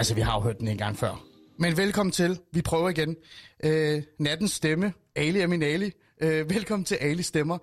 Jamen altså, vi har jo hørt den en gang før. Men velkommen til. Vi prøver igen. Øh, nattens stemme. Ali er min Ali. Øh, velkommen til Ali Stemmer.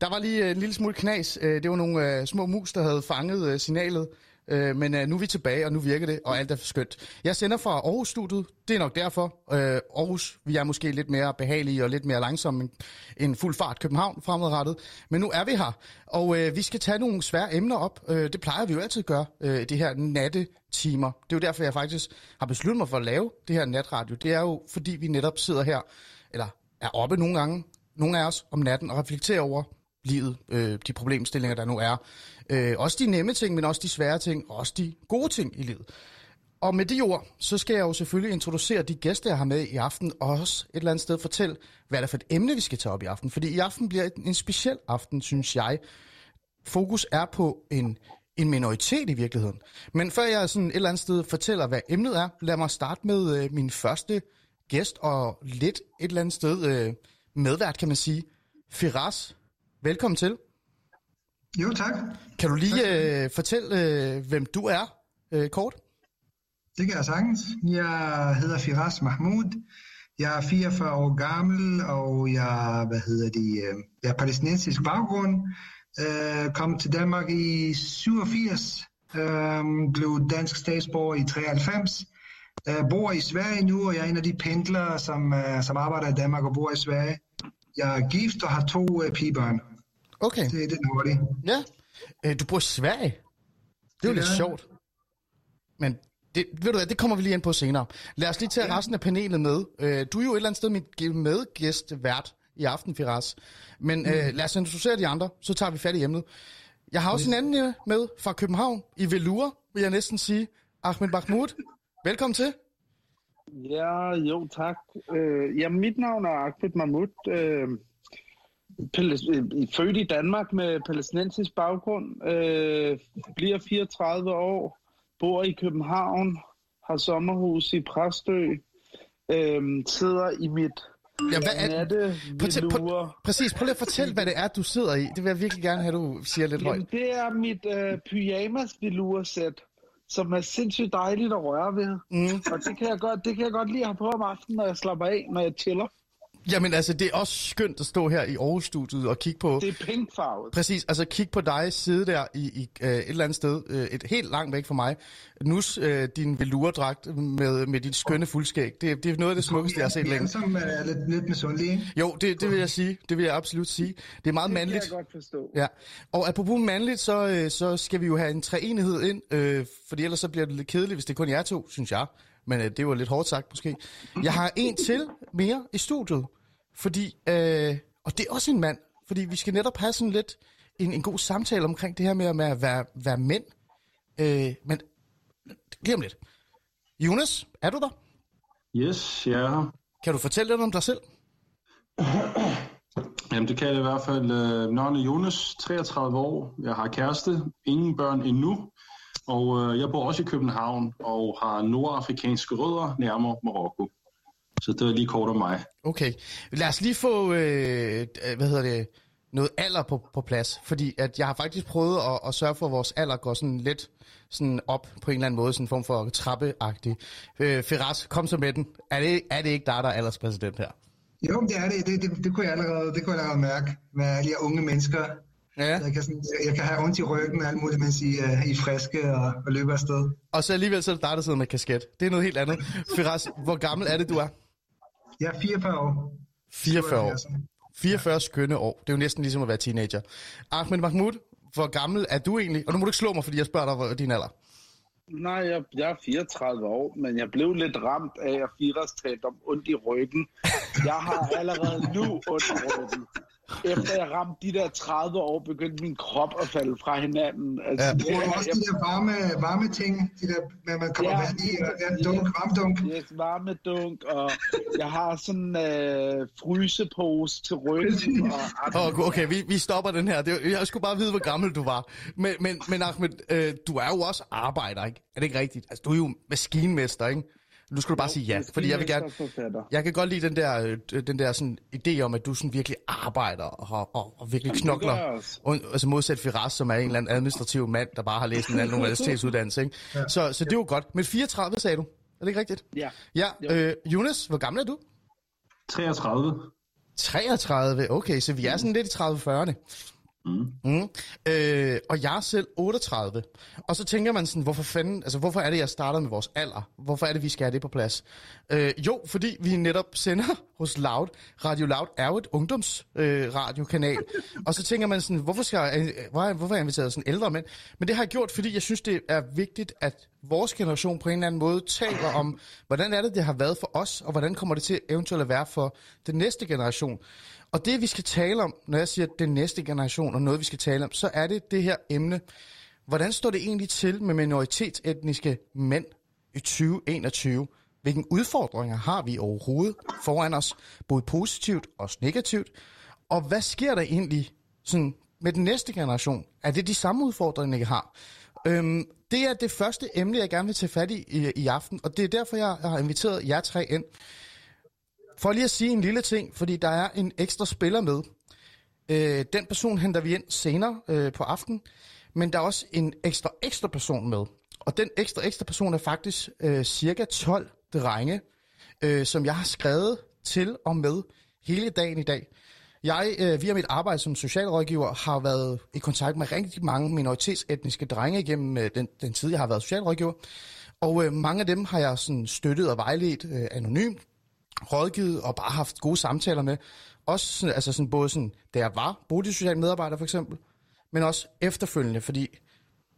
Der var lige øh, en lille smule knas. Øh, det var nogle øh, små mus, der havde fanget øh, signalet. Øh, men øh, nu er vi tilbage, og nu virker det, og alt er skønt. Jeg sender fra Aarhus-studiet. Det er nok derfor. Øh, Aarhus, vi er måske lidt mere behagelige og lidt mere langsomme end fuld fart København fremadrettet. Men nu er vi her, og øh, vi skal tage nogle svære emner op. Øh, det plejer vi jo altid at gøre, øh, det her nattetimer. Det er jo derfor, jeg faktisk har besluttet mig for at lave det her natradio. Det er jo, fordi vi netop sidder her, eller er oppe nogle gange, nogle af os om natten, og reflekterer over livet, øh, de problemstillinger, der nu er. Øh, også de nemme ting, men også de svære ting, og også de gode ting i livet. Og med de ord, så skal jeg jo selvfølgelig introducere de gæster, jeg har med i aften, og også et eller andet sted fortælle, hvad det er for et emne, vi skal tage op i aften. Fordi i aften bliver en, speciel aften, synes jeg. Fokus er på en, en minoritet i virkeligheden. Men før jeg sådan et eller andet sted fortæller, hvad emnet er, lad mig starte med øh, min første gæst, og lidt et eller andet sted øh, medvært, kan man sige. Firas, velkommen til. Jo, tak. Kan du lige øh, fortælle, øh, hvem du er, øh, kort? Det kan jeg sagtens. Jeg hedder Firas Mahmoud. Jeg er 44 år gammel, og jeg, hvad hedder det, øh, jeg er palæstinensisk baggrund. Øh, kom til Danmark i 87, øh, blev dansk statsborger i 93. Jeg bor i Sverige nu, og jeg er en af de pendlere, som, øh, som arbejder i Danmark og bor i Sverige. Jeg er gift og har to øh, pigebørn. Okay. Det er den hurtigt. Ja. Øh, du bor i Sverige. Det er jo Det lidt sjovt. Men det, ved du hvad, det kommer vi lige ind på senere. Lad os lige tage Ja. resten af panelet med. Øh, du er jo et eller andet sted mit medgæst vært i aften, Firas. Men Mm. øh, lad os introducere de andre, så tager vi fat i emnet. Jeg har også en anden øh, med fra København, i Velure, vil jeg næsten sige. Ahmed Mahmoud, velkommen til. Ja, jo tak. Øh, ja, mit navn er Ahmed Mahmoud. Øh, øh, født i Danmark med palæstinensisk baggrund. Øh, bliver 34 år. Bor i København. Har sommerhus i Præstø. Øh, sidder i mit Ja, hvad er, natte Fortæl- velure. præcis, prøv lige at fortælle, hvad det er, du sidder i. Det vil jeg virkelig gerne have, du siger lidt højt. Det er mit øh, pyjamas velursæt, som er sindssygt dejligt at røre ved. Mm. Og det kan, jeg godt, det kan jeg godt lide at have på om aftenen, når jeg slapper af, når jeg chiller. Jamen altså, det er også skønt at stå her i Aarhus-studiet og kigge på... Det er pinkfarvet. Præcis, altså kig på dig sidde der i, i uh, et eller andet sted, uh, et helt langt væk fra mig. Nus uh, din veluredragt med, med dit skønne fuldskæg. Det, det er noget af det smukkeste, jeg har set er længe. sammen er lidt, lidt misundelige? Jo, det, det vil jeg sige. Det vil jeg absolut sige. Det er meget Det kan mandligt. jeg godt forstå. Ja, og apropos mandligt, så, øh, så skal vi jo have en treenighed ind, øh, fordi ellers så bliver det lidt kedeligt, hvis det kun er jer to, synes jeg. Men øh, det var lidt hårdt sagt måske. Jeg har en til mere i studiet, fordi, øh, og det er også en mand, fordi vi skal netop have sådan lidt en, en god samtale omkring det her med, med at være, være mænd. Øh, men lige om lidt. Jonas, er du der? Yes, jeg er her. Kan du fortælle lidt om dig selv? Jamen, det kan jeg i hvert fald. Øh, navnet Jonas, 33 år. Jeg har kæreste, ingen børn endnu. Og øh, jeg bor også i København og har nordafrikanske rødder, nærmere Marokko. Så det er lige kort om mig. Okay, lad os lige få, øh, hvad hedder det, noget alder på, på plads, fordi at jeg har faktisk prøvet at, at sørge for, at vores alder går sådan lidt sådan op på en eller anden måde, sådan en form for trappeagtig. Øh, Firas, kom så med den. Er det, er det ikke dig, der er alderspræsident her? Jo, det er det. Det, det, det, kunne jeg allerede, det kunne jeg allerede mærke med alle de her unge mennesker. Ja. Jeg kan, sådan, jeg kan have ondt i ryggen og alt muligt, mens I, uh, I er friske og, og løber afsted. Og så alligevel så er det dig, der sidder med kasket. Det er noget helt andet. Firas, hvor gammel er det, du er? Jeg er 44 år. 44 år. 77. 44 skønne år. Det er jo næsten ligesom at være teenager. Ahmed Mahmoud, hvor gammel er du egentlig? Og nu må du ikke slå mig, fordi jeg spørger dig, hvor din alder. Nej, jeg, jeg er 34 år, men jeg blev lidt ramt af, at Firas talte om ondt i ryggen. Jeg har allerede nu ondt i ryggen. Efter jeg ramte de der 30 år, begyndte min krop at falde fra hinanden. Altså, Ja. det, også de der varme, varme ting, de der, med, man kommer Ja. vand i, og vand, dunk, varmdunk. Yes, varmedunk, og jeg har sådan en øh, frysepose til ryggen. Og, Oh, okay, vi, vi stopper den her. Det, jeg skulle bare vide, hvor gammel du var. Men, men, men Ahmed, øh, du er jo også arbejder, ikke? Er det ikke rigtigt? Altså, du er jo maskinmester, ikke? Nu skal du bare Jo, sige ja, fordi jeg vil gerne... Jeg kan godt lide den der, øh, den der sådan idé om, at du sådan virkelig arbejder og, og, og virkelig knokler. Og, altså modsat Firas, som er en eller anden administrativ mand, der bare har læst en anden universitetsuddannelse. Ikke? Ja. Så, så det er jo godt. Men 34 sagde du. Er det ikke rigtigt? Ja. Ja. Øh, Jonas, hvor gammel er du? 33. 33. Okay, så vi er sådan lidt i 30-40'erne. Mm. Mm. Øh, og jeg er selv 38. Og så tænker man sådan, hvorfor fanden, altså hvorfor er det, jeg starter med vores alder? Hvorfor er det, vi skal have det på plads? Øh, jo, fordi vi netop sender hos Loud. Radio Loud er jo et ungdomsradiokanal. Øh, radiokanal. og så tænker man sådan, hvorfor, skal jeg, øh, hvor- hvorfor har jeg inviteret sådan ældre mænd? Men det har jeg gjort, fordi jeg synes, det er vigtigt, at vores generation på en eller anden måde taler om, hvordan er det, det har været for os, og hvordan kommer det til eventuelt at være for den næste generation. Og det, vi skal tale om, når jeg siger den næste generation, og noget, vi skal tale om, så er det det her emne. Hvordan står det egentlig til med minoritetsetniske mænd i 2021? Hvilke udfordringer har vi overhovedet foran os, både positivt og negativt? Og hvad sker der egentlig sådan, med den næste generation? Er det de samme udfordringer, jeg har? Øhm, det er det første emne, jeg gerne vil tage fat i, i i aften, og det er derfor, jeg har inviteret jer tre ind. For lige at sige en lille ting, fordi der er en ekstra spiller med. Øh, den person henter vi ind senere øh, på aften, men der er også en ekstra ekstra person med. Og den ekstra ekstra person er faktisk øh, cirka 12 drenge, øh, som jeg har skrevet til og med hele dagen i dag. Jeg, øh, via mit arbejde som socialrådgiver, har været i kontakt med rigtig mange minoritetsetniske drenge igennem øh, den, den tid, jeg har været socialrådgiver. Og øh, mange af dem har jeg sådan støttet og vejledt øh, anonymt, rådgivet og bare haft gode samtaler med. Også sådan, altså sådan, både sådan, da jeg var boligsocial medarbejder for eksempel, men også efterfølgende, fordi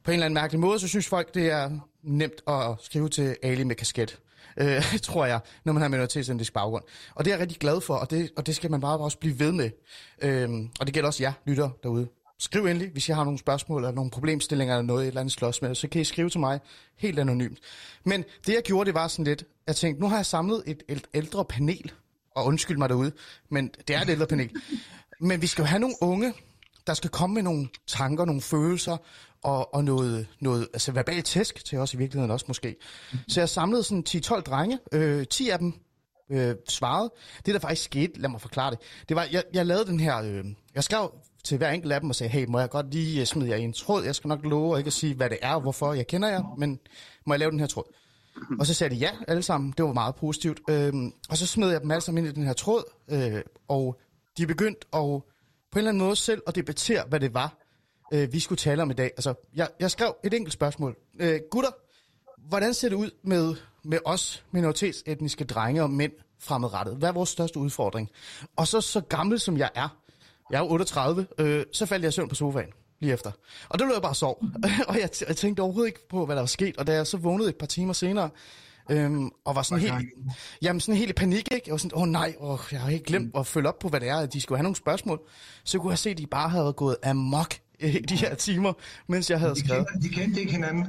på en eller anden mærkelig måde, så synes folk, det er nemt at skrive til Ali med kasket, øh, tror jeg, når man har minoritetsindisk baggrund. Og det er jeg rigtig glad for, og det, og det skal man bare også blive ved med. Øh, og det gælder også jer, lytter derude. Skriv endelig, hvis jeg har nogle spørgsmål eller nogle problemstillinger eller noget, et eller andet slås med, så kan I skrive til mig helt anonymt. Men det jeg gjorde, det var sådan lidt, jeg tænkte, nu har jeg samlet et et ældre panel, og undskyld mig derude, men det er et ældre panel. Men vi skal jo have nogle unge, der skal komme med nogle tanker, nogle følelser, og, og noget, noget altså verbal tæsk til os i virkeligheden også måske. Så jeg samlede sådan 10-12 drenge, øh, 10 af dem øh, svarede. Det der faktisk skete, lad mig forklare det, det var, jeg, jeg lavede den her, øh, jeg skrev til hver enkelt af dem og sagde, hey, må jeg godt lige øh, smide jer i en tråd? Jeg skal nok love ikke at sige, hvad det er og hvorfor jeg kender jer, men må jeg lave den her tråd? Og så sagde de ja, alle sammen. Det var meget positivt. Øhm, og så smed jeg dem alle sammen ind i den her tråd, øh, og de begyndte at på en eller anden måde selv at debattere, hvad det var, øh, vi skulle tale om i dag. Altså, jeg, jeg skrev et enkelt spørgsmål. Øh, gutter, hvordan ser det ud med, med os minoritetsetniske drenge og mænd fremadrettet? Hvad er vores største udfordring? Og så så gammel som jeg er, jeg er jo 38, øh, så faldt jeg i søvn på sofaen lige efter. Og det lå jeg bare og sov. og jeg, t- jeg tænkte overhovedet ikke på, hvad der var sket. Og da jeg så vågnede et par timer senere, øhm, og var sådan helt, jamen sådan helt i panik, ikke? Jeg var sådan, åh oh, nej, åh, jeg har helt glemt at følge op på, hvad det er, at de skulle have nogle spørgsmål. Så kunne jeg se, at de bare havde gået amok i de her timer, mens jeg havde De skrevet. kender, de kendte ikke hinanden.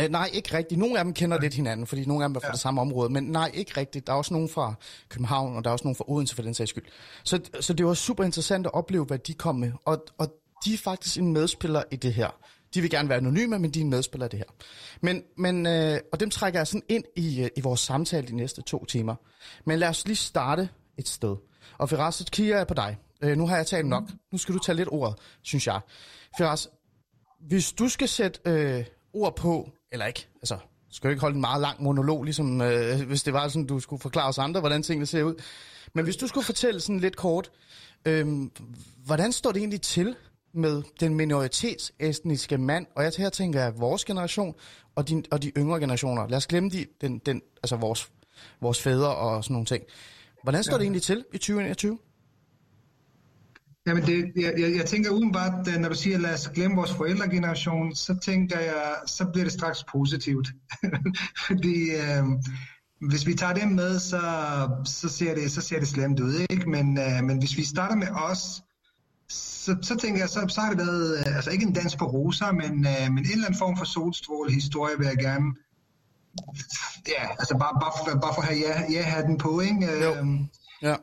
Øh, nej, ikke rigtigt. Nogle af dem kender lidt hinanden, fordi nogle af dem er fra ja. det samme område. Men nej, ikke rigtigt. Der er også nogen fra København, og der er også nogen fra Odense for den sags skyld. Så, så det var super interessant at opleve, hvad de kom med. Og, og de er faktisk en medspiller i det her. De vil gerne være anonyme, men de er en medspiller i det her. Men, men, øh, og dem trækker jeg sådan ind i, øh, i vores samtale de næste to timer. Men lad os lige starte et sted. Og Firas, så kigger jeg på dig. Øh, nu har jeg talt nok. Nu skal du tage lidt ordet, synes jeg. Firas, hvis du skal sætte øh, ord på, eller ikke, altså, skal jo ikke holde en meget lang monolog, ligesom øh, hvis det var sådan, du skulle forklare os andre, hvordan tingene ser ud. Men hvis du skulle fortælle sådan lidt kort, øh, hvordan står det egentlig til med den minoritetsetniske mand, og jeg her tænker jeg vores generation og de, og de yngre generationer. Lad os glemme de, den, den, altså vores, vores fædre og sådan nogle ting. Hvordan står ja. det egentlig til i 2021? Jamen det, jeg, jeg, jeg tænker udenbart, at når du siger, lad os glemme vores forældregeneration, så tænker jeg, så bliver det straks positivt. Fordi øh, hvis vi tager dem med, så, så, ser det, så ser det slemt ud. Ikke? Men, øh, men hvis vi starter med os, så, så tænker jeg, så, så har det været, øh, altså ikke en dans på roser, men, øh, men en eller anden form for solstråle historie vil jeg gerne, ja, altså bare, bare, for, bare for at have ja, ja-hatten på, ikke? Jo. Øhm, Ja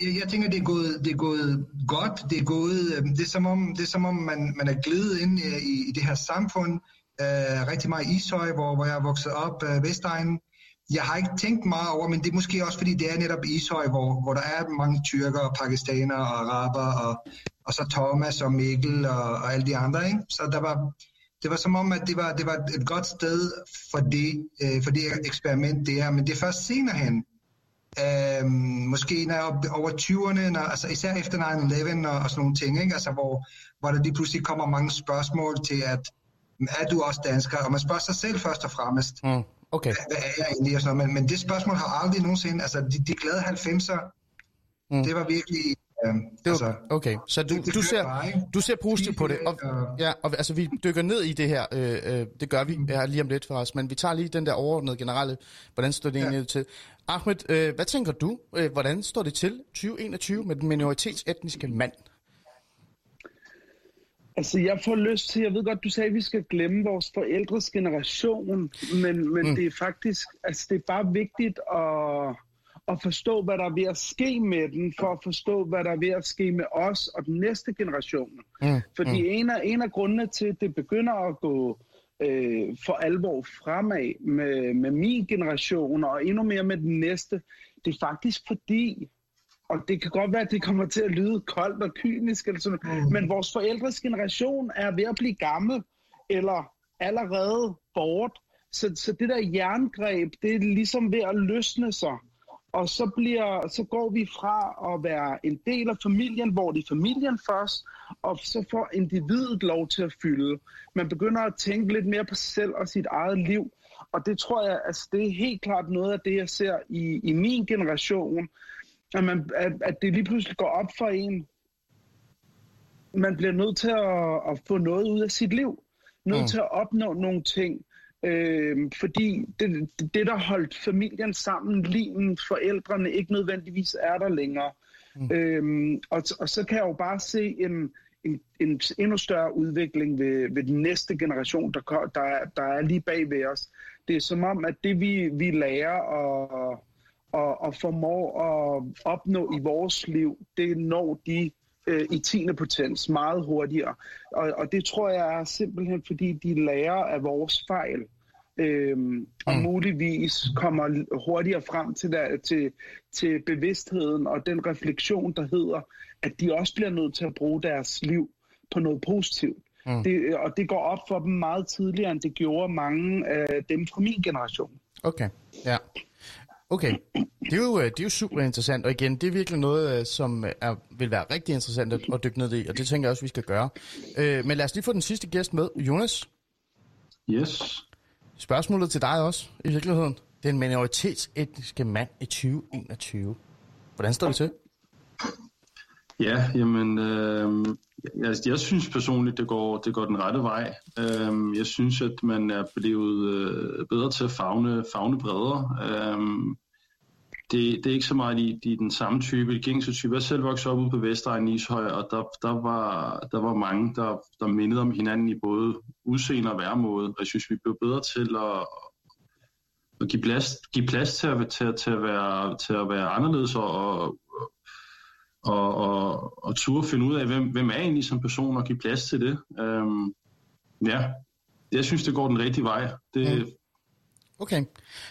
jeg, jeg tænker, det er gået, det er gået godt. Det er, gået, øh, det er som om, det er som om man, man er glidet ind i, i, i det her samfund. Øh, rigtig meget i Ishøj, hvor, hvor jeg er vokset op, øh, Vestegnen. jeg har ikke tænkt meget over, men det er måske også, fordi det er netop Ishøj, hvor, hvor der er mange tyrker og pakistanere og araber, og, og så Thomas og Mikkel og, og alle de andre. Ikke? Så der var, det var som om, at det var, det var et godt sted for det, øh, for det eksperiment der, men det er først senere hen, øh, måske når jeg er over 20'erne, når, altså især efter 9-11 og, og sådan nogle ting, ikke? Altså, hvor, hvor der lige pludselig kommer mange spørgsmål til, at er du også dansker? Og man spørger sig selv først og fremmest, mm, okay. hvad, hvad er jeg egentlig? Og sådan noget. Men, men det spørgsmål har aldrig nogensinde, altså de, de glade 90'er, mm. det var virkelig Ja, det altså, okay, så du, det, du, ser, du ser positivt på det. Og, ja, og altså, vi dykker ned i det her. Øh, øh, det gør vi mm. her lige om lidt for os. Men vi tager lige den der overordnede generelle. Hvordan står det ja. egentlig til? Ahmed, øh, hvad tænker du? Øh, hvordan står det til 2021 med den minoritetsetniske mand? Altså, jeg får lyst til, jeg ved godt, du sagde, at vi skal glemme vores forældres generation, men, men mm. det er faktisk, altså det er bare vigtigt at at forstå, hvad der er ved at ske med den, for at forstå, hvad der er ved at ske med os og den næste generation. Mm. Fordi mm. En, af, en af grundene til, at det begynder at gå øh, for alvor fremad med, med min generation, og endnu mere med den næste, det er faktisk fordi, og det kan godt være, at det kommer til at lyde koldt og kynisk, eller sådan, mm. men vores forældres generation er ved at blive gammel, eller allerede bort. Så, så det der jerngreb, det er ligesom ved at løsne sig. Og så, bliver, så går vi fra at være en del af familien, hvor det er familien først, og så får individet lov til at fylde. Man begynder at tænke lidt mere på sig selv og sit eget liv. Og det tror jeg, altså det er helt klart noget af det, jeg ser i, i min generation, at, man, at, at det lige pludselig går op for en. Man bliver nødt til at, at få noget ud af sit liv. Nødt mm. til at opnå nogle ting. Øh, fordi det, det, der holdt familien sammen, limen, forældrene, ikke nødvendigvis er der længere. Mm. Øh, og, og så kan jeg jo bare se en, en, en endnu større udvikling ved, ved den næste generation, der, der, der er lige bag ved os. Det er som om, at det vi, vi lærer og, og, og formår at opnå i vores liv, det når de øh, i 10. potens meget hurtigere. Og, og det tror jeg er simpelthen, fordi de lærer af vores fejl. Øhm, og mm. muligvis kommer hurtigere frem til, der, til, til bevidstheden og den refleksion, der hedder, at de også bliver nødt til at bruge deres liv på noget positivt. Mm. Det, og det går op for dem meget tidligere, end det gjorde mange af dem fra min generation. Okay, ja. Okay, det er, jo, øh, det er jo super interessant, og igen, det er virkelig noget, øh, som er, vil være rigtig interessant at, at dykke ned i, og det tænker jeg også, vi skal gøre. Øh, men lad os lige få den sidste gæst med. Jonas? Yes. Spørgsmålet til dig også, i virkeligheden. Den minoritetsetniske mand i 2021. Hvordan står det til? Ja, jamen, øh, jeg, jeg synes personligt, det går, det går den rette vej. Øh, jeg synes, at man er blevet øh, bedre til at fagne, fagne bredere. Øh, det, det er ikke så meget i, i den samme type, de gængse type. Jeg selv voksede op ude på Vestegn i Ishøj, og der, der, var, der var mange, der, der mindede om hinanden i både udseende og væremåde. Og jeg synes, vi blev bedre til at, at give plads, give plads til, at, til, til, at være, til at være anderledes og, og, og, og, og turde finde ud af, hvem, hvem er egentlig som person, og give plads til det. Um, ja, jeg synes, det går den rigtige vej. Det, mm. Okay,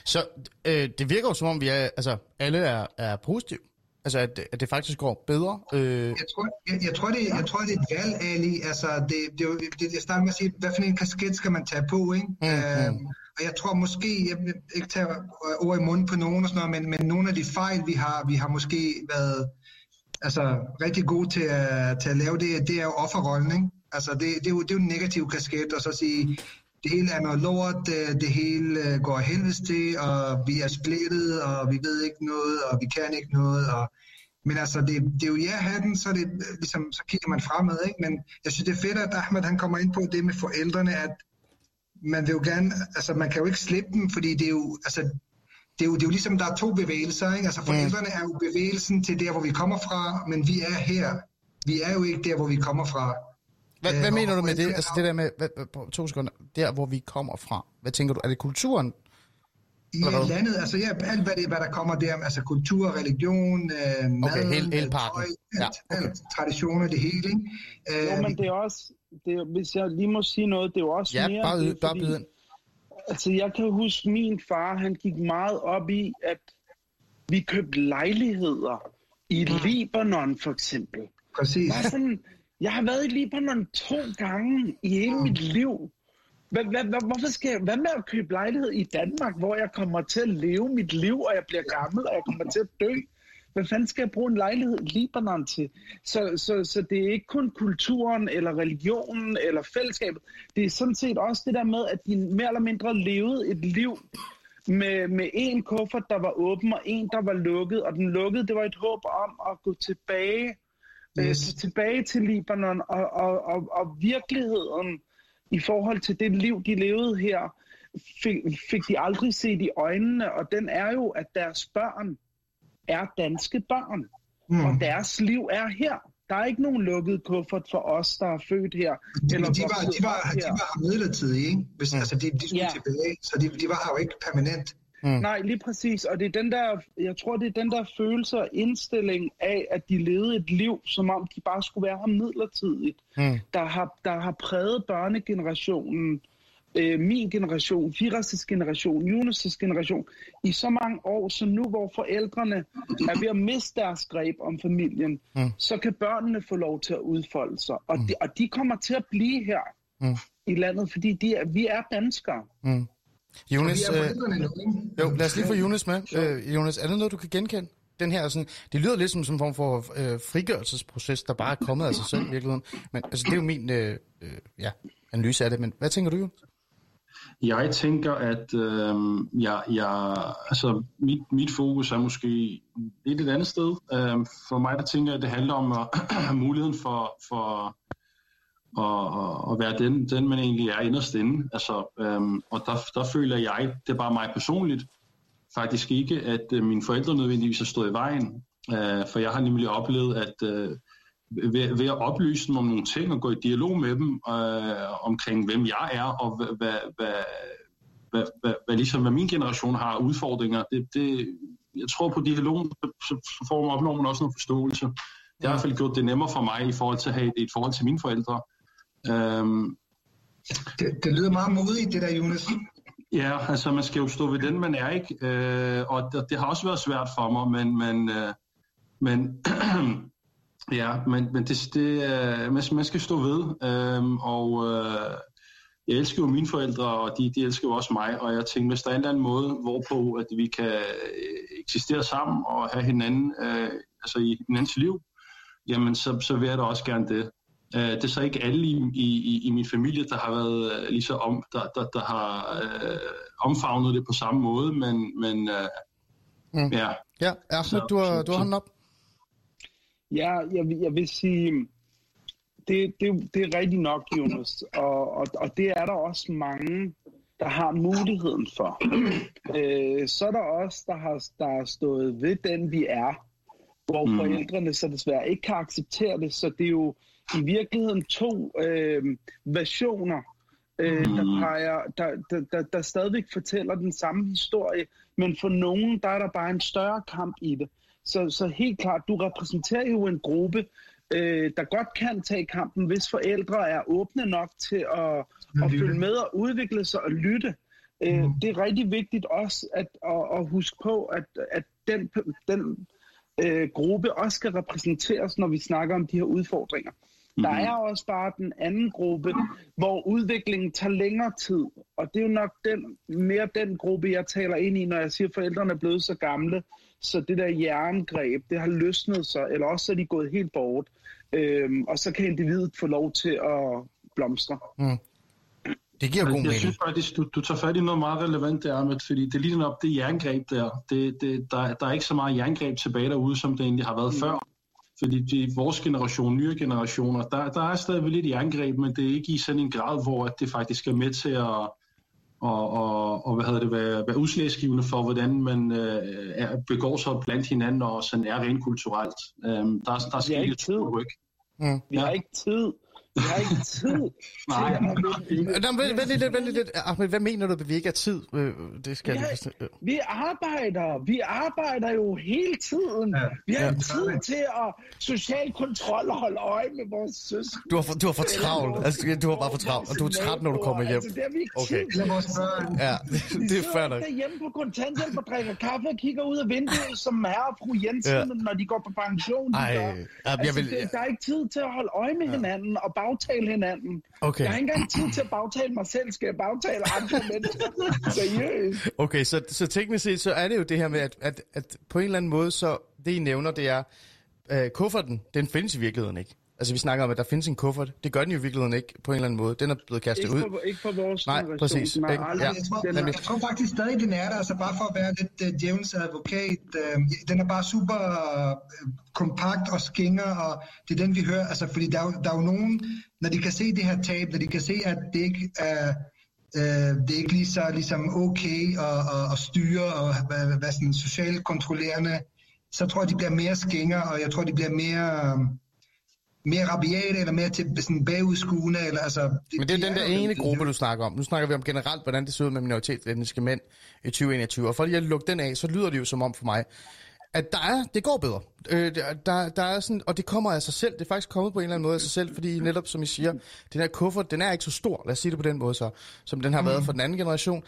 så øh, det virker jo som om, vi er, altså, alle er, er positive. Altså, at, at det faktisk går bedre? Øh... Jeg, tror, jeg, jeg, tror, det, jeg tror, det er et valg, Ali. Altså, det, det, det, det, jeg starter med at sige, hvad for en kasket skal man tage på, ikke? Mm, øh, mm. Og jeg tror måske, jeg vil ikke tage ord i munden på nogen og sådan noget, men, men nogle af de fejl, vi har, vi har måske været altså, rigtig gode til at, til at lave det, det er jo offerrollen, ikke? Altså, det, det, er jo, det er jo en negativ kasket, og så sige, det hele er noget lort, øh, det hele øh, går helvedes til, og vi er splittet, og vi ved ikke noget, og vi kan ikke noget. Og, men altså, det, det er jo ja hatten, så, det, øh, ligesom, så kigger man fremad. Ikke? Men jeg synes, det er fedt, at Ahmed han kommer ind på det med forældrene, at man vil jo gerne, altså man kan jo ikke slippe dem, fordi det er jo, altså, det er jo, det er jo ligesom, der er to bevægelser. Ikke? Altså forældrene er jo bevægelsen til der, hvor vi kommer fra, men vi er her. Vi er jo ikke der, hvor vi kommer fra. Hvad, hvad mener du med det? Altså det der med, hvad, to sekunder, der hvor vi kommer fra. Hvad tænker du? Er det kulturen? Ja, landet, altså ja, alt hvad, det, hvad der kommer der, altså kultur, religion, øh, mad, okay, hele, hele Tøj, ja, okay. traditioner, det hele. Ikke? jo, øh, men det er også, det er, hvis jeg lige må sige noget, det er jo også ja, mere... bare, det, bare fordi, altså, jeg kan huske, min far, han gik meget op i, at vi købte lejligheder i Mm. Libanon, for eksempel. Præcis. Jeg, er sådan, jeg har været i Libanon to gange i hele mit liv. Hvad, hvad, hvad, hvorfor skal jeg, hvad med at købe lejlighed i Danmark, hvor jeg kommer til at leve mit liv, og jeg bliver gammel, og jeg kommer til at dø? Hvad fanden skal jeg bruge en lejlighed i Libanon til? Så, så, så det er ikke kun kulturen, eller religionen, eller fællesskabet. Det er sådan set også det der med, at de mere eller mindre levede et liv med, med en kuffert, der var åben, og en, der var lukket. Og den lukkede, det var et håb om at gå tilbage, yes. Yes. øh, tilbage til Libanon, og, og, og, og virkeligheden i forhold til det liv, de levede her, fik, fik de aldrig set i øjnene, og den er jo, at deres børn er danske børn, mm. og Mm. deres liv er her. Der er ikke nogen lukket kuffert for os, der er født her. De, eller de, var, de, var, op de her. var her midlertidigt, ikke? Hvis, altså, de, de skulle Ja. tilbage, så de, de var her jo ikke permanent. Nej, lige præcis. Og det er den der, jeg tror, det er den der følelse og indstilling af, at de levede et liv, som om de bare skulle være her midlertidigt, Mm. der, har, der har præget børnegenerationen, øh, min generation, Firas' generation, Jonas' generation, i så mange år, så nu hvor forældrene er ved at miste deres greb om familien, Mm. så kan børnene få lov til at udfolde sig. Og, de, og de kommer til at blive her Mm. i landet, fordi de er, vi er danskere. Mm. Jonas, øh, jo, lad os lige få Jonas med. Øh, Jonas, er det noget, du kan genkende? Den her, sådan, det lyder lidt som sådan en form for øh, frigørelsesproces, der bare er kommet af sig selv i virkeligheden. Men altså, det er jo min øh, øh, ja, analyse af det. Men hvad tænker du, Jonas? Jeg tænker, at øh, jeg, jeg, altså, mit, mit fokus er måske lidt et andet sted. Øh, for mig der tænker jeg, at det handler om at have muligheden for, for at, at være den, den, man egentlig er inderst inde. Altså, øh, og der, der føler jeg, det er bare mig personligt, faktisk ikke, at øh, mine forældre nødvendigvis har stået i vejen. Øh, for jeg har nemlig oplevet, at øh, ved, ved at oplyse dem om nogle ting og gå i dialog med dem øh, omkring, hvem jeg er og hvad, hvad, hvad, hvad, hvad, hvad, ligesom, hvad min generation har udfordringer, det, det, jeg tror på dialogen, så, så får man, opnår man også noget forståelse. Det har i hvert fald gjort det nemmere for mig i forhold til at have et, et forhold til mine forældre. Øhm, Det, det lyder meget modigt, det der, Jonas. Ja, altså man skal jo stå ved den, man er, ikke? Øh, og det, det har også været svært for mig, men, men, øh, men ja, men, men det, det, øh, man, man skal stå ved, øh, og øh, jeg elsker jo mine forældre, og de, de elsker jo også mig, og jeg tænker, hvis der er en eller anden måde, hvorpå at vi kan øh, eksistere sammen og have hinanden, øh, altså i hinandens liv, jamen så, så vil jeg da også gerne det. Øh, det er så ikke alle i, i, i min familie, der har været øh, lige så om, der, der, der har øh, omfavnet det på samme måde, men, men øh, Mm. ja. Ja, Så- du har, du har hånden op. Ja, jeg, vil- jeg vil sige, det, det, det er rigtigt nok, Jonas, og, og, og det er der også mange, der har muligheden for. Øh, så er der også, der har, der har stået ved den, vi er, hvor Mm. mm. forældrene så desværre ikke kan acceptere det, så det er jo i virkeligheden to øh, versioner, øh, der, Mm. peger, der, der, der, der stadigvæk fortæller den samme historie, men for nogen, der er der bare en større kamp i det. Så, så helt klart, du repræsenterer jo en gruppe, øh, der godt kan tage kampen, hvis forældre er åbne nok til at, at følge med og udvikle sig og lytte. Øh, Mhm. Det er rigtig vigtigt også at, at, at huske på, at, at den, den øh, gruppe også skal repræsenteres, når vi snakker om de her udfordringer. Der Mhm. er også bare den anden gruppe, hvor udviklingen tager længere tid. Og det er jo nok den, mere den gruppe, jeg taler ind i, når jeg siger, at forældrene er blevet så gamle, så det der jerngreb, det har løsnet sig, eller også er de gået helt bort. Øhm, og så kan individet få lov til at blomstre. Det giver god Jeg mening. synes faktisk, du, du tager fat i noget meget relevant der, Ahmed, fordi det er lige op det jerngreb der. Det, det, der. Der er ikke så meget jerngreb tilbage derude, som det egentlig har været Mm. før. Fordi det, vores generation, nye generationer, der, der er stadigvæk lidt jerngreb, men det er ikke i sådan en grad, hvor at det faktisk er med til at og, og, og hvad hedder det, være, være udslagsgivende for, hvordan man øh, er, begår sig blandt hinanden og sådan er rent kulturelt. Øhm, der, er- der er Vi har sket ikke et ryk. Mm. Vi Ja. har ikke tid. Vi har ikke tid Nej. Nå, men vent lidt, vent lidt. Ahmed, hvad mener du, at vi ikke har tid? Øh, Det skal jeg Ja. forstå. Øh. Vi arbejder. Vi arbejder jo hele tiden. Ja. Vi har Ja. tid til at social kontrol og holde øje med vores søskende. Du har, for, du har for travlt. Altså, du har bare for travlt, og du er træt, når du kommer hjem. Altså, det har vi ikke Okay. tid til. Eller vores børn. Ja, det er fair nok. derhjemme på kontanthjælp og drikker kaffe og kigger ud af vinduet som herre og fru Jensen, Ja. når de går på pension. de Ej, gør. ja, jeg altså, vil- det, der er ikke tid til at holde øje med ja. hinanden og bagtale hinanden. Okay. Jeg har ikke engang tid til at bagtale mig selv. Skal jeg bagtale andre mennesker? Seriøst. Okay, så, så teknisk set, så er det jo det her med, at, at, at på en eller anden måde, så det I nævner, det er, øh, kufferten, den findes i virkeligheden ikke. Altså vi snakker om, at der findes en kuffert. Det gør den jo i virkeligheden ikke på en eller anden måde. Den er blevet kastet Ikke ud. for, ikke for vores Nej, generation. præcis. Den Ikke? aldrig- Ja. Jeg tror, den jeg, er- jeg tror faktisk stadig, den er der, altså bare for at være lidt uh, djævelens advokat. Uh, den er bare super uh, kompakt og skinger, og det er den, vi hører. Altså, fordi der er, jo- der er jo nogen, når de kan se det her tab, når de kan se, at det ikke er, uh, det er ikke lige så ligesom okay at, at, at styre og hvad, hvad sådan socialt kontrollerende, så tror jeg, de bliver mere skinger, og jeg tror, de bliver mere... mere rabiate, eller mere til sådan bagudskuende, eller altså... Men det er de den der jo- ene gruppe, du snakker om. Nu snakker vi om generelt, hvordan det ser ud med minoritetsetniske mænd i 2021. Og for lige at lukke den af, så lyder det jo som om for mig, at der er, det går bedre. Øh, der, der, der er sådan, og det kommer af sig selv. Det er faktisk kommet på en eller anden måde af sig selv, fordi netop som I siger, den her kuffert, den er ikke så stor, lad os sige det på den måde så, som den har været for den anden generation.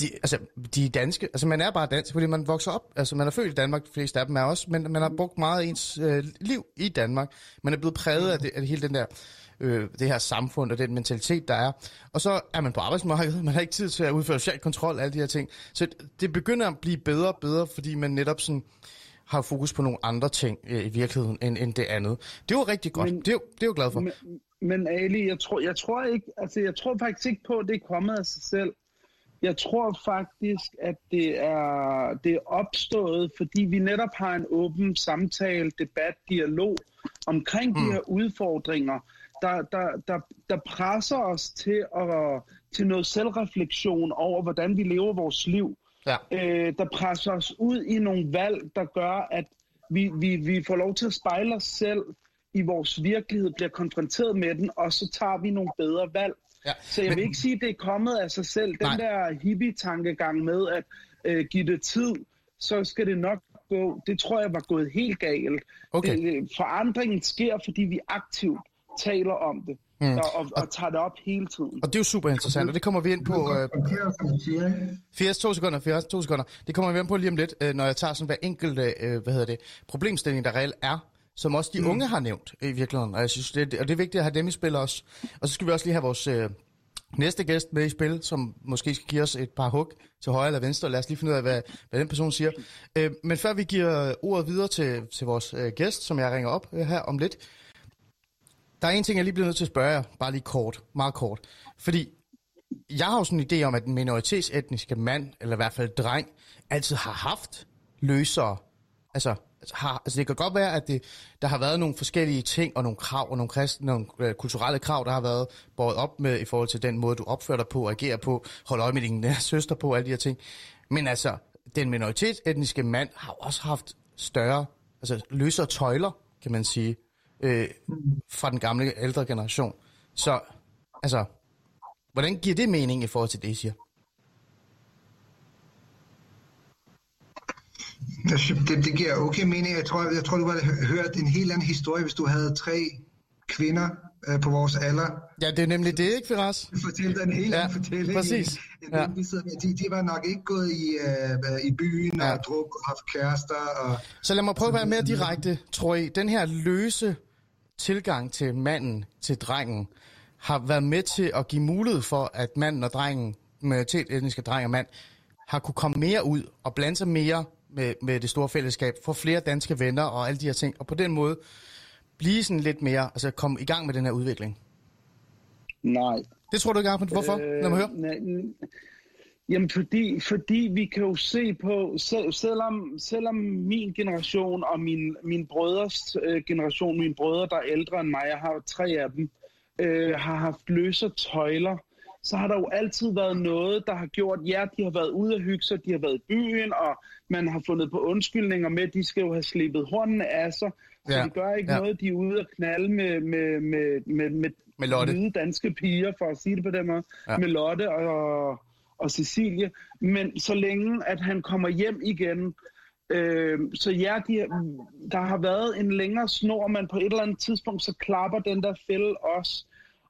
De, altså, de er danske. Altså, man er bare dansk, fordi man vokser op. Altså, man er født i Danmark, de fleste af dem er også, men man har brugt meget af ens øh, liv i Danmark. Man er blevet præget af, det, af hele den der, øh, det her samfund og den mentalitet, der er. Og så er man på arbejdsmarkedet. Man har ikke tid til at udføre social kontrol alle de her ting. Så det begynder at blive bedre og bedre, fordi man netop sådan har fokus på nogle andre ting øh, i virkeligheden end, end det andet. Det er jo rigtig godt. Men- det, er jo, det er jo glad for. Men, men Ali, jeg tror, jeg tror ikke, altså jeg tror faktisk ikke på, at det er kommet af sig selv. Jeg tror faktisk, at det er, det er opstået, fordi vi netop har en åben samtale, debat, dialog omkring mm. de her udfordringer, der, der, der, der presser os til, at, til noget selvreflektion over, hvordan vi lever vores liv. Ja. øh, der presser os ud i nogle valg, der gør, at vi, vi, vi får lov til at spejle os selv i vores virkelighed, bliver konfronteret med den, og så tager vi nogle bedre valg. Ja, Så jeg men- vil ikke sige, at det er kommet af sig selv. Den Nej. der hippie-tankegang med at øh, give det tid, så skal det nok gå. Det tror jeg var gået helt galt. Okay. Det, forandringen sker, fordi vi aktivt taler om det, mm. og, og, og tager det op hele tiden. Og det er jo super interessant, og det kommer vi ind på... Øh, Håndtere, som du siger, ikke? 80, to sekunder, 80, to sekunder. Det kommer vi ind på lige om lidt, øh, når jeg tager sådan hver enkelt, øh, hvad hedder det, problemstilling, der reelt er, som også de mm. unge har nævnt i virkeligheden. Og, jeg synes, det, og det er vigtigt at have dem i spil også. Og så skal vi også lige have vores øh, næste gæst med i spil, som måske skal give os et par hug til højre eller venstre. Lad os lige finde ud af, hvad, hvad den person siger. Øh, men før vi giver ordet videre til, til vores øh, gæst, som jeg ringer op øh, her om lidt, der er en ting, jeg lige bliver nødt til at spørge jer, bare lige kort, meget kort. Fordi jeg har jo sådan en idé om, at den minoritetsetniske mand, eller i hvert fald dreng, altid har haft løsere. Altså, Altså, har, altså det kan godt være, at det, der har været nogle forskellige ting, og nogle krav, og nogle, kristne, nogle øh, kulturelle krav, der har været båret op med i forhold til den måde, du opfører dig på, agerer på, holder øje med din nære søster på, alle de her ting. Men altså, den minoritetsetniske mand har også haft større, altså løsere tøjler, kan man sige, øh, fra den gamle ældre generation. Så, altså, Hvordan giver det mening i forhold til det, I siger? Jeg synes, Det, det giver okay mening. Jeg tror, jeg tror, du har hørt en helt anden historie, hvis du havde tre kvinder øh, på vores alder. Ja, det er nemlig det, ikke, Firas? Fortælle dig en helt Ja, anden fortælling. præcis. end Ja. vi sidder med. De, de var nok ikke gået i, øh, i byen Ja. og druk og haft kærester. Og, Så lad mig prøve at være mere direkte, tror I. Den her løse tilgang til manden, til drengen, har været med til at give mulighed for, at manden og drengen, minoritetsetniske dreng og mand, har kunne komme mere ud og blande sig mere med, med det store fællesskab, få flere danske venner og alle de her ting, og på den måde blive sådan lidt mere, altså komme i gang med den her udvikling. Nej. Det tror du ikke, Ahmed? Hvorfor? Lad mig høre. Øh, Jamen fordi, fordi vi kan jo se på, selv, selvom, selvom min generation og min, min brødres øh, generation, mine brødre, der er ældre end mig, jeg har tre af dem, øh, har haft løse tøjler, så har der jo altid været noget, der har gjort, ja, de har været ude at hygge sig, de har været i byen, og man har fundet på undskyldninger med, de skal jo have slippet hornene af sig. Så Ja, det gør ikke ja. noget, de er ude at knalde med, med, med, med, med, Med Lotte. hvide danske piger, for at sige det på den måde, Ja. med Lotte og, og Cecilie. Men så længe, at han kommer hjem igen, øh, så ja, de, der har været en længere snor, men på et eller andet tidspunkt, så klapper den der fælde også.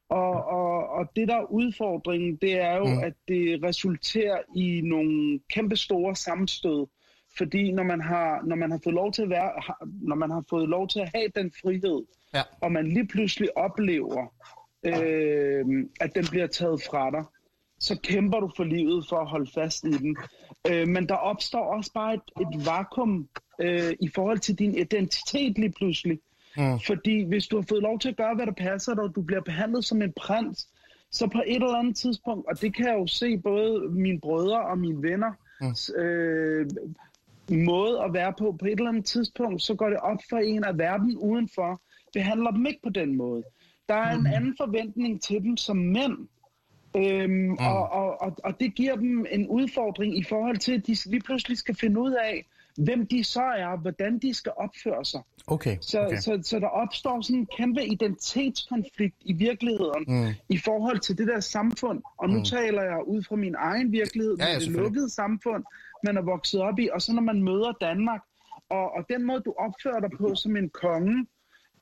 Og, og, og det der er udfordringen, det er jo, mm. at det resulterer i nogle kæmpe store sammenstød. Fordi når man har, når man har fået lov til at være, når man har fået lov til at have den frihed, Ja. og man lige pludselig oplever, øh, at den bliver taget fra dig, så kæmper du for livet for at holde fast i den. Øh, men der opstår også bare et, et vakuum øh, i forhold til din identitet lige pludselig. Mm. Fordi hvis du har fået lov til at gøre, hvad der passer dig, og du bliver behandlet som en prins, så på et eller andet tidspunkt, og det kan jeg jo se både mine brødre og mine venner, mm. øh, måde at være på, på et eller andet tidspunkt, så går det op for en, at verden udenfor behandler dem ikke på den måde. Der er en anden forventning til dem som mænd, Øhm, mm. og, og, og, og det giver dem en udfordring i forhold til, at de lige pludselig skal finde ud af, hvem de så er, og hvordan de skal opføre sig. Okay, Så, okay. så, så der opstår sådan en kæmpe identitetskonflikt i virkeligheden Mm. i forhold til det der samfund. Og nu Mm. taler jeg ud fra min egen virkelighed, Ja, ja, med det lukkede samfund, man er vokset op i. Og så når man møder Danmark, og, og den måde, du opfører dig på som en konge,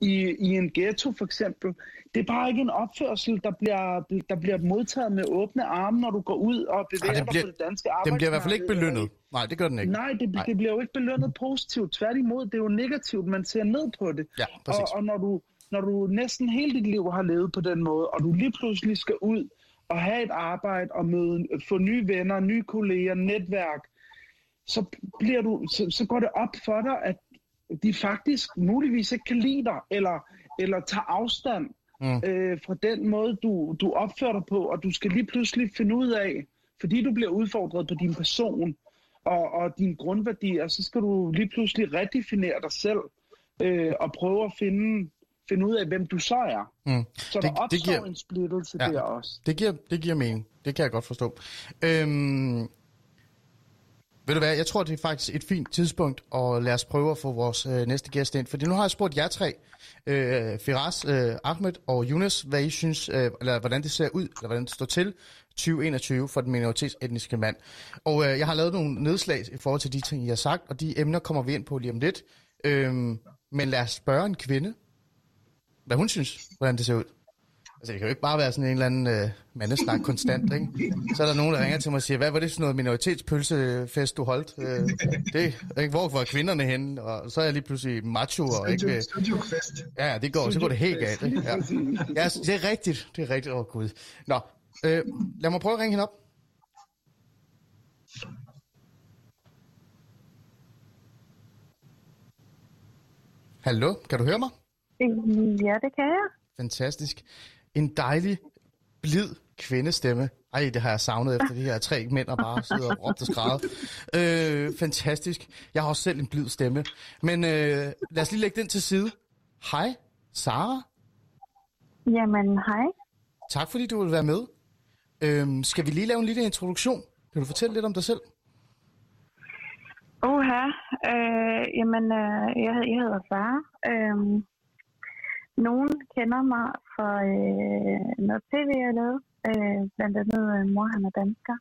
i, i en ghetto for eksempel, det er bare ikke en opførsel, der bliver, der bliver modtaget med åbne arme, når du går ud og bevæger det bliver- dig på det danske arbejdsmarked. Den bliver i hvert fald ikke belønnet. Nej, det gør den ikke. Nej, det, Nej. det bliver jo ikke belønnet positivt. Tværtimod, det er jo negativt. Man ser ned på det. Ja, præcis. Og, og når, du, når du næsten hele dit liv har levet på den måde, og du lige pludselig skal ud og have et arbejde og møde, få nye venner, nye kolleger, netværk, så, bliver du, så, så går det op for dig, at de faktisk muligvis ikke kan lide dig, eller, eller tager afstand Mm. øh, fra den måde, du, du opfører dig på, og du skal lige pludselig finde ud af, fordi du bliver udfordret på din person og, og dine grundværdier, så skal du lige pludselig redefinere dig selv øh, og prøve at finde, finde ud af, hvem du så er. Mm. Så Det- der det opstår giver- en splittelse Ja. der også. Det giver, det giver mening. Det kan jeg godt forstå. Øhm, ved du hvad, jeg tror, det er faktisk et fint tidspunkt og lad os prøve at få vores øh, næste gæst ind. Fordi nu har jeg spurgt jer tre, øh, Firas, øh, Ahmed og Yunus, hvad I synes, øh, eller hvordan det ser ud, eller hvordan det står til 2021 for den minoritetsetniske mand. Og øh, jeg har lavet nogle nedslag i forhold til de ting, I har sagt, og de emner kommer vi ind på lige om lidt. Øh, men lad os spørge en kvinde, hvad hun synes, hvordan det ser ud. Altså, det kan jo ikke bare være sådan en eller anden øh, mandesnak konstant, ikke? Så er der nogen, der ringer til mig og siger, hvad var det for noget minoritetspølsefest, du holdt? Øh, det, ikke? Hvor var kvinderne henne? Og så er jeg lige pludselig macho, og ikke... øh, Studiokfest. Ja, ja, det går, så går det helt galt, ikke? Ja. ja, det er rigtigt, det er rigtigt, åh oh, gud. Nå, øh, lad mig prøve at ringe hende op. Hallo, kan du høre mig? Ja, det kan jeg. Fantastisk. En dejlig, blid kvindestemme. Ej, det har jeg savnet efter de her tre mænd, der bare sidder og råbt og skræder. Øh, fantastisk. Jeg har også selv en blid stemme. Men øh, lad os lige lægge den til side. Hej, Sara. Jamen, hej. Tak fordi du vil være med. Øhm, skal vi lige lave en lille introduktion? Kan du fortælle lidt om dig selv? Oha. Øh, jamen, øh, jeg, jeg hedder Sara. Øh, nogen kender mig fra øh, noget tv, jeg lavet. Øh, blandt andet øh, Mor, han er dansker.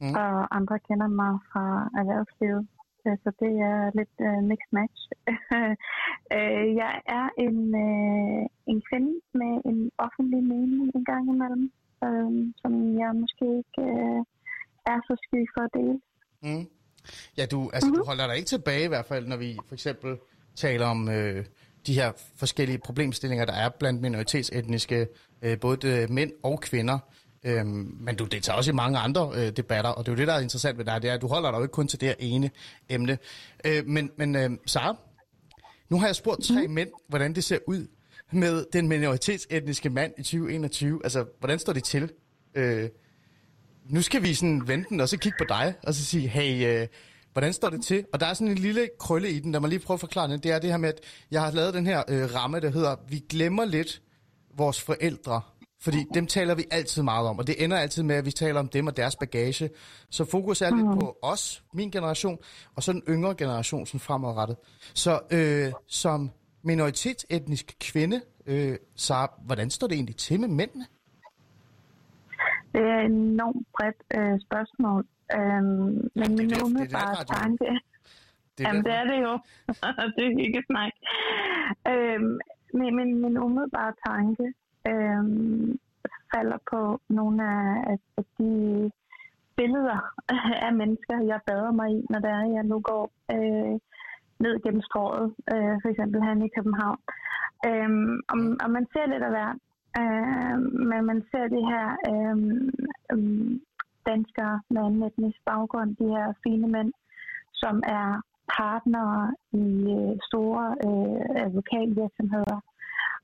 Mm. Mm. Og andre kender mig fra erhvervslivet. Øh, Så det er lidt øh, mixed match. øh, jeg er en, øh, en kvinde med en offentlig mening en gang imellem, øh, som jeg måske ikke øh, er så sky for at dele. Mm. Ja, du, altså, mm-hmm. du holder dig ikke tilbage i hvert fald, når vi for eksempel taler om øh, de her forskellige problemstillinger, der er blandt minoritetsetniske, øh, både mænd og kvinder. Øhm, men du deltager også i mange andre øh, debatter, og det er jo det, der er interessant ved dig, det er, at du holder dig jo ikke kun til det her ene emne. Øh, men men øh, Sara, nu har jeg spurgt tre mænd, hvordan det ser ud med den minoritetsetniske mand i 2021. Altså, hvordan står det til? Øh, nu skal vi sådan vente den, og så kigge på dig, og så sige, hey, øh, hvordan står det til? Og der er sådan en lille krølle i den, der må lige prøve at forklare den. Det er det her med, at jeg har lavet den her øh, ramme, der hedder, vi glemmer lidt vores forældre, Fordi dem taler vi altid meget om, og det ender altid med, at vi taler om dem og deres bagage. Så fokus er lidt Mm. på os, min generation, og så den yngre generation sådan fremadrettet. Så øh, som minoritetsetnisk kvinde, øh, så hvordan står det egentlig til med mændene? Det er et enormt bredt øh, spørgsmål. Øhm, men det min det- det umiddelbare tanke... Det Jamen, det er det jo. det er ikke snak. Øhm, men min, min umiddelbare tanke øhm, falder på nogle af, af, de billeder af mennesker, jeg bader mig i, når det er, jeg nu går øh, ned gennem strået, øh, for eksempel her i København. Øhm, og, og man ser lidt af hvert. Øh, men man ser de her øh, danskere med anden etnisk baggrund, de her fine mænd, som er partnere i øh, store øh, advokatvirksomheder.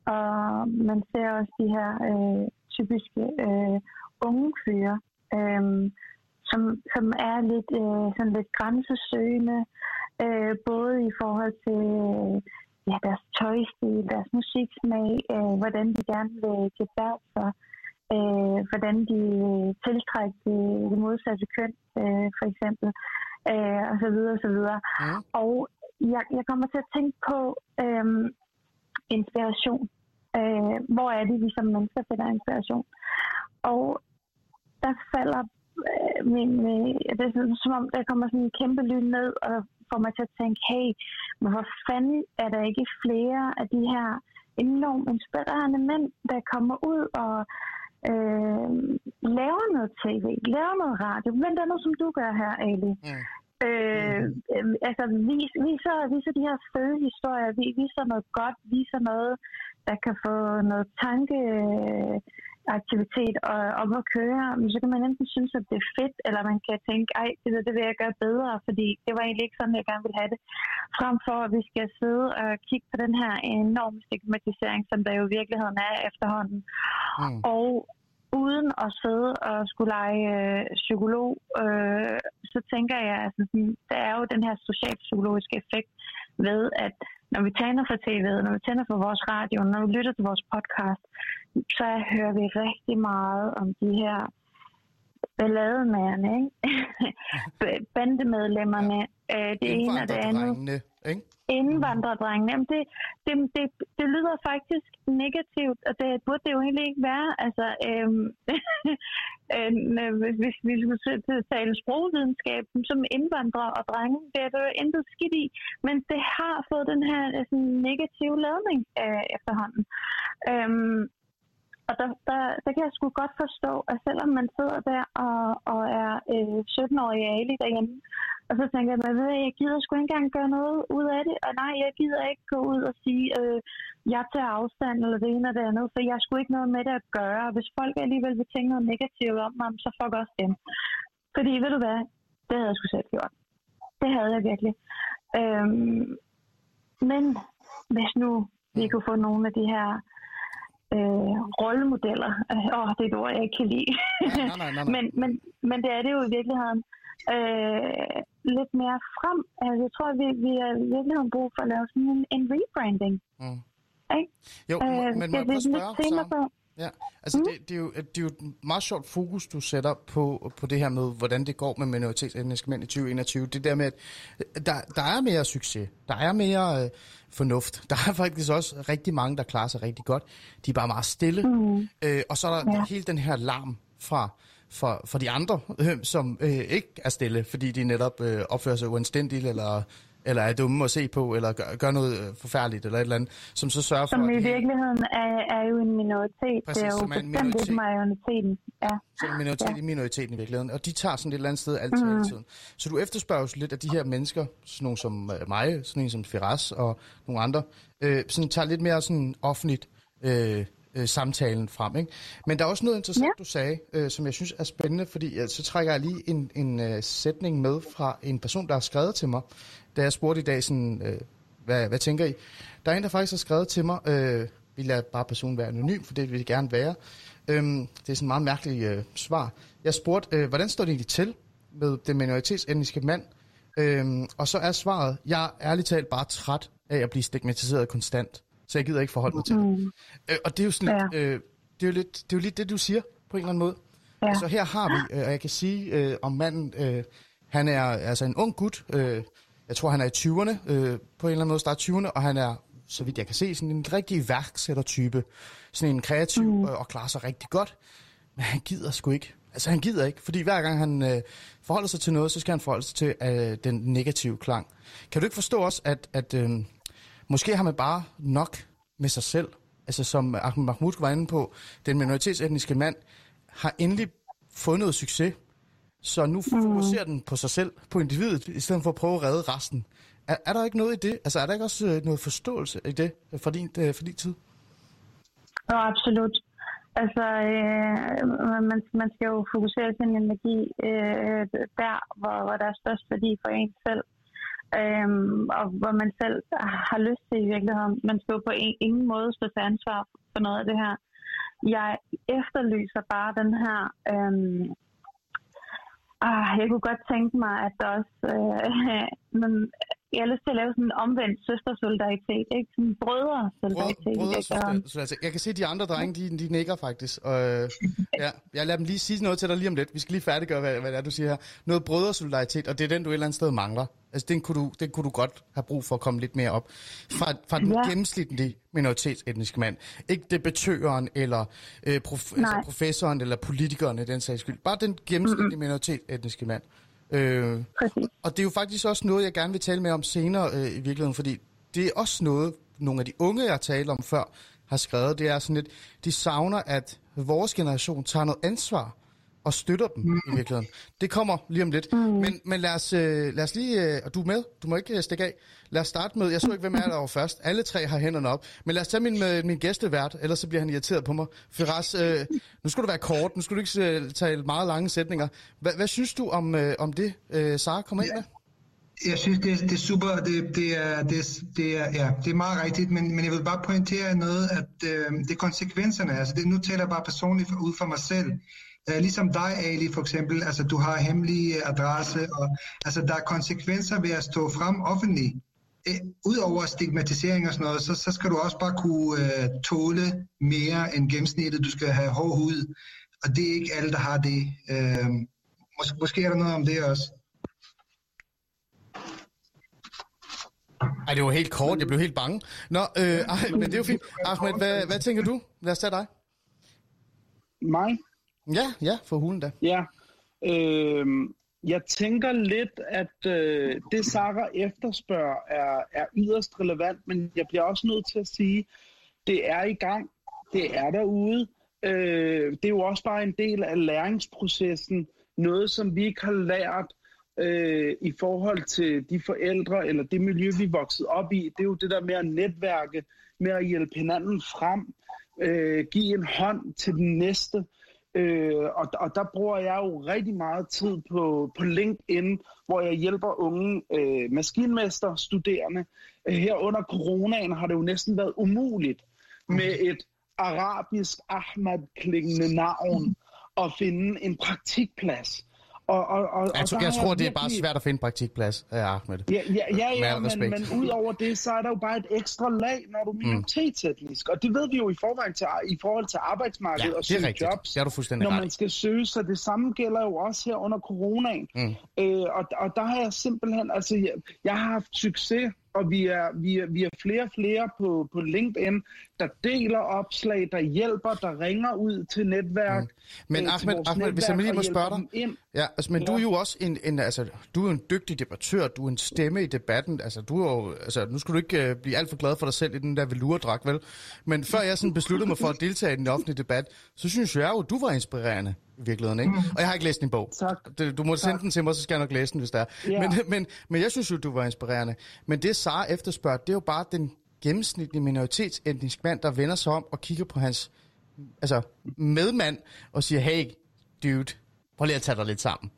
Og man ser også de her øh, typiske øh, unge fyre, øh, som, som er lidt, øh, sådan lidt grænsesøgende, øh, både i forhold til øh, ja, deres tøjstil, deres musiksmag, øh, hvordan de gerne vil gebære sig, øh, hvordan de øh, tiltrækker det, det modsatte køn, øh, for eksempel, øh, og så videre, og så videre. Mm. Og jeg, jeg kommer til at tænke på øhm, inspiration. Øh, hvor er det, vi som mennesker finder inspiration? Og der falder øh, min, øh, det er sådan, som om, der kommer sådan en kæmpe lyn ned og får mig til at tænke, hey, hvorfor fanden er der ikke flere af de her enormt inspirerende mænd, der kommer ud og øh, laver noget tv, laver noget radio, blandt andet som du gør her, Ali. Mm. Øh, øh, altså vis, viser, viser de her fede historier, vi- viser noget godt, viser noget, der kan få noget tankeaktivitet og, op at køre. Men så kan man enten synes, at det er fedt, eller man kan tænke, ej, det, der, det vil jeg gøre bedre, fordi det var egentlig ikke sådan, jeg gerne ville have det. Frem for, at vi skal sidde og kigge på den her enorme stigmatisering, som der jo i virkeligheden er efterhånden. Mm. Og uden at sidde og skulle lege øh, psykolog, øh, så tænker jeg, at sådan, der er jo den her socialpsykologiske effekt ved, at når vi tænder for tv'et, når vi tænder for vores radio, når vi lytter til vores podcast, så hører vi rigtig meget om de her ballademagerne, ikke? Bandemedlemmerne, øh, det ene og det andet ikke? indvandrerdrengene. Jamen det, det, det, det lyder faktisk negativt, og det burde det jo egentlig ikke være. Altså, øhm, øhm, hvis, vi skulle tale sprogvidenskab som indvandrere og drenge, det er der jo intet skidt i, men det har fået den her øh, sådan, negative ladning øh, efterhånden. Øhm, og der, der, der kan jeg sgu godt forstå, at selvom man sidder der og, og er øh, 17-årig Ali derhjemme, og så tænker jeg, ved jeg, gider sgu ikke engang gøre noget ud af det, og nej, jeg gider ikke gå ud og sige, øh, jeg tager afstand eller det ene og det andet, for jeg skulle ikke noget med det at gøre. Og hvis folk alligevel vil tænke noget negativt om mig, så fuck også dem. Fordi ved du hvad, det havde jeg sgu selv gjort. Det havde jeg virkelig. Øhm, men hvis nu vi kunne få nogle af de her øh, rollemodeller, øh, åh, det er et ord, jeg ikke kan lide, Nej, nej, nej, nej. men, men, men det er det jo i virkeligheden øh, lidt mere frem. Altså, jeg tror, vi, vi har i virkeligheden brug for at lave sådan en, en rebranding. Mm. Ikke? Jo, Øh, men må jeg prøve er at spørge, så? Ja, altså Mm. det, det, er jo, det er jo et meget sjovt fokus, du sætter på, på det her med, hvordan det går med minoritetsetniske mænd i 2021. Det der med, at der, der er mere succes, der er mere øh, fornuft. Der er faktisk også rigtig mange, der klarer sig rigtig godt. De er bare meget stille. Mm. Øh, og så er der, Ja. ja. hele den her larm fra, fra, fra de andre, øh, som øh, ikke er stille, fordi de netop øh, opfører sig uanstændigt, eller, eller er dumme at se på, eller gør, gør noget øh, forfærdeligt, eller et eller andet, som så sørger for... Som at i hele- virkeligheden er, er jo en minoritet. Præcis, det er jo som er en ikke majoriteten. Ja. Så er minoritet Ja. i minoriteten i virkeligheden. Og de tager sådan et eller andet sted altid, mm. hele tiden. Så du efterspørger jo lidt af de her mennesker, sådan nogle som øh, mig, sådan en som Firas og nogle andre, øh, sådan tager lidt mere sådan offentligt øh, øh, samtalen frem. Ikke? Men der er også noget interessant, ja. du sagde, øh, som jeg synes er spændende, fordi øh, så trækker jeg lige en, en øh, sætning med fra en person, der har skrevet til mig, da jeg spurgte i dag, sådan, øh, hvad, hvad tænker I? Der er en, der faktisk har skrevet til mig, øh, vi lader bare personen være anonym, for det vil vi gerne være. Øhm, det er sådan et meget mærkeligt øh, svar. Jeg spurgte, øh, hvordan står det egentlig til med den minoritetsetniske mand? Øhm, og så er svaret, jeg er ærligt talt bare træt af at blive stigmatiseret konstant, så jeg gider ikke forholde mig til det. Mm. Øh, og det er jo sådan lidt, øh, det er jo lidt det, er jo lidt det du siger på en eller anden måde. Ja. Altså her har vi, øh, og jeg kan sige øh, om manden, øh, han er altså en ung gut, øh, jeg tror han er i 20'erne, øh, på en eller anden måde start 20'erne, og han er, så vidt jeg kan se, sådan en rigtig værksættertype, sådan en kreativ mm. øh, og klarer sig rigtig godt, men han gider sgu ikke. Altså han gider ikke, fordi hver gang han øh, forholder sig til noget, så skal han forholde sig til øh, den negative klang. Kan du ikke forstå også, at, at øh, måske har man bare nok med sig selv? Altså som Ahmed Mahmoud var inde på, den minoritetsetniske mand har endelig noget succes, så nu fokuserer mm. den på sig selv, på individet, i stedet for at prøve at redde resten. Er, er der ikke noget i det? Altså er der ikke også øh, noget forståelse i det for din, øh, for din tid? Ja, absolut. Altså, øh, man, man skal jo fokusere sin energi øh, der, hvor, hvor der er størst værdi for en selv. Øh, og hvor man selv har lyst til i virkeligheden. Man skal jo på en, ingen måde stå til ansvar for noget af det her. Jeg efterlyser bare den her... Øh, ah, jeg kunne godt tænke mig, at der også... Øh, men, jeg har lyst til at lave sådan en omvendt søstersolidaritet, ikke? Sådan en brødre-solidaritet. Brødre, Jeg kan se, at de andre drenge, de, de nikker faktisk. Og, øh, ja, jeg lader dem lige sige noget til dig lige om lidt. Vi skal lige færdiggøre, hvad, hvad det er, du siger her. Noget brødre-solidaritet, og det er den, du et eller andet sted mangler. Altså, den kunne, du, den kunne du godt have brug for at komme lidt mere op. Fra, fra den ja. gennemsnitlige minoritetsetniske mand. Ikke debattøren, eller øh, prof, altså professoren, eller politikeren i den sags skyld. Bare den gennemsnitlige mm-hmm. minoritetsetniske mand. Øh, og det er jo faktisk også noget, jeg gerne vil tale med om senere øh, i virkeligheden, fordi det er også noget, nogle af de unge, jeg har talt om før, har skrevet. Det er sådan lidt, de savner, at vores generation tager noget ansvar og støtter dem mm. i virkeligheden. Det kommer lige om lidt. Mm. Men, men lad, os, øh, lad os lige, øh, og du er med, du må ikke øh, stikke af. Lad os starte med, jeg så ikke, hvem er der over først. Alle tre har hænderne op. Men lad os tage min, min gæstevært, ellers så bliver han irriteret på mig. Firas, øh, nu skulle du være kort, nu skulle du ikke tale meget lange sætninger. Hva, hvad synes du om, øh, om det, øh, Sara kommer ind med? Jeg synes, det, det er super, det, det, er, det, det, er, ja, det er meget rigtigt, men, men jeg vil bare pointere noget, at øh, det er konsekvenserne. Altså det, nu taler jeg bare personligt ud for mig selv. Uh, ligesom dig, Ali, for eksempel, altså du har hemmelig adresse, og altså der er konsekvenser ved at stå frem offentligt. Uh, Udover stigmatisering og sådan noget, så, så skal du også bare kunne uh, tåle mere end gennemsnittet. Du skal have hård hud, og det er ikke alle, der har det. Uh, mås- måske er der noget om det også. Ej, det var helt kort. Jeg blev helt bange. Nå, øh, ej, men det er jo fint. Ahmed, hvad, hvad tænker du? Lad os tage dig. Mig? Ja, ja, for hulen da. Ja. Øh, jeg tænker lidt, at øh, det Sara efterspørger er, er yderst relevant, men jeg bliver også nødt til at sige, det er i gang. Det er derude. Øh, det er jo også bare en del af læringsprocessen. Noget, som vi ikke har lært øh, i forhold til de forældre eller det miljø, vi er vokset op i. Det er jo det der med at netværke, med at hjælpe hinanden frem, øh, give en hånd til den næste. Øh, og, og der bruger jeg jo rigtig meget tid på, på LinkedIn, hvor jeg hjælper unge øh, maskinmester, studerende. Øh, her under coronaen har det jo næsten været umuligt med et arabisk Ahmad-klingende navn at finde en praktikplads. Og, og, og, jeg, og jeg tror, det er bare svært at finde praktikplads, ja, Ahmed. Ja, ja, ja, ja men, men ud over det, så er der jo bare et ekstra lag, når du er minoritetsetnisk. Mm. Og det ved vi jo i, forvejen til, i forhold til arbejdsmarkedet ja, og søge jobs. Det er du fuldstændig Når man skal søge, så det samme gælder jo også her under coronaen. Mm. Øh, og, og der har jeg simpelthen, altså jeg, jeg har haft succes og vi er, vi er, vi er flere og flere på, på LinkedIn, der deler opslag, der hjælper, der ringer ud til netværk. Mm. Men øh, Ahmed, Ahmed hvis jeg lige må spørge dig. Ja, altså, men ja. du er jo også en, en, altså, du er en dygtig debattør, du er en stemme i debatten. Altså, du er jo, altså, nu skal du ikke uh, blive alt for glad for dig selv i den der velurdragt, vel? Men før jeg sådan besluttede mig for at deltage i den offentlige debat, så synes jeg jo, at du var inspirerende virkeligheden. Ikke? Mm. Og jeg har ikke læst din bog. Tak. Du må sende tak. den til mig, så skal jeg nok læse den, hvis der er. Ja. Men, men, men jeg synes jo, du var inspirerende. Men det Sara efterspørger, det er jo bare den gennemsnitlige minoritetsetnisk mand, der vender sig om og kigger på hans altså, medmand og siger, hey, dude, prøv lige at tage dig lidt sammen.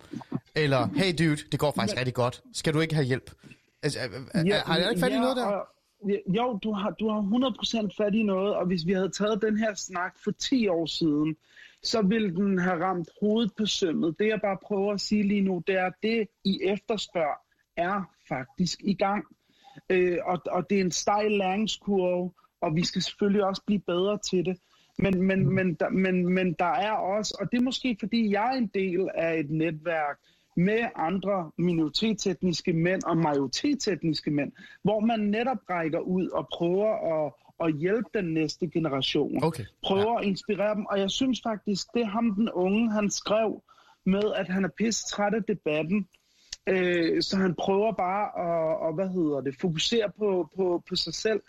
Eller, hey dude, det går faktisk rigtig godt. Skal du ikke have hjælp? Altså, ja, har jeg ikke fat i ja, noget der? Og, jo, du har, du har 100% fat i noget, og hvis vi havde taget den her snak for 10 år siden, så vil den have ramt hovedet på sømmet. Det jeg bare prøver at sige lige nu, det er, at det I efterspørger er faktisk i gang. Øh, og, og det er en stejl læringskurve, og vi skal selvfølgelig også blive bedre til det. Men, men, men, der, men, men der er også, og det er måske fordi jeg er en del af et netværk med andre minoritetsetniske mænd og majoritetsetniske mænd, hvor man netop rækker ud og prøver at, at hjælpe den næste generation. Okay. Prøver at inspirere dem, og jeg synes faktisk, det ham den unge, han skrev med, at han er pisse træt af debatten, øh, så han prøver bare at, og, hvad hedder det, fokusere på, på, på sig selv.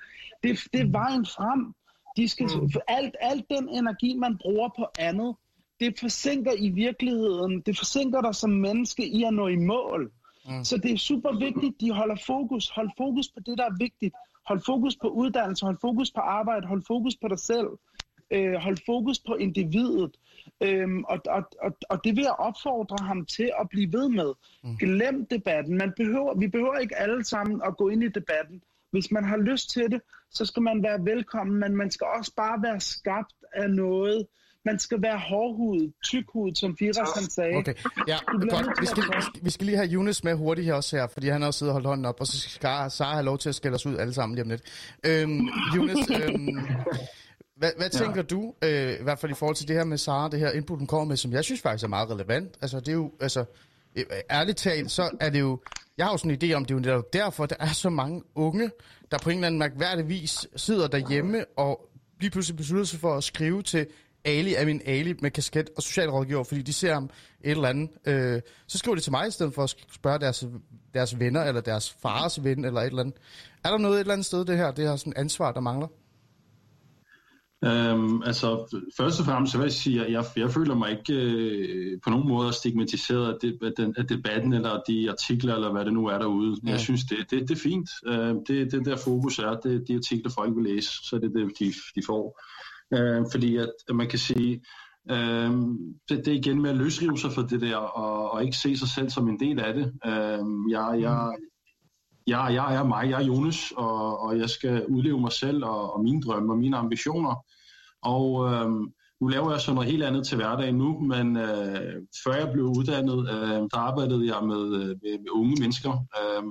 Det, det er vejen frem. De skal, for alt, alt den energi, man bruger på andet, det forsinker i virkeligheden, det forsinker dig som menneske i at nå i mål. Mm. Så det er super vigtigt, de holder fokus. Hold fokus på det, der er vigtigt. Hold fokus på uddannelse, hold fokus på arbejde, hold fokus på dig selv. Øh, hold fokus på individet. Øhm, og, og, og, og det vil jeg opfordre ham til at blive ved med. Mm. Glem debatten. Man behøver, vi behøver ikke alle sammen at gå ind i debatten. Hvis man har lyst til det, så skal man være velkommen, men man skal også bare være skabt af noget. Man skal være hårdhudet, tykhudet, som Firas han sagde. Okay, ja, godt. Vi skal, vi, skal, vi skal lige have Jonas med hurtigt her også her, fordi han har også siddet og holdt hånden op, og så skal Sara have lov til at skælde os ud alle sammen lige om lidt. Øhm, Jonas, øhm, hvad, hvad tænker ja. du, øh, i hvert fald i forhold til det her med Sara, det her input, hun kommer med, som jeg synes faktisk er meget relevant. Altså, det er jo, altså, øh, ærligt talt, så er det jo, jeg har jo sådan en idé om, det er jo netop derfor, der er så mange unge, der på en eller anden mærkværdig vis sidder derhjemme og lige pludselig beslutter sig for at skrive til Ali er min Ali med kasket og socialrådgiver, fordi de ser ham et eller andet. Øh, så skriver de til mig i stedet for at spørge deres, deres venner, eller deres fars ven, eller et eller andet. Er der noget et eller andet sted, det her, det her sådan ansvar, der mangler? Øhm, altså, først og fremmest så vil jeg sige, at jeg, jeg føler mig ikke øh, på nogen måde stigmatiseret af, det, af, den, af debatten, eller de artikler, eller hvad det nu er derude. Ja. Jeg synes, det, det, det er fint. Øh, det, det der fokus er, det de artikler, folk vil læse, så det er det, de, de får. Øh, fordi at, at man kan sige, øh, det, det er igen med at løsrive sig for det der, og, og ikke se sig selv som en del af det. Øh, jeg, jeg, jeg, jeg er mig, jeg er Jonas, og, og jeg skal udleve mig selv og, og mine drømme og mine ambitioner. Og øh, nu laver jeg så noget helt andet til hverdag nu, men øh, før jeg blev uddannet, øh, der arbejdede jeg med, øh, med, med unge mennesker, øh,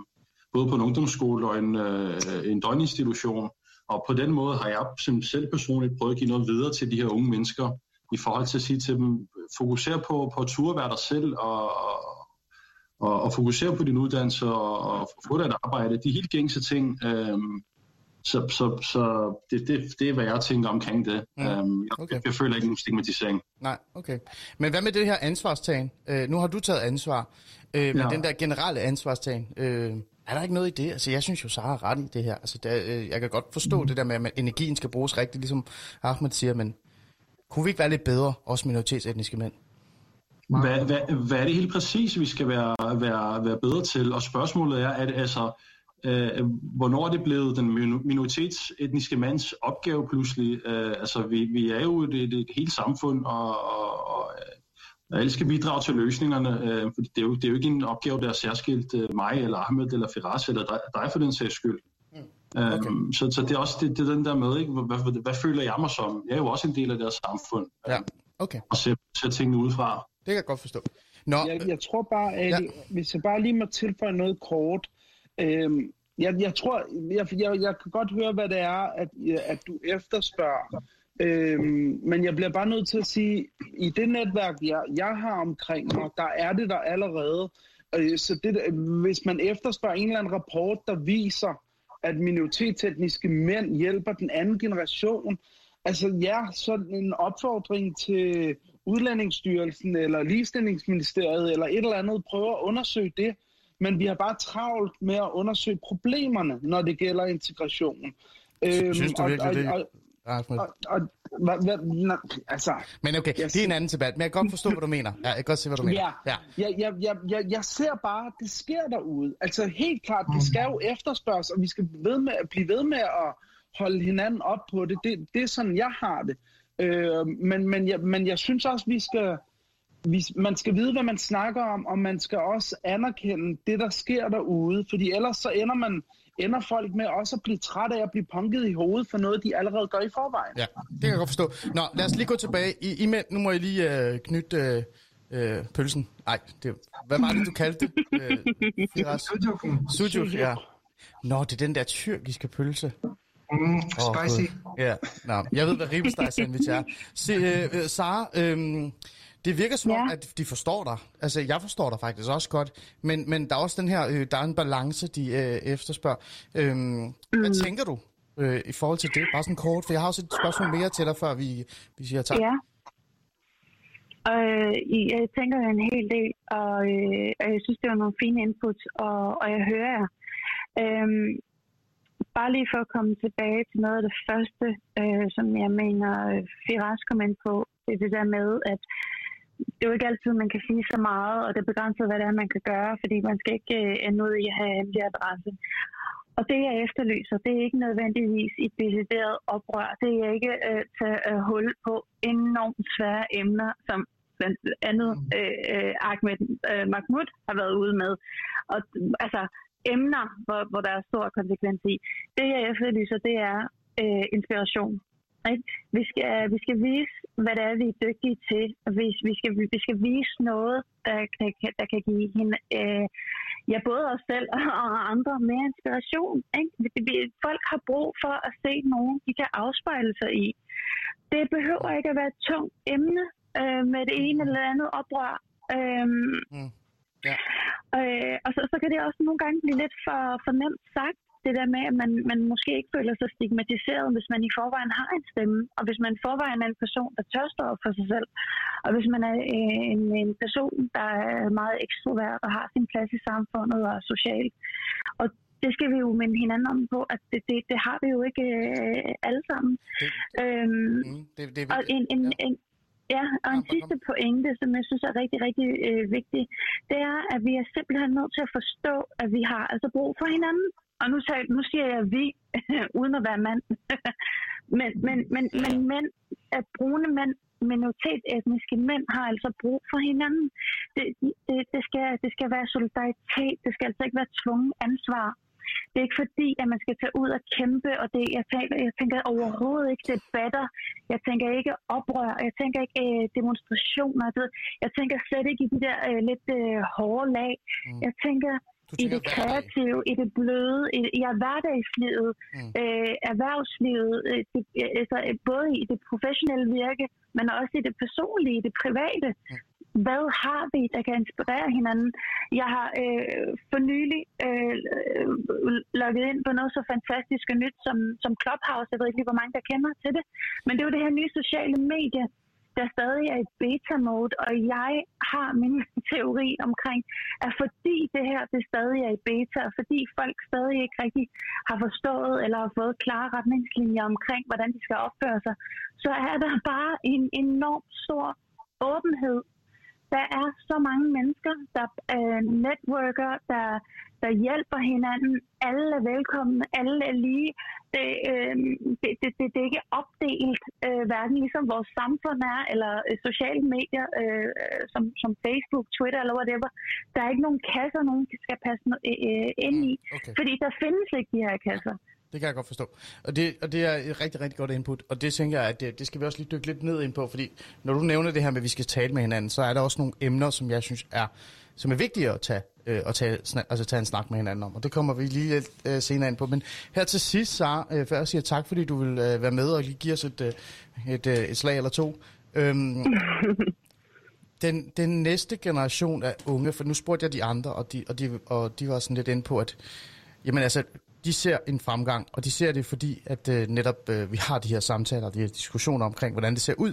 både på en ungdomsskole og en, øh, en døgninstitution. Og på den måde har jeg selv personligt prøvet at give noget videre til de her unge mennesker, i forhold til at sige til dem, fokusere på, på at ture være dig selv, og, og, og fokusere på din uddannelse, og, og få dig et arbejde. De helt gængse ting. Øhm, så så, så det, det, det er, hvad jeg tænker omkring det. Mm. Øhm, jeg, okay. jeg, jeg føler ikke nogen stigmatisering. Nej, okay. Men hvad med det her ansvarstagen? Øh, nu har du taget ansvar, øh, men ja. den der generelle ansvarstagen, øh, er der ikke noget i det? Altså, jeg synes jo, Sara har ret i det her. Altså, der, øh, jeg kan godt forstå mm. det der med, at energien skal bruges rigtigt, ligesom Ahmed siger, men kunne vi ikke være lidt bedre, også minoritetsetniske mænd? Hvad, hvad, hvad er det helt præcis, vi skal være, være, være bedre til? Og spørgsmålet er, at altså, øh, hvornår er det blevet den minoritetsetniske mands opgave pludselig? Øh, altså, vi, vi er jo et, et, et helt samfund, og alle skal bidrage til løsningerne, øh, for det er, jo, det er jo ikke en opgave, der er særskilt øh, mig, eller Ahmed, eller Firas, eller dig, dig for den sags skyld. Mm. Okay. Um, så, så det er også det, det er den der med, ikke? Hvad, hvad, hvad føler jeg mig som? Jeg er jo også en del af deres samfund. Ja, okay. Og ser, ser tingene udefra. Det kan jeg godt forstå. Nå, jeg, jeg tror bare, at ja. hvis jeg bare lige må tilføje noget kort. Øhm, jeg, jeg tror, jeg, jeg, jeg kan godt høre, hvad det er, at, at du efterspørger. Øhm, men jeg bliver bare nødt til at sige, i det netværk, jeg, jeg har omkring mig, der er det der allerede. Øh, så det, hvis man efterspørger en eller anden rapport, der viser, at minoritetsetniske mænd hjælper den anden generation, altså ja, så en opfordring til Udlændingsstyrelsen eller Ligestillingsministeriet eller et eller andet prøver at undersøge det, men vi har bare travlt med at undersøge problemerne, når det gælder integration. Synes øhm, du virkelig og, det? Og, Rasmus. Og, og, hva, hva, na, altså, men okay, det er en anden debat, men jeg kan godt forstå, hvad du mener. Ja, jeg kan godt se, hvad du mener. Ja, ja. Jeg, jeg, jeg, jeg, jeg ser bare, at det sker derude. Altså helt klart, det skal jo efterspørges, og vi skal ved med, at blive ved med at holde hinanden op på det. Det, det er sådan, jeg har det. Øh, men, men, jeg, men jeg synes også, vi skal, vi, man skal vide, hvad man snakker om, og man skal også anerkende det, der sker derude, fordi ellers så ender man ender folk med også at blive trætte af at blive punket i hovedet for noget, de allerede gør i forvejen. Ja, det kan jeg godt forstå. Nå, lad os lige gå tilbage. I, I mænd, nu må jeg lige øh, knytte øh, øh, pølsen. Nej, det, hvad var det, du kaldte det? Øh, Sujuk. Sujuk, ja. Nå, det er den der tyrkiske pølse. Mm, Åh, spicy. Gud. Ja, nå, jeg ved, hvad ribsteg sandwich er. Se, øh, øh, Sara, øh, det virker som om, Ja. at de forstår dig. Altså, jeg forstår dig faktisk også godt. Men, men der er også den her, øh, der er en balance, de øh, efterspørger. Øh, mm. Hvad tænker du øh, i forhold til det? Bare sådan kort, for jeg har også et spørgsmål mere til dig, før vi, vi siger tak. Ja. Øh, jeg tænker en hel del, og, øh, og jeg synes, det var nogle fine input, og, og jeg hører jer. Øhm, bare lige for at komme tilbage til noget af det første, øh, som jeg mener, øh, Firas kom ind på, det er det der med, at det er jo ikke altid, man kan sige så meget, og det er begrænset, hvad det er, man kan gøre, fordi man skal ikke øh, ende ud i at have hemmelig adresse. Og det, jeg efterlyser, det er ikke nødvendigvis et decideret oprør. Det er ikke øh, tage øh, hul på enormt svære emner, som blandt andet øh, øh, Ahmed øh, Mahmoud har været ude med. Og altså emner, hvor, hvor der er stor konsekvens i. Det, jeg efterlyser, det er øh, inspiration. Ikke? Vi, skal, vi skal vise, hvad det er, vi er dygtige til. Og vi, vi, skal, vi skal vise noget, der kan, der kan give hende, øh, ja, både os selv og andre mere inspiration. Ikke? Folk har brug for at se nogen, de kan afspejle sig i. Det behøver ikke at være et tungt emne øh, med det ene eller andet oprør. Øhm, Mm. Ja. Øh, og så, så kan det også nogle gange blive lidt for, for nemt sagt, det der med, at man, man måske ikke føler sig stigmatiseret, hvis man i forvejen har en stemme, og hvis man i forvejen er en person, der tør stå op for sig selv, og hvis man er øh, en, en person, der er meget ekstrovert og har sin plads i samfundet og socialt. Og det skal vi jo minde hinanden om på, at det, det, det har vi jo ikke øh, alle sammen. Det, Øhm, mm, det, det, og en, en, ja. en, ja, og en sidste pointe, som jeg synes er rigtig, rigtig øh, vigtig, det er, at vi er simpelthen nødt til at forstå, at vi har altså brug for hinanden. Og nu, tager, nu siger jeg vi, uden at være mand. men, men, men, men mænd, at brune mænd, minoritetsetniske mænd har altså brug for hinanden. Det, det, det, skal, det skal være solidaritet, det skal altså ikke være tvungen ansvar. Det er ikke fordi, at man skal tage ud og kæmpe, og det, jeg, tænker, jeg tænker overhovedet ikke debatter. Jeg tænker ikke oprør. Jeg tænker ikke øh, demonstrationer. Jeg tænker slet ikke i de der øh, lidt øh, hårde lag. Mm. Jeg tænker Du i det hverdag. kreative, i det bløde, i, i hverdagslivet, Mm. øh, erhvervslivet, øh, det, øh, altså, øh, både i det professionelle virke, men også i det personlige, i det private. Mm. Hvad har vi, der kan inspirere hinanden? Jeg har øh, for nylig øh, øh, logget ind på noget så fantastisk og nyt som, som Clubhouse. Jeg ved ikke lige, hvor mange der kender til det. Men det er jo det her nye sociale medie, der stadig er i beta-mode, og jeg har min teori omkring, at fordi det her det stadig er i beta, og fordi folk stadig ikke rigtig har forstået eller har fået klare retningslinjer omkring, hvordan de skal opføre sig, så er der bare en enorm stor åbenhed. Der er så mange mennesker, der øh, networker, der, der hjælper hinanden. Alle er velkomne, alle er lige. Det, øh, det, det, det, det er ikke opdelt, øh, hverken ligesom vores samfund er, eller øh, sociale medier, øh, øh, som, som Facebook, Twitter eller whatever. Der er ikke nogen kasser, nogen skal passe øh, øh, ind i, Mm, okay. fordi der findes ikke de her kasser. Det kan jeg godt forstå. Og det, og det er et rigtig, rigtig godt input. Og det tænker jeg, at det, det skal vi også lige dykke lidt ned ind på. Fordi når du nævner det her med, at vi skal tale med hinanden, så er der også nogle emner, som jeg synes er, som er vigtige at tage, øh, at tage, snak, altså tage en snak med hinanden om. Og det kommer vi lige lidt øh, senere ind på. Men her til sidst, Sara, øh, før jeg siger tak, fordi du vil øh, være med og lige give os et, øh, et, øh, et slag eller to. Øhm, den, den næste generation af unge, for nu spurgte jeg de andre, og de, og de, og de var sådan lidt inde på, at jamen altså, de ser en fremgang, og de ser det, fordi at øh, netop øh, vi har de her samtaler, de her diskussioner omkring, hvordan det ser ud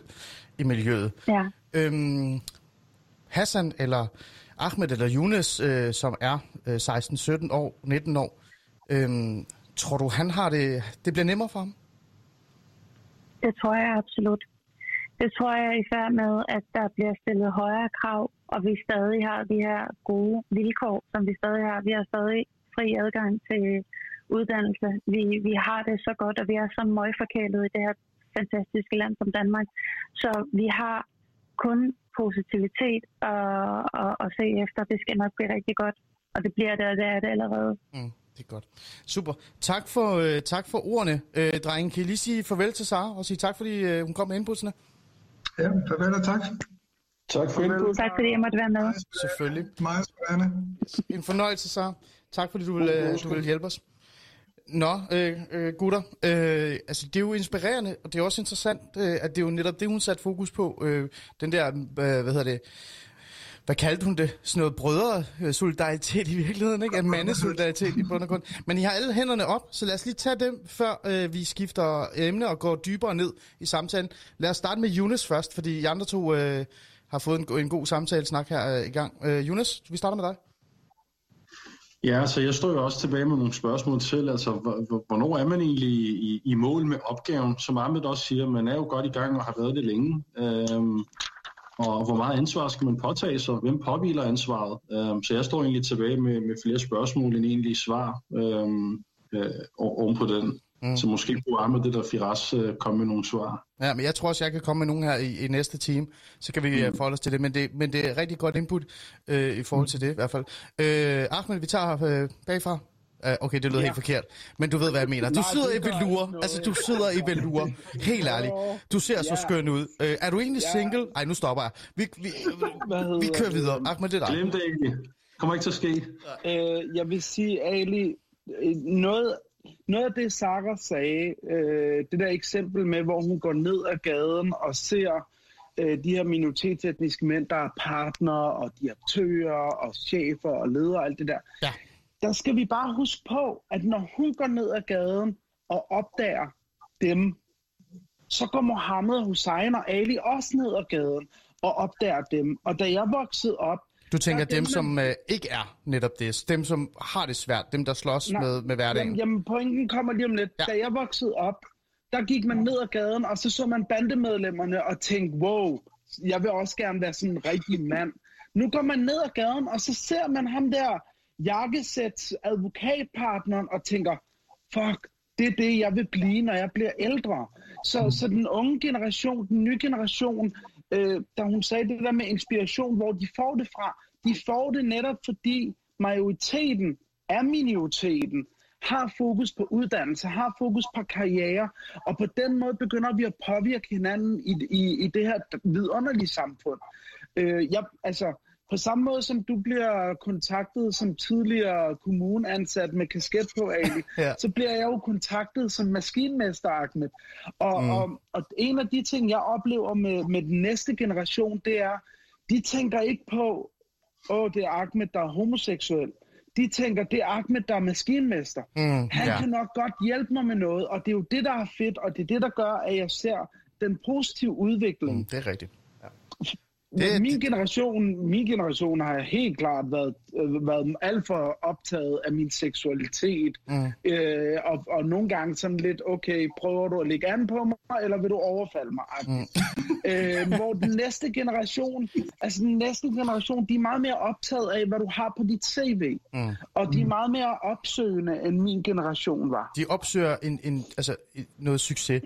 i miljøet. Ja. Øhm, Hassan eller Ahmed eller Younes, øh, som er øh, 16, 17 år, 19 år, øhm, tror du, han har det, det bliver nemmere for ham? Det tror jeg absolut. Det tror jeg i færd med, at der bliver stillet højere krav, og vi stadig har de her gode vilkår, som vi stadig har. Vi har stadig fri adgang til uddannelse. Vi, vi har det så godt, og vi er så møgforkælet i det her fantastiske land som Danmark. Så vi har kun positivitet at, at, at se efter. Det skal nok blive rigtig godt, og det bliver det, og det er det allerede. Mm, det er godt. Super. Tak for, øh, tak for ordene, øh, drengen. Kan I lige sige farvel til Sara og sige tak, fordi øh, hun kom med inputsene? Ja, farvel og tak. Tak for input. Tak fordi jeg måtte være med. Selvfølgelig. Meget spændende. En fornøjelse, Sara. Tak fordi du vil, øh, du vil hjælpe os nå, øh, øh, gutter, øh, altså det er jo inspirerende, og det er også interessant, øh, at det er jo netop det, hun satte fokus på, øh, den der, øh, hvad hedder det, hvad kaldte hun det? Sådan noget brødre-solidaritet i virkeligheden, ikke? En mandesolidaritet i bund og grund. Men I har alle hænderne op, så lad os lige tage dem, før øh, vi skifter emne og går dybere ned i samtalen. Lad os starte med Jonas først, fordi I andre to øh, har fået en, en god samtale-snak her øh, i gang. Øh, Jonas, vi starter med dig. Ja, så jeg står jo også tilbage med nogle spørgsmål til, altså hvornår er man egentlig i, i mål med opgaven? Som Ahmed også siger, man er jo godt i gang og har været det længe. Øhm, og hvor meget ansvar skal man påtage sig? Hvem påviler ansvaret? Øhm, så jeg står egentlig tilbage med, med flere spørgsmål end egentlig svar øhm, øh, oven på den. Mm. Så måske kunne Ahmed det der Firas øh, komme med nogle svar. Ja, men jeg tror også, jeg kan komme med nogle her i, i næste time. Så kan vi mm. forholde os til det. Men det, men det er rigtig godt input øh, i forhold mm. til det i hvert fald. Øh, Ahmed, vi tager øh, bagfra. Uh, okay, det lyder ja. helt forkert. Men du ved, hvad jeg mener. Du Nej, sidder i velure. Altså, du sidder i velure. Helt ærligt. Du ser ja. så skøn ud. Uh, er du egentlig ja. single? Nej, nu stopper jeg. Vi, vi, vi kører videre. Ahmed, det er dig. Glem det ikke. Kommer ikke til at ske. Uh, jeg vil sige, Ali, noget, noget af det, Sarah sagde, uh, det der eksempel med, hvor hun går ned ad gaden og ser de her minoritetsetniske mænd, der er partnere og direktører og chefer og ledere og alt det der. Ja der skal vi bare huske på, at når hun går ned ad gaden og opdager dem, så går Mohammed, Hussein og Ali også ned ad gaden og opdager dem. Og da jeg voksede op... Du tænker dem, dem som øh, ikke er netop det, dem som har det svært, dem der slås nej, med, med hverdagen. Jamen, jamen pointen kommer lige om lidt. Ja. Da jeg voksede op, der gik man ned ad gaden, og så så man bandemedlemmerne og tænkte, wow, jeg vil også gerne være sådan en rigtig mand. Nu går man ned ad gaden, og så ser man ham der jakkesæt advokatpartneren og tænker, fuck, det er det, jeg vil blive, når jeg bliver ældre. Så, mm. så den unge generation, den nye generation, øh, da hun sagde det der med inspiration, hvor de får det fra, de får det netop fordi majoriteten er minoriteten har fokus på uddannelse, har fokus på karriere, og på den måde begynder vi at påvirke hinanden i, i, i det her vidunderlige samfund. Øh, jeg, altså, på samme måde som du bliver kontaktet som tidligere kommuneansat med kasket på, Ali, ja. så bliver jeg jo kontaktet som maskinmester, Ahmed. Og, mm. og, og en af de ting, jeg oplever med, med den næste generation, det er, de tænker ikke på, åh, oh, det er Ahmed, der er homoseksuel. De tænker, det er Ahmed, der er maskinmester. Mm, Han ja. kan nok godt hjælpe mig med noget, og det er jo det, der er fedt, og det er det, der gør, at jeg ser den positive udvikling. Mm, det er rigtigt. Det, min, generation, min generation har helt klart været, øh, været alt for optaget af min seksualitet. Mm. Øh, og, og nogle gange sådan lidt, okay, prøver du at lægge an på mig, eller vil du overfalde mig? Mm. øh, hvor den næste generation, altså den næste generation, de er meget mere optaget af, hvad du har på dit CV. Mm. Og de er meget mere opsøgende, end min generation var. De opsøger en, en, altså, noget succes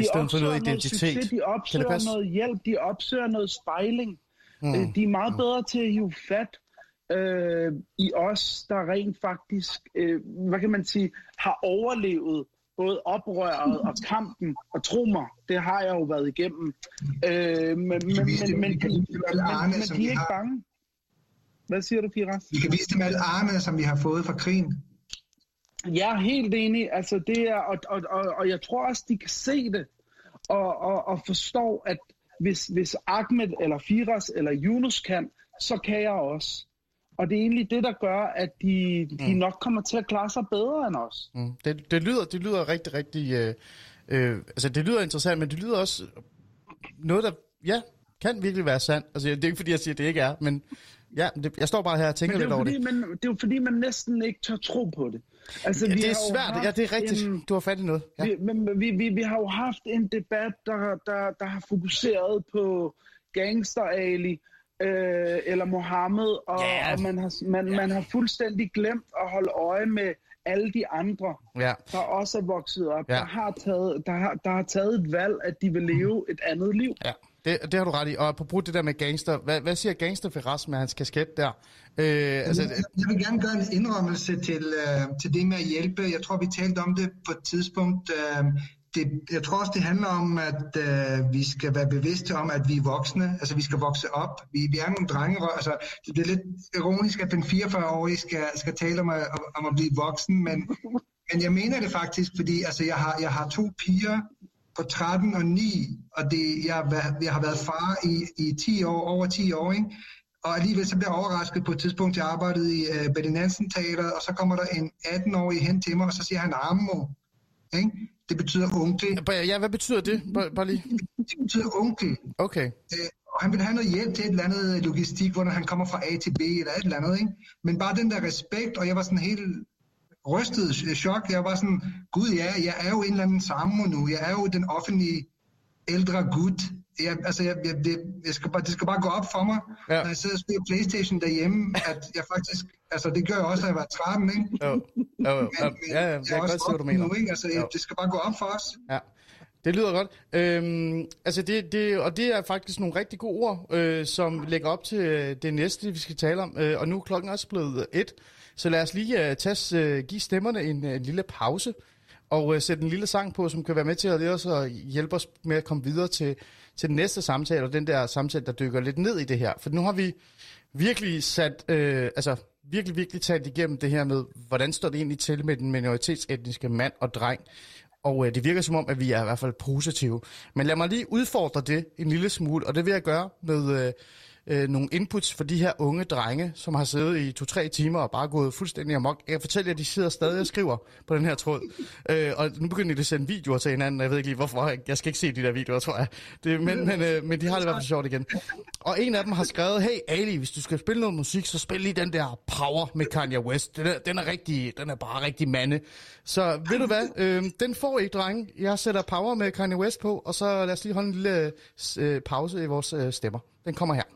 i stedet for noget identitet. Noget succes, de opsøger noget hjælp, de opsøger noget spejling. Mm. Øh, de er meget mm. bedre til at hive fat øh, i os, der rent faktisk, øh, hvad kan man sige, har overlevet både oprøret og kampen, og tro mig, det har jeg jo været igennem. Øh, men men, men, men, men, men de er ikke bange. Hvad siger du, Firas? Vi kan vise dem alle arme, som vi har fået fra krigen. Jeg er helt enig. Altså, det er, og, og, og, og jeg tror også, de kan se det og, og, og forstå, at hvis, hvis Ahmed eller Firas eller Yunus kan, så kan jeg også. Og det er egentlig det, der gør, at de, de mm. nok kommer til at klare sig bedre end os. Mm. Det, det, lyder, det lyder rigtig, rigtig... Øh, øh, altså, det lyder interessant, men det lyder også noget, der ja, kan virkelig være sandt. Altså, det er ikke, fordi jeg siger, at det ikke er, men ja, det, jeg står bare her og tænker lidt over det. Men det er jo fordi, man næsten ikke tør tro på det. Altså, ja, vi det er svært. Ja, det er rigtigt. En, du har fat i noget. Ja. Vi, men, vi, vi, vi har jo haft en debat, der, der, der har fokuseret på gangster Ali øh, eller Mohammed, og, yeah. og man, har, man, yeah. man har fuldstændig glemt at holde øje med alle de andre, ja. der også er vokset op, ja. der, har taget, der, har, der har taget et valg, at de vil leve et andet liv. Ja. Det, det har du ret i. Og på brug det der med gangster, hvad, hvad siger gangster for med hans kasket der? Øh, altså, jeg, jeg vil gerne gøre en indrømmelse til, uh, til det med at hjælpe. Jeg tror, vi talte om det på et tidspunkt. Uh, det, jeg tror også, det handler om, at uh, vi skal være bevidste om, at vi er voksne. Altså, vi skal vokse op. Vi, vi er nogle drenge. Altså, det er lidt ironisk, at den 44-årige skal, skal tale om, om at blive voksen, men men jeg mener det faktisk, fordi altså, jeg, har, jeg har to piger på 13 og 9, og det, jeg, jeg har været far i, i 10 år, over 10 år, ikke? Og alligevel så bliver jeg overrasket på et tidspunkt, jeg arbejdede i uh, Betty Nansen Teater, og så kommer der en 18-årig hen til mig, og så siger han Ammo. Ikke? Det betyder onkel. Ja, hvad betyder det? Bare, bare lige. Det betyder onkel. Okay. Øh, og han vil have noget hjælp til et eller andet logistik, hvor han kommer fra A til B eller et eller andet. Ikke? Men bare den der respekt, og jeg var sådan helt rystet chok. Jeg var sådan, gud ja, jeg er jo en eller anden sammen nu. Jeg er jo den offentlige ældre gut. Jeg, altså, jeg, jeg, det, jeg skal bare, det skal bare gå op for mig, ja. når jeg sidder og spiller Playstation derhjemme, at jeg faktisk, altså det gør jeg også, at jeg var 13, ikke? Jo, jo, jo. Men, ja, ja, jeg, jeg kan godt se, hvad du mener. Nu, ikke? Altså, jo. det skal bare gå op for os. Ja. Det lyder godt. Øhm, altså det, det, og det er faktisk nogle rigtig gode ord, øh, som lægger op til øh, det næste, vi skal tale om. Øh, og nu er klokken også blevet et, så lad os lige øh, uh, tage, uh, øh, give stemmerne en, øh, en lille pause og uh, sætte en lille sang på, som kan være med til at os og hjælpe os med at komme videre til, til den næste samtale, og den der samtale, der dykker lidt ned i det her. For nu har vi virkelig sat, øh, altså virkelig, virkelig talt igennem det her med, hvordan står det egentlig til med den minoritetsetniske mand og dreng. Og øh, det virker som om, at vi er i hvert fald positive. Men lad mig lige udfordre det en lille smule, og det vil jeg gøre med... Øh, øh, nogle inputs for de her unge drenge, som har siddet i to-tre timer og bare gået fuldstændig amok. Jeg kan fortælle jer, at de sidder stadig og skriver på den her tråd. Øh, og nu begynder de at sende videoer til hinanden, jeg ved ikke lige hvorfor. Jeg skal ikke se de der videoer, tror jeg. Det, men, men, øh, men de har det i hvert fald sjovt igen. Og en af dem har skrevet, hey Ali, hvis du skal spille noget musik, så spil lige den der Power med Kanye West. Den er, den er, rigtig, den er bare rigtig mande. Så ved du hvad, øh, den får I, drenge. Jeg sætter Power med Kanye West på, og så lad os lige holde en lille øh, øh pause i vores øh, stemmer. Den kommer her.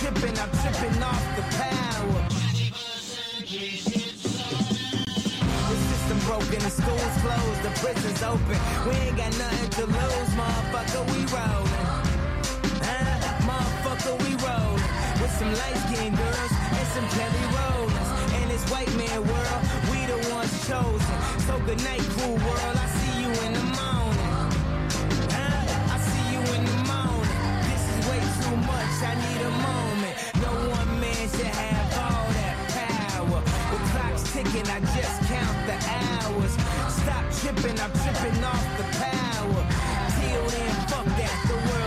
Tripping. I'm tripping off the power. The system broken, the school's closed, the prison's open. We ain't got nothing to lose, motherfucker, we rollin'. Uh, motherfucker, we rollin'. With some light-skinned girls and some Kelly Rollins. In this white man world, we the ones chosen. So good night, cool world, I see you in the morning. I need a moment. No one man should have all that power. The clock's ticking, I just count the hours Stop tripping, I'm tripping off the power. Till then, fuck that, the world's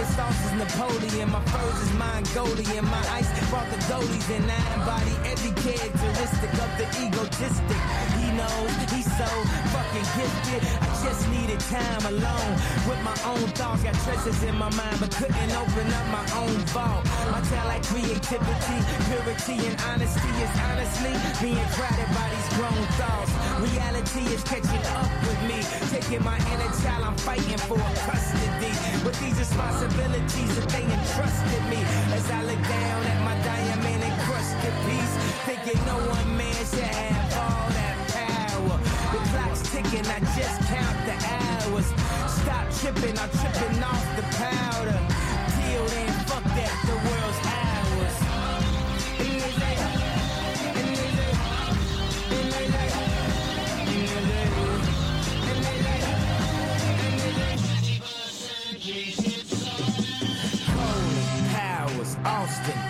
Short-minded sauce is Napoleon. My furs is Mongolian. My ice brought the goldies and I embody every characteristic of the egotistic. Knows he's so fucking gifted. I just needed time alone with my own thoughts. Got treasures in my mind, but couldn't open up my own vault. My talent, like creativity, purity, and honesty is honestly being crowded by these grown thoughts. Reality is catching up with me, taking my inner child. I'm fighting for custody with these responsibilities that they entrusted me. As I look down at my diamond encrusted piece, thinking no one man should have ticking, I just count the hours. Stop tripping, I'm tripping off the powder. Till then, fuck that, the world's ours. Austin,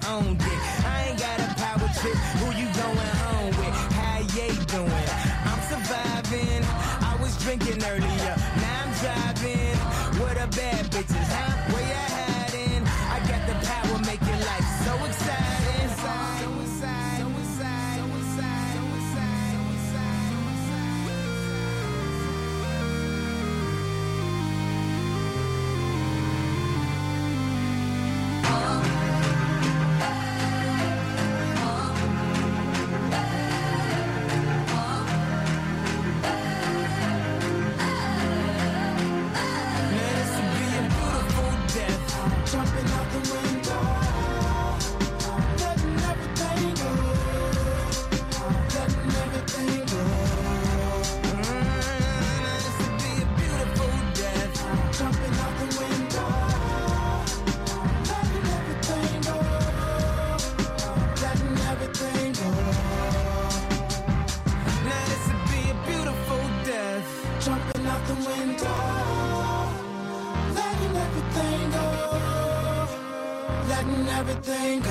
everything go.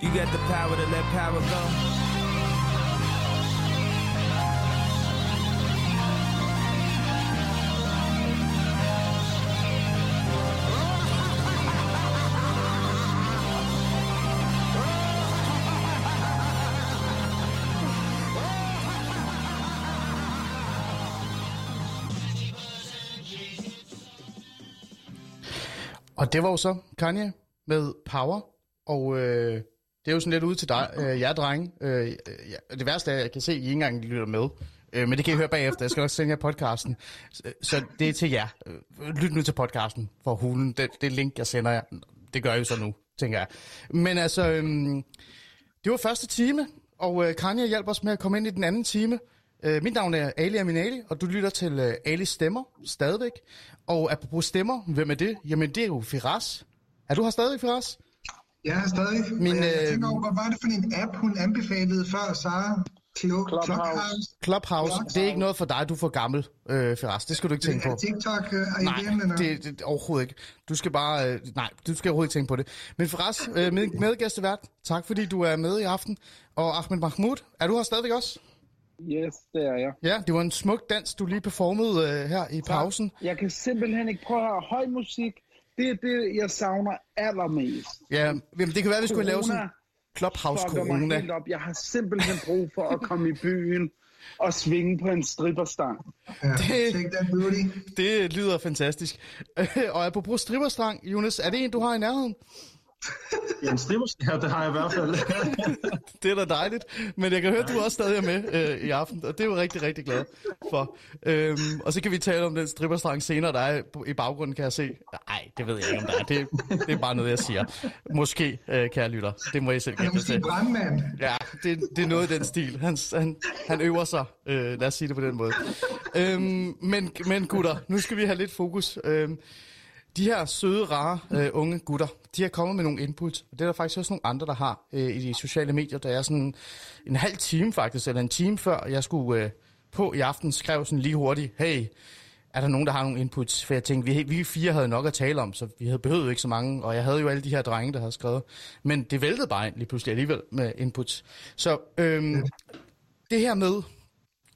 You got the power to let power go. Og det var jo så Kanye med Power, og øh, det er jo sådan lidt ud til dig, øh, jer drenge. Øh, ja, det værste er, at jeg kan se, at I ikke engang lytter med. Øh, men det kan I høre bagefter. Jeg skal også sende jer podcasten. Så, så det er til jer. Øh, lyt nu til podcasten for hulen. Det, det link, jeg sender jer, det gør jeg jo så nu, tænker jeg. Men altså, øh, det var første time, og øh, Kanye hjalp os med at komme ind i den anden time. Øh, mit navn er Ali Aminali, og du lytter til øh, Ali Stemmer stadigvæk. Og apropos stemmer, hvem er det? Jamen, det er jo Firas. Er du her stadig, Firas? Jeg er stadig. Min, Min, jeg øh, tænker over, hvad var det for en app, hun anbefalede før, Sara? Clubhouse. Clubhouse. Clubhouse, det er ikke noget for dig, du er for gammel, øh, Firas. Det skal du ikke tænke Er på. TikTok øh, Nej, igen, eller? det, det overhovedet ikke. Du skal bare, øh, nej, du skal overhovedet ikke tænke på det. Men Firas, øh, med, medgæstevært, tak fordi du er med i aften. Og Ahmed Mahmoud, er du her stadigvæk også? Yes, det er jeg. Ja, det var en smuk dans, du lige performede øh, her i pausen. Jeg kan simpelthen ikke prøve at høre høj musik. Det er det, jeg savner allermest. Ja, jamen, det kan være, at vi skulle lave sådan Clubhouse Corona. helt op. Jeg har simpelthen brug for at komme i byen og svinge på en stripperstang. Ja, det-. Det lyder fantastisk. og apropos stripperstrang, Jonas, er det en, du har i nærheden? Ja, en ja, det har jeg i hvert fald. Det er da dejligt. Men jeg kan høre, at du også stadig er med øh, i aften, og det er jeg jo rigtig, rigtig glad for. Øhm, og så kan vi tale om den stripperstrang senere, der er i baggrunden, kan jeg se. Nej, det ved jeg ikke, om der er. Det, det er bare noget, jeg siger. Måske, øh, kære lytter. Det må I selv er gætte til. brandmand. Ja, det, det er noget i den stil. Han, han, han øver sig, øh, lad os sige det på den måde. Øhm, men, men gutter, nu skal vi have lidt fokus. Øhm, de her søde, rare øh, unge gutter, de har kommet med nogle input, og det er der faktisk også nogle andre, der har øh, i de sociale medier. Der er sådan en halv time faktisk, eller en time før jeg skulle øh, på i aften, skrev sådan lige hurtigt, hey, er der nogen, der har nogle inputs? For jeg tænkte, vi, vi fire havde nok at tale om, så vi havde behøvet ikke så mange, og jeg havde jo alle de her drenge, der havde skrevet. Men det væltede bare ind lige pludselig alligevel med inputs. Så øhm, det her med,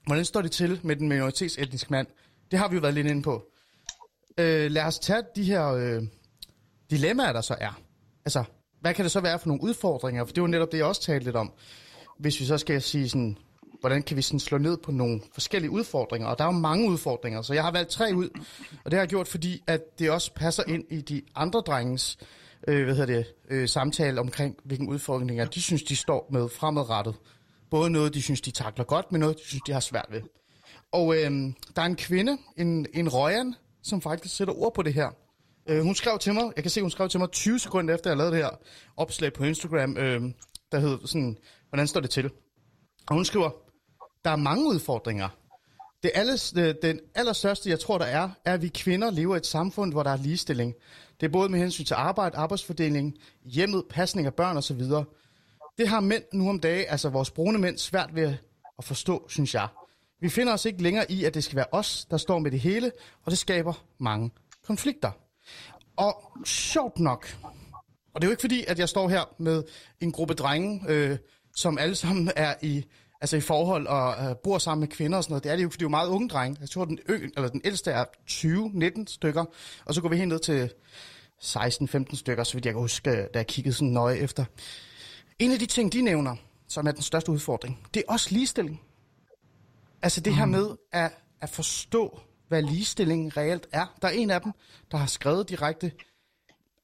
hvordan står det til med den minoritetsetniske mand, det har vi jo været lidt inde på. Øh, lad os tage de her øh, dilemmaer, der så er. Altså, hvad kan det så være for nogle udfordringer? For det var netop det, jeg også talte lidt om. Hvis vi så skal sige sådan, hvordan kan vi sådan slå ned på nogle forskellige udfordringer? Og der er jo mange udfordringer, så jeg har valgt tre ud. Og det har jeg gjort, fordi at det også passer ind i de andre drengens øh, hvad hedder det, øh, samtale omkring, hvilke udfordringer de synes, de står med fremadrettet. Både noget, de synes, de takler godt, men noget, de synes, de har svært ved. Og øh, der er en kvinde, en, en Røjan, som faktisk sætter ord på det her. Øh, hun skrev til mig, jeg kan se, hun skrev til mig 20 sekunder efter, jeg lavede det her opslag på Instagram, øh, der hed sådan, hvordan står det til? Og hun skriver, der er mange udfordringer. Det alles, det, den allerstørste, jeg tror, der er, er, at vi kvinder lever i et samfund, hvor der er ligestilling. Det er både med hensyn til arbejde, arbejdsfordeling, hjemmet, pasning af børn osv. Det har mænd nu om dagen, altså vores brune mænd, svært ved at forstå, synes jeg. Vi finder os ikke længere i, at det skal være os, der står med det hele, og det skaber mange konflikter. Og sjovt nok, Og det er jo ikke fordi, at jeg står her med en gruppe drenge, øh, som alle sammen er i, altså i forhold og øh, bor sammen med kvinder og sådan noget. Det er det jo, fordi det er jo meget unge drenge. Jeg tror, den, ø, eller den ældste er 20-19 stykker, og så går vi helt ned til 16-15 stykker, så vidt jeg kan huske, øh, da jeg kiggede sådan nøje efter. En af de ting, de nævner, som er den største udfordring, det er også ligestilling. Altså det her med at, at forstå, hvad ligestilling reelt er. Der er en af dem, der har skrevet direkte,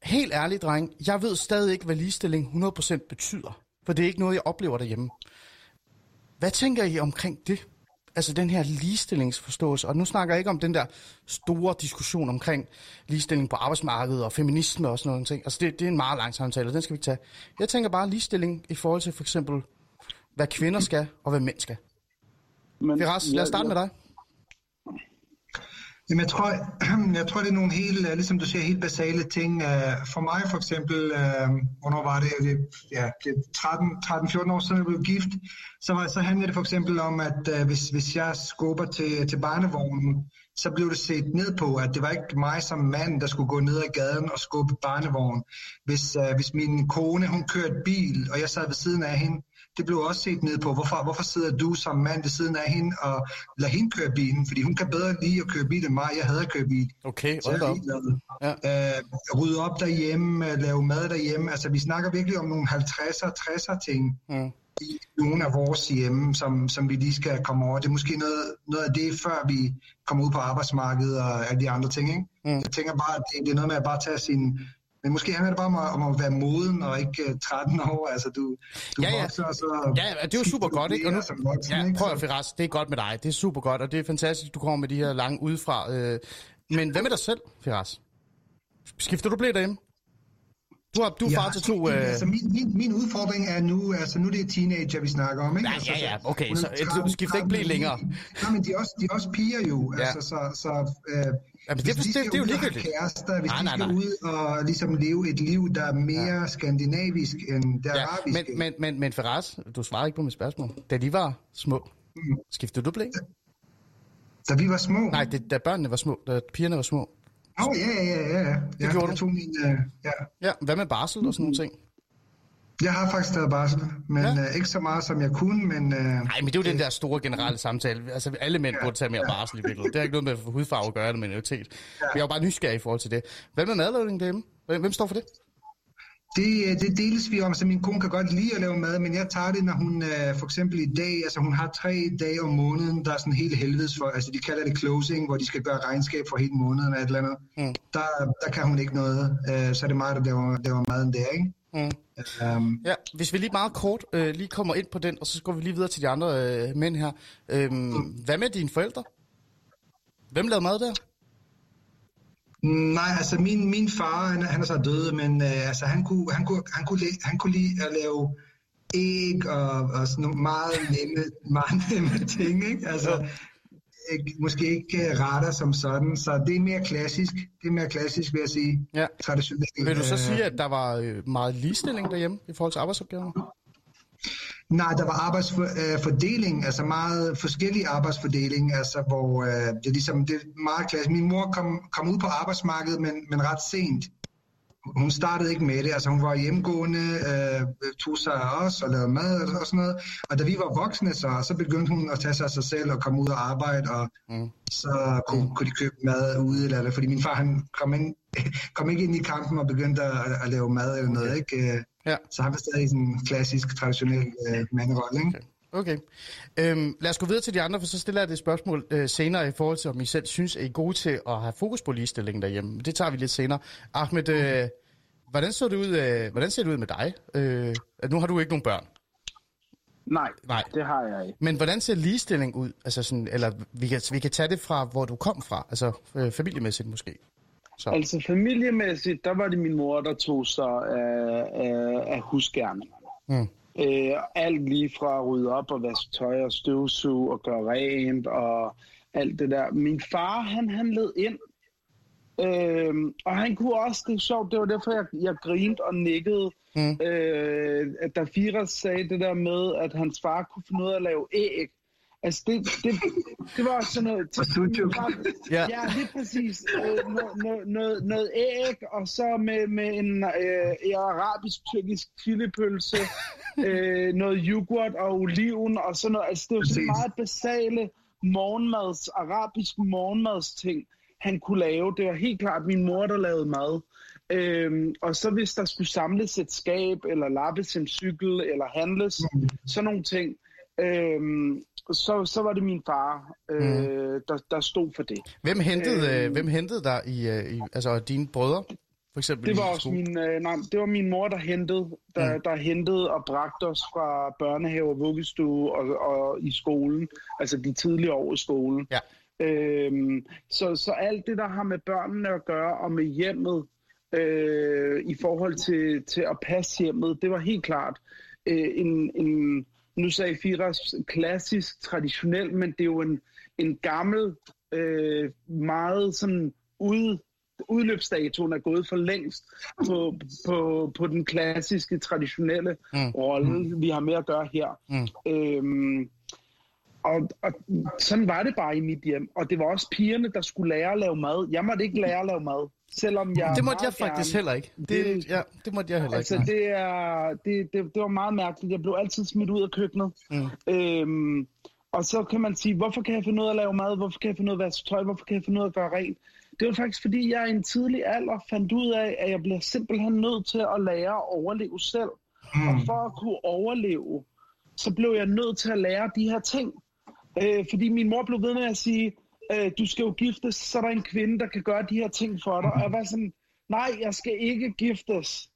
helt ærligt, dreng, jeg ved stadig ikke, hvad ligestilling 100% betyder. For det er ikke noget, jeg oplever derhjemme. Hvad tænker I omkring det? Altså den her ligestillingsforståelse. Og nu snakker jeg ikke om den der store diskussion omkring ligestilling på arbejdsmarkedet og feminisme og sådan noget. ting. Altså det, det er en meget lang samtale, og den skal vi ikke tage. Jeg tænker bare ligestilling i forhold til for eksempel, hvad kvinder skal og hvad mænd skal. Men, Firas, lad os starte med dig. Jamen, jeg tror, jeg tror, det er nogle helt, øh, ligesom du siger, helt basale ting. Øh, For mig for eksempel, øh, hvornår var det? det ja, det er 13-14 år siden, jeg blev gift. Så, var, så handlede det for eksempel om, at hvis, hvis jeg skubber til, til barnevognen, så blev det set ned på, at det var ikke mig som mand, der skulle gå ned ad gaden og skubbe barnevognen. Hvis, øh, hvis min kone, hun kørte bil, og jeg sad ved siden af hende, det blev også set ned på. Hvorfor, hvorfor sidder du som mand ved siden af hende og lader hende køre bilen? Fordi hun kan bedre lide at køre bil end mig. Jeg hader at køre bil. Okay, hold da. Ja. Øh, rydde op derhjemme, øh, lave mad derhjemme. Altså, vi snakker virkelig om nogle 50'er, 60'er ting Mm. i nogle af vores hjemme, som, som vi lige skal komme over. Det er måske noget, noget af det, før vi kommer ud på arbejdsmarkedet og alle de andre ting. Ikke? Mm. Jeg tænker bare, at det, det er noget med at bare tage sin... Men måske handler det bare om at, om at være moden og ikke uh, 13 år. Altså, du, du Ja, ja. vokser, og så... Ja, det er jo super godt, ikke? Og nu, voksen, ja, prøv at Firas, det er godt med dig. Det er super godt, og det er fantastisk, du kommer med de her lange udefra. Øh. Men hvad med dig selv, Firas? Skifter du blæ derhjemme? Du, har, du er Ja, far til to... Øh... Altså, min, min, min udfordring er nu, altså nu er det teenager, vi snakker om, ikke? Ja, altså, ja, ja, okay, hun er så, øh, du 13, skifter ikke 13, længere. Nej, men de er også, de er også piger jo, Ja. altså, så, så øh, Jamen, hvis det- de det- skal det er jo ligegyldigt. kærester, hvis Nej, nej, skal nej. ud og ligesom leve et liv, der er mere skandinavisk end det Ja, arabiske. men, men, men, men Firas, du svarede ikke på mit spørgsmål. Da de var små, skiftede du blæ? Da vi var små? Nej, det, da børnene var små, da pigerne var små. Åh, oh, ja, ja, ja, ja. ja gjorde jeg du? Tog min, øh, ja. Ja, hvad med barsel og sådan nogle ting? Jeg har faktisk taget barsel, men Ja. ja. øh, ikke så meget, som jeg kunne, men... Øh, Nej, men det er jo den der store generelle samtale. Altså, alle mænd burde tage mere barsel i virkeligheden. Det har ikke noget med hudfarve at gøre, eller minoritet. Men jeg er jo bare nysgerrig i forhold til det. Hvad med madlavning derhjemme? Hvem hvem står for det? Det, øh, det deles vi om, så min kone kan godt lide at lave mad, men jeg tager det, når hun øh, for eksempel i dag, altså hun har tre dage om måneden, der er sådan helt helvedes for, altså de kalder det closing, hvor de skal gøre regnskab for hele måneden eller et eller andet. Mm. Der, der kan hun ikke noget, øh, så er det mig, der laver, laver maden der, ikke? Mm. Um, Ja, hvis vi lige meget kort øh, lige kommer ind på den, og så går vi lige videre til de andre øh, mænd her. Øhm, hvad med dine forældre? Hvem lavede mad der? nej, altså min, min far, han, han er så død, men øh, altså, han, kunne, han, kunne, han, kunne, han kunne lide at lave æg og, og sådan nogle meget nemme, meget nemme ting, ikke? Altså, måske ikke øh, retter som sådan, så det er mere klassisk, det er mere klassisk, vil jeg sige. Ja. Traditionelt. Vil du så øh, sige, at der var øh, meget ligestilling derhjemme i forhold til arbejdsopgaverne? Nej, der var arbejdsfordeling, altså meget forskellig arbejdsfordeling, altså hvor øh, det er ligesom, det er meget klassisk. Min mor kom, kom ud på arbejdsmarkedet, men, men ret sent. Hun startede ikke med det, altså hun var hjemgående, øh, tog sig af os og lavede mad og, og sådan noget. Og da vi var voksne, så, så begyndte hun at tage sig af sig selv og komme ud og arbejde, og Mm. så kunne, kunne de købe mad ude eller eller, fordi min far han kom, ind, kom ikke ind i kampen og begyndte at, at lave mad eller noget, ikke? Øh, Ja. Så han var stadig sådan en klassisk, traditionel øh, manderolle, ikke? Okay. Øhm, lad os gå videre til de andre, for så stiller jeg det spørgsmål øh, senere i forhold til, om I selv synes, at I er gode til at have fokus på ligestilling derhjemme. Det tager vi lidt senere. Ahmed, øh, hvordan, så det ud, øh, hvordan ser det ud med dig? Øh, nu har du ikke nogen børn, Nej, Nej. det har jeg ikke. men hvordan ser ligestilling ud? Altså sådan, eller vi kan, vi kan tage det fra, hvor du kom fra, altså øh, familiemæssigt måske. Så. Altså familiemæssigt, der var det min mor, der tog sig af, af, af husgerningerne. Mm. Øh, alt lige fra at rydde op og vaske tøj og støvsuge og gøre rent og alt det der. Min far, han handlede ind. Øh, og han kunne også, det er sjovt, det var derfor, jeg, jeg grinte og nikkede, Mm. øh, at da Firas sagde det der med, at hans far kunne finde ud af at lave æg. Altså, det, det, det var også sådan noget... Og sujuk. Ja. Ja, lige præcis. Øh, noget, noget, noget, noget æg, og så med, med en øh, arabisk-tyrkisk chilipølse, øh, noget yoghurt og oliven, og sådan noget. Altså, det var så meget basale morgenmads, arabisk morgenmadsting, han kunne lave. Det var helt klart min mor, der lavede mad. Øhm, og så hvis der skulle samles et skab, eller lappes en cykel, eller handles, sådan nogle ting, øhm, så, så var det min far, øh, der, der stod for det. Hvem hentede, øh, Øh, hvem hentede dig i, øh, i, altså dine brødre, for eksempel Det var også skole? min, øh, nej, det var min mor, der hentede, der, Mm. der hentede og bragte os fra børnehave og vuggestue og, og i skolen, altså de tidlige år i skolen. Ja. Øhm, så, så alt det, der har med børnene at gøre og med hjemmet, øh, i forhold til, til at passe hjemmet, det var helt klart øh, en, en, nu sagde Firas, klassisk, traditionel, men det er jo en, en gammel, øh, meget sådan ud, udløbsdatoen er gået for længst på, på, på den klassiske, traditionelle Mm. mm. rolle, vi har med at gøre her. Mm. Øhm, og, og sådan var det bare i mit hjem. Og det var også pigerne, der skulle lære at lave mad. Jeg måtte ikke lære at lave mad, selvom jeg Det måtte jeg faktisk gerne- heller ikke. Det, Det- ja, det måtte jeg heller Altså, ikke. det, er, det, det, det var meget mærkeligt. Jeg blev altid smidt ud af køkkenet. Mm. Øhm, og så kan man sige, hvorfor kan jeg finde ud af at lave mad? Hvorfor kan jeg finde ud af at vaske tøj? Hvorfor kan jeg finde ud af at gøre rent? Det var faktisk, fordi jeg i en tidlig alder fandt ud af, at jeg bliver simpelthen nødt til at lære at overleve selv. Og for at kunne overleve, så blev jeg nødt til at lære de her ting. Øh, fordi min mor blev ved med at sige, øh, du skal jo giftes, så er der en kvinde, der kan gøre de her ting for dig. Og jeg var sådan, nej, jeg skal ikke giftes.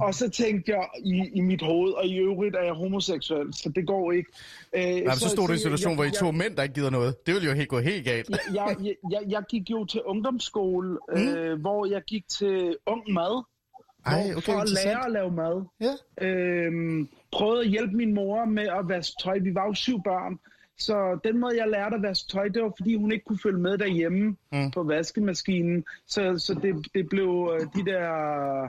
Og så tænkte jeg i, i mit hoved, og i øvrigt er jeg homoseksuel, så det går ikke. Øh, Nej, så stod du i en situation, jeg, hvor I jeg, to mænd, der ikke gider noget. Det ville jo helt gå helt galt. jeg, jeg, jeg, jeg, gik jo til ungdomsskole, øh, hvor jeg gik til ung mad, Mm. Ej, okay, for at lære at lave mad. Ja. Øhm, prøvede at hjælpe min mor med at vaske tøj. Vi var jo syv børn. Så den måde, jeg lærte at vaske tøj, det var, fordi hun ikke kunne følge med derhjemme Mm. på vaskemaskinen. Så, så det, det blev øh, de der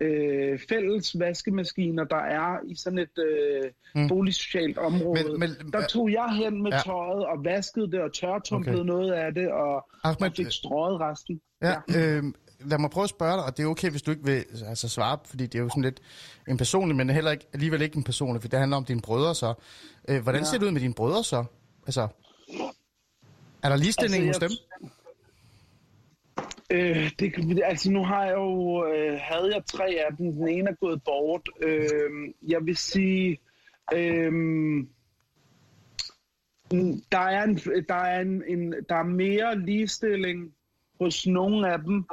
øh, fælles vaskemaskiner, der er i sådan et øh, Mm. boligsocialt område. Men- men- der tog jeg hen med Ja. ja. tøjet og vaskede det og tørtumplede Okay. noget af det og, Ahmed, og fik strøget resten. Ja, øh, lad mig prøve at spørge dig, og det er okay, hvis du ikke vil altså, svare, fordi det er jo sådan lidt en personlig, men heller ikke, alligevel ikke en personlig, for det handler om dine brødre så. Øh, hvordan ja. Ser det ud med dine brødre så? Altså, er der ligestilling Altså, hos jeg- dem? Øh, det, altså nu har jeg jo, øh, havde jeg tre af dem, den ene er gået bort. Øh, jeg vil sige, øh, der er, en, der, er en, en, der er mere ligestilling hos nogle af dem,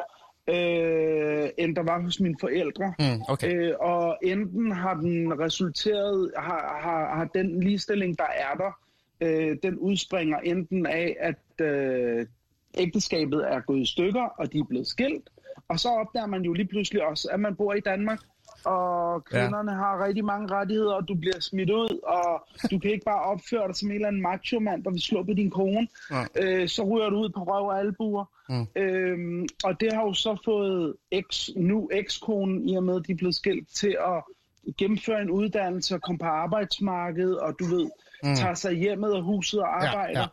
øh, end der var hos mine forældre. Mm, okay. Øh, og enten har den resulteret, har, har, har den ligestilling, der er der, øh, den udspringer enten af, at øh, ægteskabet er gået i stykker, og de er blevet skilt, og så opdager man jo lige pludselig også, at man bor i Danmark, og kvinderne ja. har rigtig mange rettigheder, og du bliver smidt ud, og du kan ikke bare opføre dig som en eller anden macho-mand, der vil slå på din kone. Ja. Øh, så ryger du ud på røv og albuer. Mm. Øhm, og det har jo så fået eks, nu ekskonen, i og med at de er blevet skilt, til at gennemføre en uddannelse og komme på arbejdsmarkedet, og du ved, Mm. tager sig hjemmet og huset og arbejder.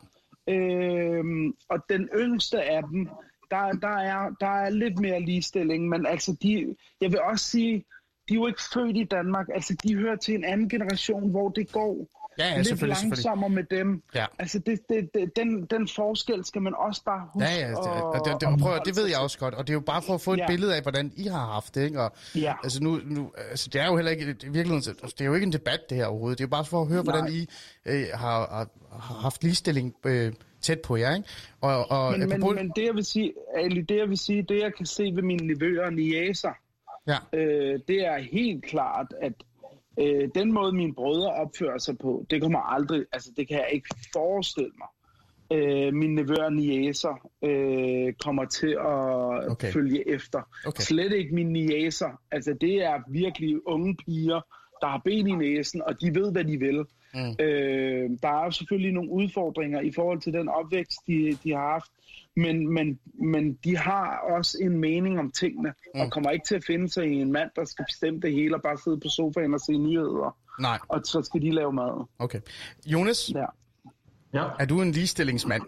Ja, ja. Øhm, og den yngste af dem, der, der, er, der er lidt mere ligestilling, men altså, de, jeg vil også sige, de er jo ikke født i Danmark. Altså, de hører til en anden generation, hvor det går Ja, ja, lidt selvfølgelig, selvfølgelig. langsommere med dem. Ja. Altså, det, det, det, den, den forskel skal man også bare huske. Ja, ja, det, og, det, det, at prøv, det ved jeg også godt, og det er jo bare for at få et Ja. billede af, hvordan I har haft det, ikke? Og. Ja. altså nu, nu altså det er jo heller ikke, i virkeligheden, altså, det er jo ikke en debat det her overhovedet, det er jo bare for at høre, hvordan Nej. I øh, har, har, har haft ligestilling øh, tæt på jer, ikke? Og, og Men, men, apropos- men det jeg vil sige, Ali, det jeg vil sige, det jeg kan se ved mine nevøer og niæser, ja, øh, det er helt klart, at øh, den måde mine brødre opfører sig på, det kommer aldrig, altså det kan jeg ikke forestille mig. Øh, mine nevøer og niæser øh, kommer til at Okay. følge efter. Okay. Slet ikke mine niæser. Altså det er virkelig unge piger, der har ben i næsen, og de ved, hvad de vil. Mm. Øh, der er selvfølgelig nogle udfordringer i forhold til den opvækst, de, de har haft, men, men, men de har også en mening om tingene, mm. og kommer ikke til at finde sig i en mand, der skal bestemme det hele og bare sidde på sofaen og se nyheder, nej, og så skal de lave mad. okay. Jonas, Ja. Ja. Er du en ligestillingsmand?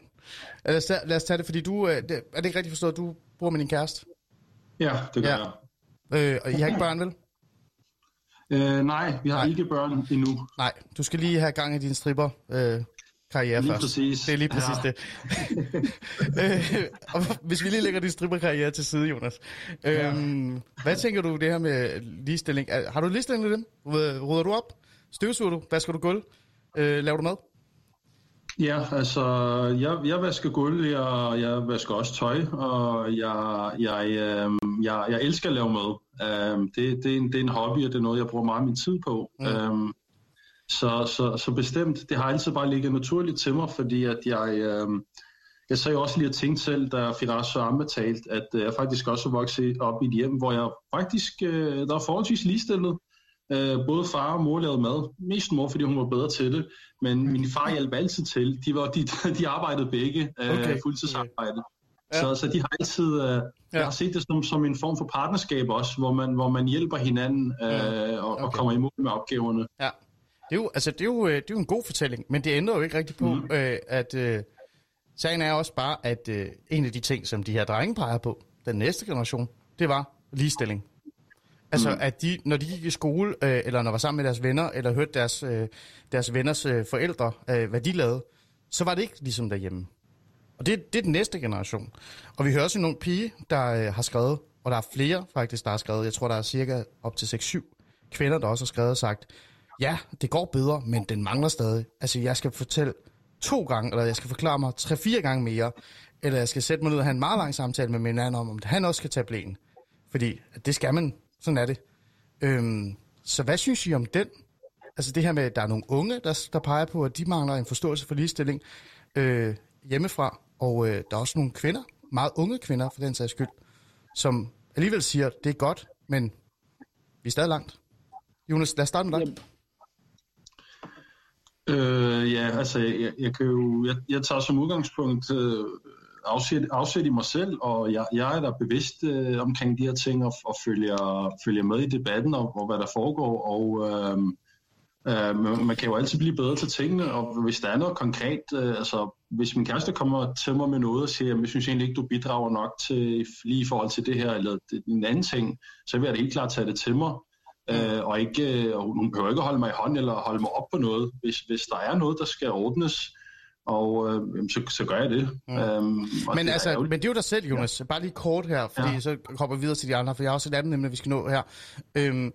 Lad os, tage, lad os tage det, fordi du... øh, Er det ikke rigtigt forstået, at du bor med din kæreste? Ja, det gør Ja. jeg. Øh, og I har ikke børn, vel? Øh, nej, vi har Nej. ikke børn endnu. Nej, du skal lige have gang i din stripper. Øh, karriere Lige først. præcis. Det er lige præcis Ja. det. øh, og hvis vi lige lægger din stripperkarriere til side, Jonas. Øhm, hvad tænker du det her med ligestilling? Er- Har du ligestilling med dem? Rydder du op? Støvsuger du? Vasker du gulv? Øh, laver du mad? Ja, altså, jeg, jeg vasker gulv, jeg, jeg vasker også tøj, og jeg, jeg, øh, jeg, jeg elsker at lave mad. Øh, det, det, er en, det er en hobby, og det er noget, jeg bruger meget af min tid på. Mm. Øh, så, så, så bestemt, det har altid bare ligget naturligt til mig, fordi at jeg, øh, jeg så jo også lige at tænke selv, da Firas og Amma talt, at øh, jeg faktisk også vokset op i et hjem, hvor jeg faktisk, øh, der er forholdsvis ligestillet. Øh, både far og mor lavede mad. Mest mor, fordi hun var bedre til det. Men min far hjalp altid til. De, var, de, de arbejdede begge øh, Okay. fuldtidsarbejde. Ja. Så, så de har altid... Øh, jeg har set det som, som en form for partnerskab også, hvor man, hvor man hjælper hinanden øh, og, Okay. og kommer imod med opgaverne. Ja. Det er, jo, altså, det, er jo, øh, det er jo en god fortælling, men det ændrer jo ikke rigtigt på, mm. øh, at øh, sagen er også bare, at øh, en af de ting, som de her drenge peger på, den næste generation, det var ligestilling. Altså, mm. at de, når de gik i skole, øh, eller når var sammen med deres venner, eller hørte deres, øh, deres venners øh, forældre, øh, hvad de lavede, så var det ikke ligesom derhjemme. Og det, det er den næste generation. Og vi hører også nogle pige, der øh, har skrevet, og der er flere faktisk, der har skrevet, jeg tror, der er cirka op til 6-7 kvinder, der også har skrevet og sagt, ja, det går bedre, men den mangler stadig. Altså, jeg skal fortælle to gange, eller jeg skal forklare mig tre-fire gange mere, eller jeg skal sætte mig ned og have en meget lang samtale med min mand om, om han også skal tage blæen. Fordi at det skal man. Sådan er det. Øhm, så hvad synes I om den? Altså det her med, at der er nogle unge, der, der peger på, at de mangler en forståelse for ligestilling øh, hjemmefra. Og øh, der er også nogle kvinder, meget unge kvinder for den sags skyld, som alligevel siger, det er godt, men vi er stadig langt. Jonas, lad os starte med dig. Øh, ja, altså, jeg, jeg, kan jo, jeg, jeg tager som udgangspunkt øh, afsæt, afsæt i mig selv, og jeg, jeg er da bevidst øh, omkring de her ting, og, og følger, følger med i debatten og, og hvad der foregår, og øh, øh, man, man kan jo altid blive bedre til tingene, og hvis der er noget konkret, øh, altså hvis min kæreste kommer til mig med noget og siger, at jeg synes egentlig ikke, du bidrager nok til, lige i forhold til det her, eller en anden ting, så vil jeg da helt klart tage det til mig. Øh, og ikke, øh, og hun behøver ikke holde mig i hånd eller holde mig op på noget. Hvis, hvis der er noget, der skal ordnes, og øh, så, så gør jeg det. Mm. Øhm, Men, det altså, men det er jo dig selv, Jonas. Ja. Bare lige kort her, fordi ja. Så hopper vi videre til de andre, for jeg har også et andet emne, vi skal nå her. Øhm,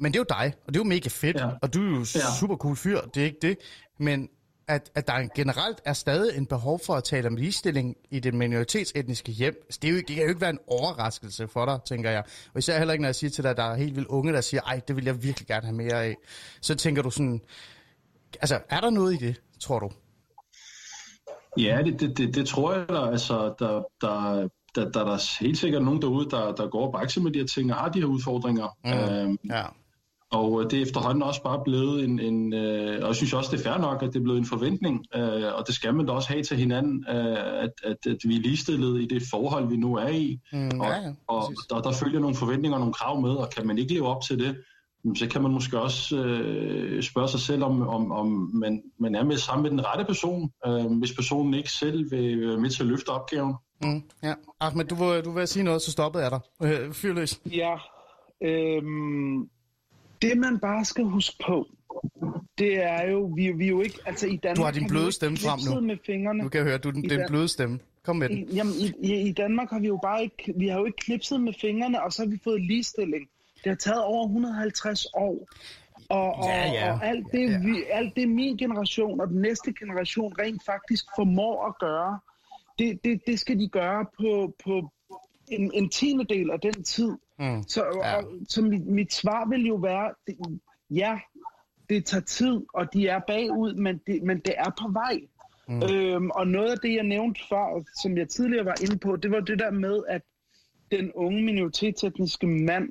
men det er jo dig, og det er jo mega fedt. Ja. og du er jo Ja. super cool fyr, det er ikke det. Men at, at der generelt er stadig en behov for at tale om ligestilling i det minoritetsetniske hjem, det, er jo, ikke- det kan jo ikke være en overraskelse for dig, tænker jeg. Og især heller ikke, når jeg siger til dig, at der er helt vildt unge, der siger, ej, det vil jeg virkelig gerne have mere af. Så tænker du sådan, altså, er der noget i det, tror du? Ja, det, det, det, det tror jeg da. Altså, der, der, der, der er der helt sikkert nogen derude, der, der går og bakser med de her ting og har de her udfordringer. Mm. Øhm, Ja. Og øh, det er efterhånden også bare blevet en, en øh, og jeg synes også, det er fair nok, at det er blevet en forventning, øh, og det skal man da også have til hinanden, øh, at, at, at vi er ligestillet i det forhold, vi nu er i. Mm, Og, ja, ja, og der, der følger nogle forventninger og nogle krav med, og kan man ikke leve op til det, så kan man måske også øh, spørge sig selv, om, om, om man, man er med sammen med den rette person, øh, hvis personen ikke selv vil være med til at løfte opgaven. Mm, ja. Ahmed, du vil, du vil sige noget, så stoppede jeg dig. Øh, fyr løs. Ja, øhm, det man bare skal huske på, det er jo, vi, vi er jo ikke, altså i Danmark... Du har din bløde stemme frem nu. med fingrene. Nu kan jeg høre, du er den, den bløde stemme. Kom med den. I, jamen, i, i, Danmark har vi jo bare ikke, vi har jo ikke knipset med fingrene, og så har vi fået ligestilling. Det har taget over 150 år. Og, og, Ja, ja. og alt, det, Ja, ja. Vi, alt det min generation og den næste generation rent faktisk formår at gøre, det, det, det skal de gøre på, på en, en tiende del af den tid. Mm. Så, Ja. og, så mit, mit svar vil jo være, det, ja, det tager tid, og de er bagud, men det, men det er på vej. Mm. Øhm, og noget af det, jeg nævnte før, som jeg tidligere var inde på, det var det der med, at den unge minoritetsetniske mand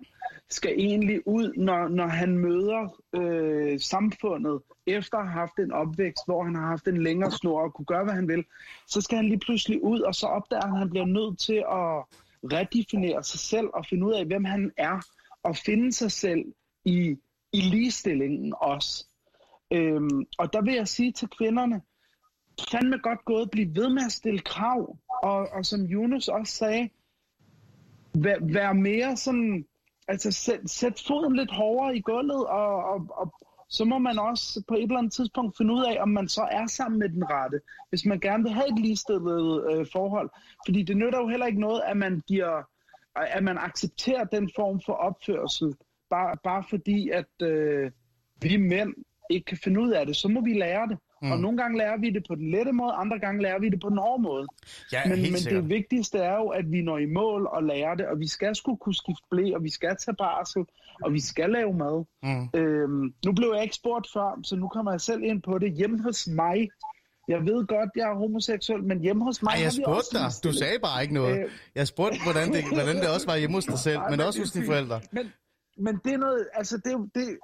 skal egentlig ud, når, når han møder øh, samfundet, efter at have haft en opvækst, hvor han har haft en længere snor og kunne gøre, hvad han vil, så skal han lige pludselig ud, og så opdager han, at han bliver nødt til at redefinere sig selv og finde ud af, hvem han er, og finde sig selv i, i ligestillingen også. Øhm, og der vil jeg sige til kvinderne, fandme godt gået. blive ved med at stille krav. Og, og som Jonas også sagde, vær, vær mere sådan, altså sæt, sæt foden lidt hårdere i gulvet, og, og, og så må man også på et eller andet tidspunkt finde ud af, om man så er sammen med den rette, hvis man gerne vil have et ligestillet øh, forhold. Fordi det nytter jo heller ikke noget, at man giver, at man accepterer den form for opførsel, bare, bare fordi, at øh, vi mænd ikke kan finde ud af det, så må vi lære det. Mm. Og nogle gange lærer vi det på den lette måde, andre gange lærer vi det på den hårde måde. Ja, men, men sikkert. det vigtigste er jo, at vi når i mål og lærer det, og vi skal sgu kunne skifte blæ, og vi skal tage barsel, og vi skal lave mad. Mm. Øhm, nu blev jeg ikke spurgt før, så nu kommer jeg selv ind på det. Hjemme hos mig, jeg ved godt, jeg er homoseksuel, men hjemme hos mig Ej, jeg spurgte dig. Du sagde bare ikke noget. Øh. Jeg spurgte, hvordan det, hvordan det også var hjemme hos dig selv, Ej, men men også hos dine forældre. Men, men det er noget, altså det, det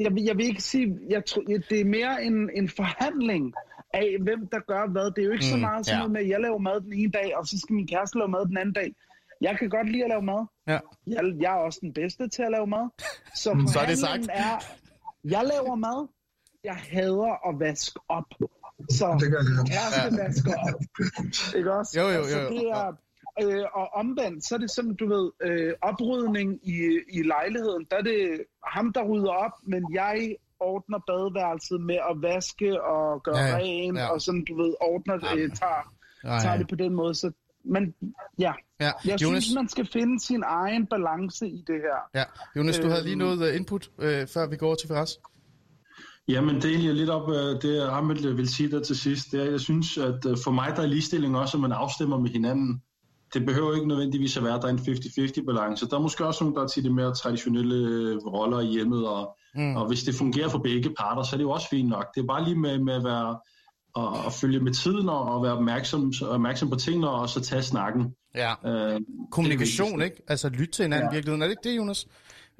jeg, vil- jeg vil ikke sige, jeg tror, det er mere en, en forhandling af, hvem der gør hvad. Det er jo ikke mm, så meget sådan ja. noget med, at jeg laver mad den ene dag, og så skal min kæreste lave mad den anden dag. Jeg kan godt lide at lave mad. Ja. Jeg, jeg er også den bedste til at lave mad. Så, Så er det sagt. Er, jeg laver mad. Jeg hader at vaske op. Så Det gør jeg. kæreste vasker op. Ikke også? Jo, jo, jo, Altså, jo. det er, øh, og omvendt, så er det sådan, du ved, øh, oprydning i, i lejligheden, der er det ham, der rydder op, men jeg ordner badeværelset med at vaske og gøre Ja, ren, Ja. og sådan, du ved, ordner, øh, tager, Nej, tager det på den måde. Så, men ja, Ja, jeg Jonas, synes, man skal finde sin egen balance i det her. ja. Jonas, du havde lige Øhm. noget øh, input, øh, før vi går over til Firas. Jamen, det er egentlig lidt op, øh, det Ahmed vil sige der til sidst, det er, jeg synes, at øh, for mig der er ligestilling også, at man afstemmer med hinanden. Det behøver ikke nødvendigvis at være, at der er en 50-50 balance. Der er måske også nogle, der er til de mere traditionelle øh, roller i hjemmet, og, mm. og hvis det fungerer for begge parter, så er det jo også fint nok. Det er bare lige med, med at være og, og følge med tiden og, og være opmærksom, opmærksom på tingene og så tage snakken. Ja. Øh, Kommunikation, ikke? Altså lytte til hinanden Ja. virkeligheden. Er det ikke det, Jonas?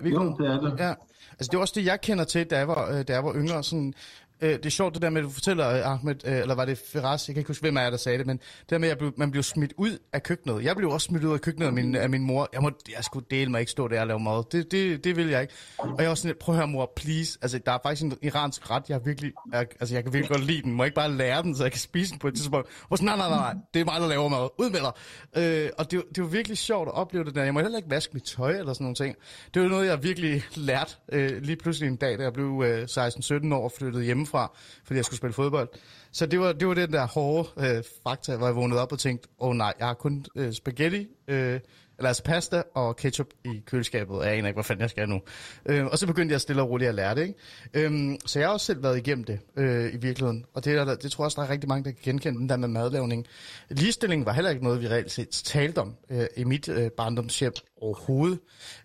I Jo, det er det. Ja. Altså det er også det, jeg kender til, da jeg var, øh, da jeg var yngre. Sådan, øh, det er sjovt det der med, at du fortæller, øh, Ahmed, øh, eller var det Firas, jeg kan ikke huske, hvem af jer, der sagde det, men det der med, at jeg blev, man blev smidt ud af køkkenet. Jeg blev også smidt ud af køkkenet af min, af min mor. Jeg, må, jeg skulle dele mig ikke stå der og lave mad. Det, det, det vil jeg ikke. Og jeg var sådan lidt, prøv at høre mor, please. Altså der er faktisk en iransk ret, jeg virkelig, jeg, altså jeg kan virkelig godt lide den. Må jeg ikke bare lære den, så jeg kan spise den på et tidspunkt? Hvor sådan, nej, nej, nej, nej, det er mig, der laver mad. Ud med dig. Øh, og det, det var virkelig sjovt at opleve det der. Jeg må heller ikke vaske mit tøj eller sådan nogle ting. Det var noget, jeg virkelig lærte øh, lige pludselig en dag, da jeg blev øh, 16-17 år og flyttede hjemmefra, fordi jeg skulle spille fodbold. Så det var, det var den der hårde øh, fakta, hvor jeg vågnede op og tænkte, åh oh, nej, jeg har kun øh, spaghetti, øh, eller altså pasta og ketchup i køleskabet, og jeg aner ikke, hvad fanden jeg skal nu. Øh, og så begyndte jeg stille og roligt at lære det. Ikke? Øh, så jeg har også selv været igennem det øh, i virkeligheden, og det, der, det tror jeg også, der er rigtig mange, der kan genkende den der med madlavning. Ligestilling var heller ikke noget, vi reelt set talte om øh, i mit øh, barndomshjem overhovedet,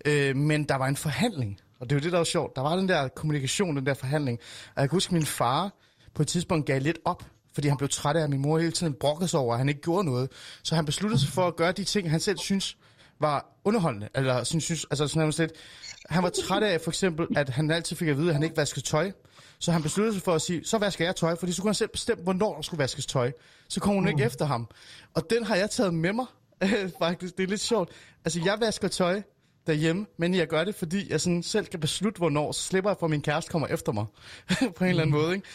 øh, men der var en forhandling, og det er jo det, der var sjovt. Der var den der kommunikation, den der forhandling. Og jeg kan huske, at min far på et tidspunkt gav lidt op, fordi han blev træt af, at min mor hele tiden brokkede sig over, at han ikke gjorde noget. Så han besluttede sig for at gøre de ting, han selv synes var underholdende. Eller synes, synes, altså sådan lidt. Han var træt af for eksempel, at han altid fik at vide, at han ikke vaskede tøj. Så han besluttede sig for at sige, så vasker jeg tøj, fordi så kunne han selv bestemme, hvornår der skulle vaskes tøj. Så kom hun ikke efter ham. Og den har jeg taget med mig, faktisk. Det er lidt sjovt. Altså, jeg vasker tøj derhjemme, men jeg gør det, fordi jeg sådan selv kan beslutte, hvornår, så slipper jeg for, at min kæreste kommer efter mig, på en eller anden måde. Ikke?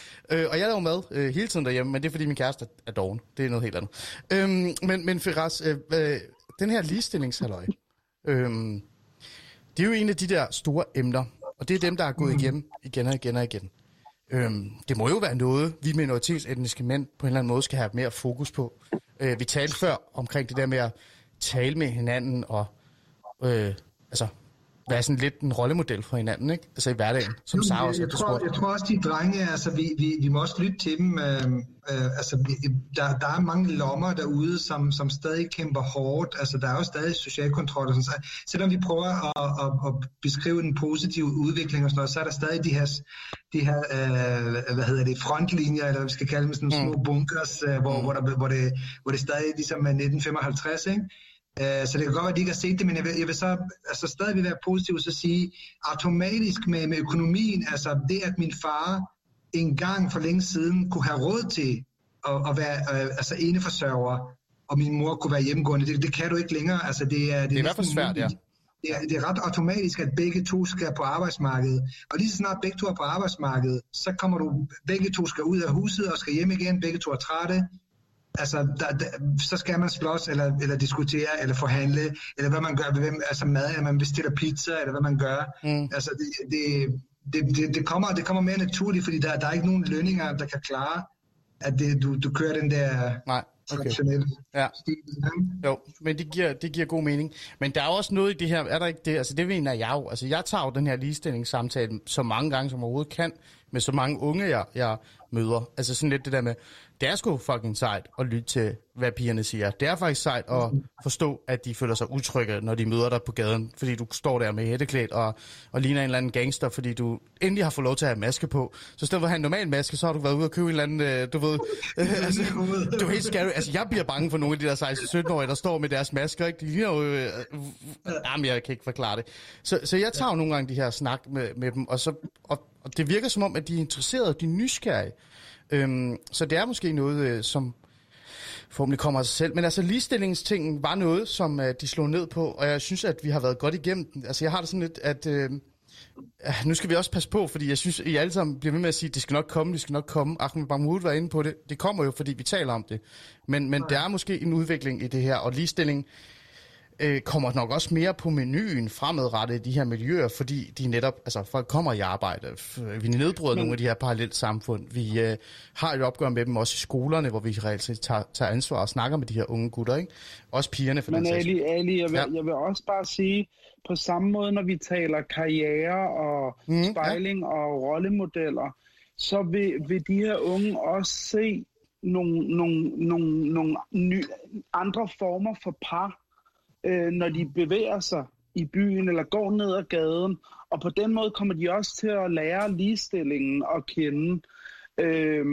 Øh, og jeg laver mad øh, hele tiden derhjemme, men det er, fordi min kæreste er- er doven. Det er noget helt andet. Øhm, men, men Firas, øh, øh, den her ligestillingshalløj, øh, det er jo en af de der store emner, og det er dem, der er gået igennem igen og igen og igen. Øhm, det må jo være noget, vi minoritetsetniske mænd på en eller anden måde skal have mere fokus på. Øh, vi talte før omkring det der med at tale med hinanden og øh, altså være sådan lidt en rollemodel for hinanden, ikke? Altså i hverdagen, som Sara jeg, også jeg, har tror, jeg tror også, de drenge, altså vi, vi, vi må også lytte til dem. Øh, øh, altså, vi, der, der er mange lommer derude, som, som stadig kæmper hårdt. Altså, der er jo stadig social kontrol. Og sådan, så, selvom vi prøver at, at, at beskrive den positive udvikling og sådan noget, så er der stadig de her, de her øh, hvad hedder det, frontlinjer, eller vi skal kalde dem, sådan små bunkers, øh, hvor, hvor, der, hvor, det, hvor det stadig ligesom er 1955, ikke? Øh, Så det kan godt være, at de ikke har set det, men jeg vil, jeg vil så altså stadig vil være positiv og så sige, automatisk med, med økonomien, altså det, at min far en gang for længe siden kunne have råd til at, at være øh, altså eneforsørger, og min mor kunne være hjemmegående, det, det kan du ikke længere. Altså det er, det er, Det er i hvert fald svært, ja. det er, det er ret automatisk, at begge to skal på arbejdsmarkedet. Og lige så snart begge to er på arbejdsmarkedet, så kommer du, begge to skal ud af huset og skal hjem igen, begge to er trætte. Altså, der, der, så skal man slås, eller, eller diskutere, eller forhandle, eller hvad man gør, hvem, altså mad, eller man bestiller pizza, eller hvad man gør. Mm. Altså, det, det, det, det, det, kommer, det kommer mere naturligt, fordi der, der er ikke nogen lønninger, der kan klare, at det, du, du kører den der Nej, okay. Ja. Jo, men det giver, det giver god mening. Men der er også noget i det her, er der ikke det? Altså det mener jeg jo. Altså jeg tager jo den her ligestillingssamtale så mange gange som overhovedet kan, med så mange unge, jeg, jeg møder. Altså sådan lidt det der med, det er sgu fucking sejt at lytte til, hvad pigerne siger. Det er faktisk sejt at forstå, at de føler sig utrygge, når de møder dig på gaden, fordi du står der med hætteklædt og, og ligner en eller anden gangster, fordi du endelig har fået lov til at have maske på. Så i stedet for at have en normal maske, så har du været ude og købe en eller anden, øh, du ved, øh, altså, du er helt scary. Altså, jeg bliver bange for nogle af de der 16-17-årige, der står med deres masker, ikke? De ligner jo, øh, øh, jamen, jeg kan ikke forklare det. Så, så jeg tager jo nogle gange de her snak med, med dem, og, så, og, og det virker som om, at de er interesserede, de er nysgerrige. Øhm, så det er måske noget, øh, som forhåbentlig kommer af sig selv. Men altså ligestillingstingen var noget, som øh, de slog ned på, og jeg synes, at vi har været godt igennem den. Altså jeg har det sådan lidt, at øh, nu skal vi også passe på, fordi jeg synes, I alle sammen bliver ved med at sige, at det skal nok komme, det skal nok komme. Ahmed Mahmoud var inde på det. Det kommer jo, fordi vi taler om det. Men, men der er måske en udvikling i det her, og ligestilling øh, kommer nok også mere på menuen fremadrettet i de her miljøer, fordi de netop, altså folk kommer i arbejde. Vi nedbryder Men... nogle af de her parallelt samfund. Vi øh, har et opgør med dem også i skolerne, hvor vi reelt set tager, tager ansvar og snakker med de her unge gutter, ikke? Også pigerne for Men den Ali, Ali jeg, vil, ja. jeg vil også bare sige, på samme måde, når vi taler karriere og mm, spejling ja. og rollemodeller, så vil, vil de her unge også se nogle, nogle, nogle, nogle nye, andre former for par, øh, når de bevæger sig i byen eller går ned ad gaden. Og på den måde kommer de også til at lære ligestillingen at kende. Øh,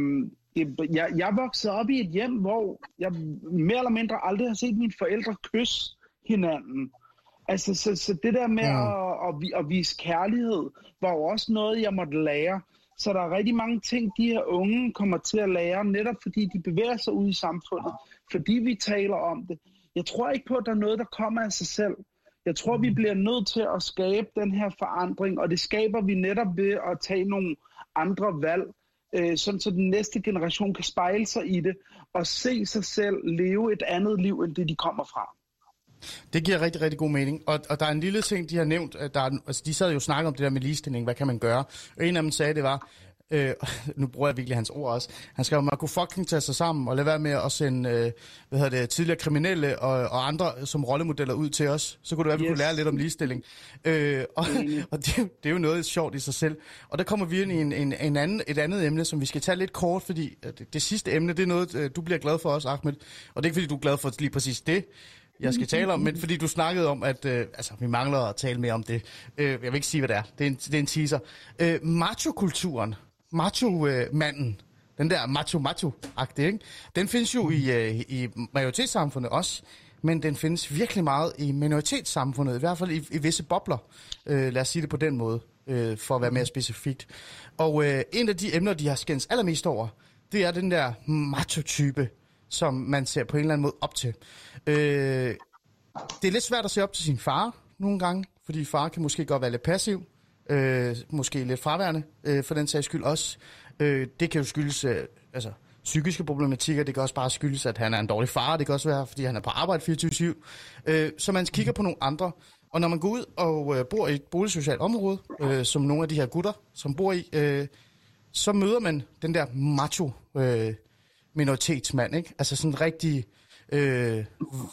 jeg, jeg voksede op i et hjem, hvor jeg mere eller mindre aldrig har set mine forældre kysse hinanden. Altså, så, så det der med ja. at, at, at vise kærlighed, var jo også noget, jeg måtte lære. Så der er rigtig mange ting, de her unge kommer til at lære, netop fordi de bevæger sig ud i samfundet, fordi vi taler om det. Jeg tror ikke på, at der er noget, der kommer af sig selv. Jeg tror, vi bliver nødt til at skabe den her forandring, og det skaber vi netop ved at tage nogle andre valg, øh, sådan så den næste generation kan spejle sig i det og se sig selv leve et andet liv, end det de kommer fra. Det giver rigtig, rigtig god mening. Og, og der er en lille ting, de har nævnt. Der er, altså, de sad jo og snakkede om det der med ligestilling. Hvad kan man gøre? Og en af dem sagde, det var, øh, nu bruger jeg virkelig hans ord også, han skrev, man kunne fucking tage sig sammen og lade være med at sende øh, hvad hedder det, tidligere kriminelle og, og andre som rollemodeller ud til os. Så kunne det være, at vi yes. kunne lære lidt om ligestilling. Øh, og og det, det er jo noget sjovt i sig selv. Og der kommer vi ind i en, en, en anden, et andet emne, som vi skal tage lidt kort, fordi det, det sidste emne, det er noget, øh, du bliver glad for også, Ahmed. Og det er ikke, fordi du er glad for lige præcis det, jeg skal tale om, men fordi du snakkede om, at øh, altså, vi mangler at tale mere om det. Øh, jeg vil ikke sige, hvad det er. Det er en, det er en teaser. Øh, macho-kulturen macho-manden, den der macho-macho-agtige, ikke? den findes jo i, øh, i majoritetssamfundet også, men den findes virkelig meget i minoritetssamfundet, i hvert fald i, i visse bobler. Øh, lad os sige det på den måde, øh, for at være mere specifikt. Og øh, en af de emner, de har skændt allermest over, det er den der macho-type, som man ser på en eller anden måde op til. Øh, det er lidt svært at se op til sin far nogle gange, fordi far kan måske godt være lidt passiv, øh, måske lidt fraværende øh, for den sags skyld også. Øh, det kan jo skyldes øh, altså, psykiske problematikker, det kan også bare skyldes, at han er en dårlig far, det kan også være, fordi han er på arbejde 24-7. Øh, så man kigger på nogle andre, og når man går ud og øh, bor i et boligsocialt område, øh, som nogle af de her gutter, som bor i, øh, så møder man den der macho øh, minoritetsmand, ikke? Altså sådan rigtig øh,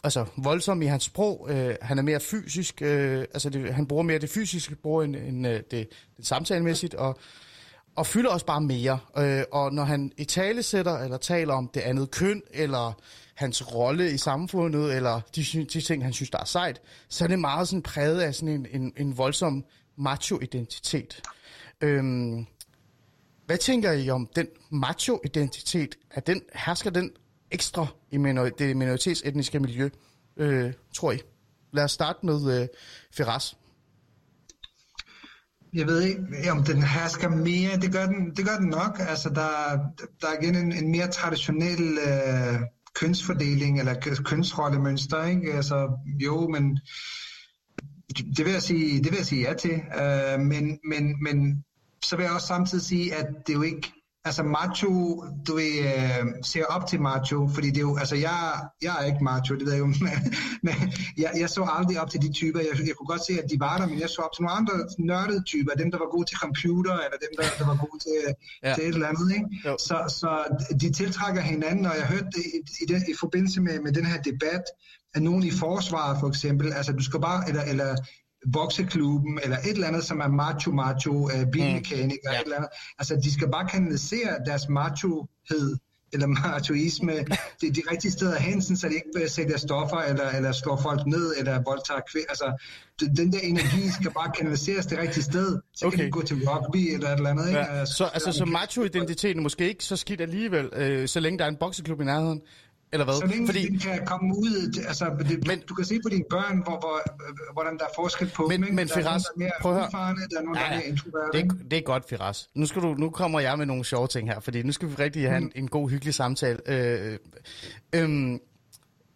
altså voldsom i hans sprog. Øh, han er mere fysisk, øh, altså det, han bruger mere det fysiske sprog end, end øh, det, det samtalemæssigt, og, og fylder også bare mere. Øh, og når han i tale sætter eller taler om det andet køn, eller hans rolle i samfundet, eller de, de ting, han synes, der er sejt, så er det meget sådan præget af sådan en, en, en voldsom macho-identitet. Øhm, hvad tænker I om den macho-identitet? Er den, hersker den ekstra i minor- det minoritetsetniske miljø, øh, tror I? Lad os starte med øh, Ferraz. Jeg ved ikke, om den hersker mere. Det gør den, det gør den nok. Altså, der, der er igen en, en mere traditionel øh, kønsfordeling eller kønsrollemønster. Ikke? Altså, jo, men det vil jeg sige, det vil jeg sige ja til. Øh, men, men, men så vil jeg også samtidig sige, at det er jo ikke altså macho, du øh, ser op til macho, fordi det er jo, altså jeg, jeg er ikke macho, det ved jeg jo, men, men jeg, jeg så aldrig op til de typer, jeg, jeg kunne godt se, at de var der, men jeg så op til nogle andre nørdede typer, dem der var gode til computer, eller dem der, der var gode til, ja. til et eller andet, ikke? Så, så de tiltrækker hinanden, og jeg hørte det i, i, den, i forbindelse med, med den her debat, at nogen i forsvaret for eksempel, altså du skal bare, eller, eller bokseklubben, eller et eller andet, som er macho-macho, uh, bilmekaniker, mm. ja. et eller andet. Altså, de skal bare kanalisere deres machohed, eller machoisme, det de rigtige steder hen, så de ikke sælger stoffer, eller, eller slår folk ned, eller voldtager kvinder. Altså, den der energi skal bare kanaliseres det rigtige sted. Så okay. kan de gå til rugby, eller et eller andet. Ikke? Ja. Altså, så, altså, så macho-identiteten er måske ikke så skidt alligevel, øh, så længe der er en bokseklub i nærheden. Eller hvad? Så længe Fordi... de kan komme ud, altså, det, men, du kan se på dine børn, hvor, hvor, hvordan der er forskel på men, dem. Men Firas, prøv at høre. der er nogen, ja, der er mere det, det er godt, Firas. Nu, skal du, nu kommer jeg med nogle sjove ting her, fordi nu skal vi rigtig have mm. en, en god, hyggelig samtale. Øh, øh,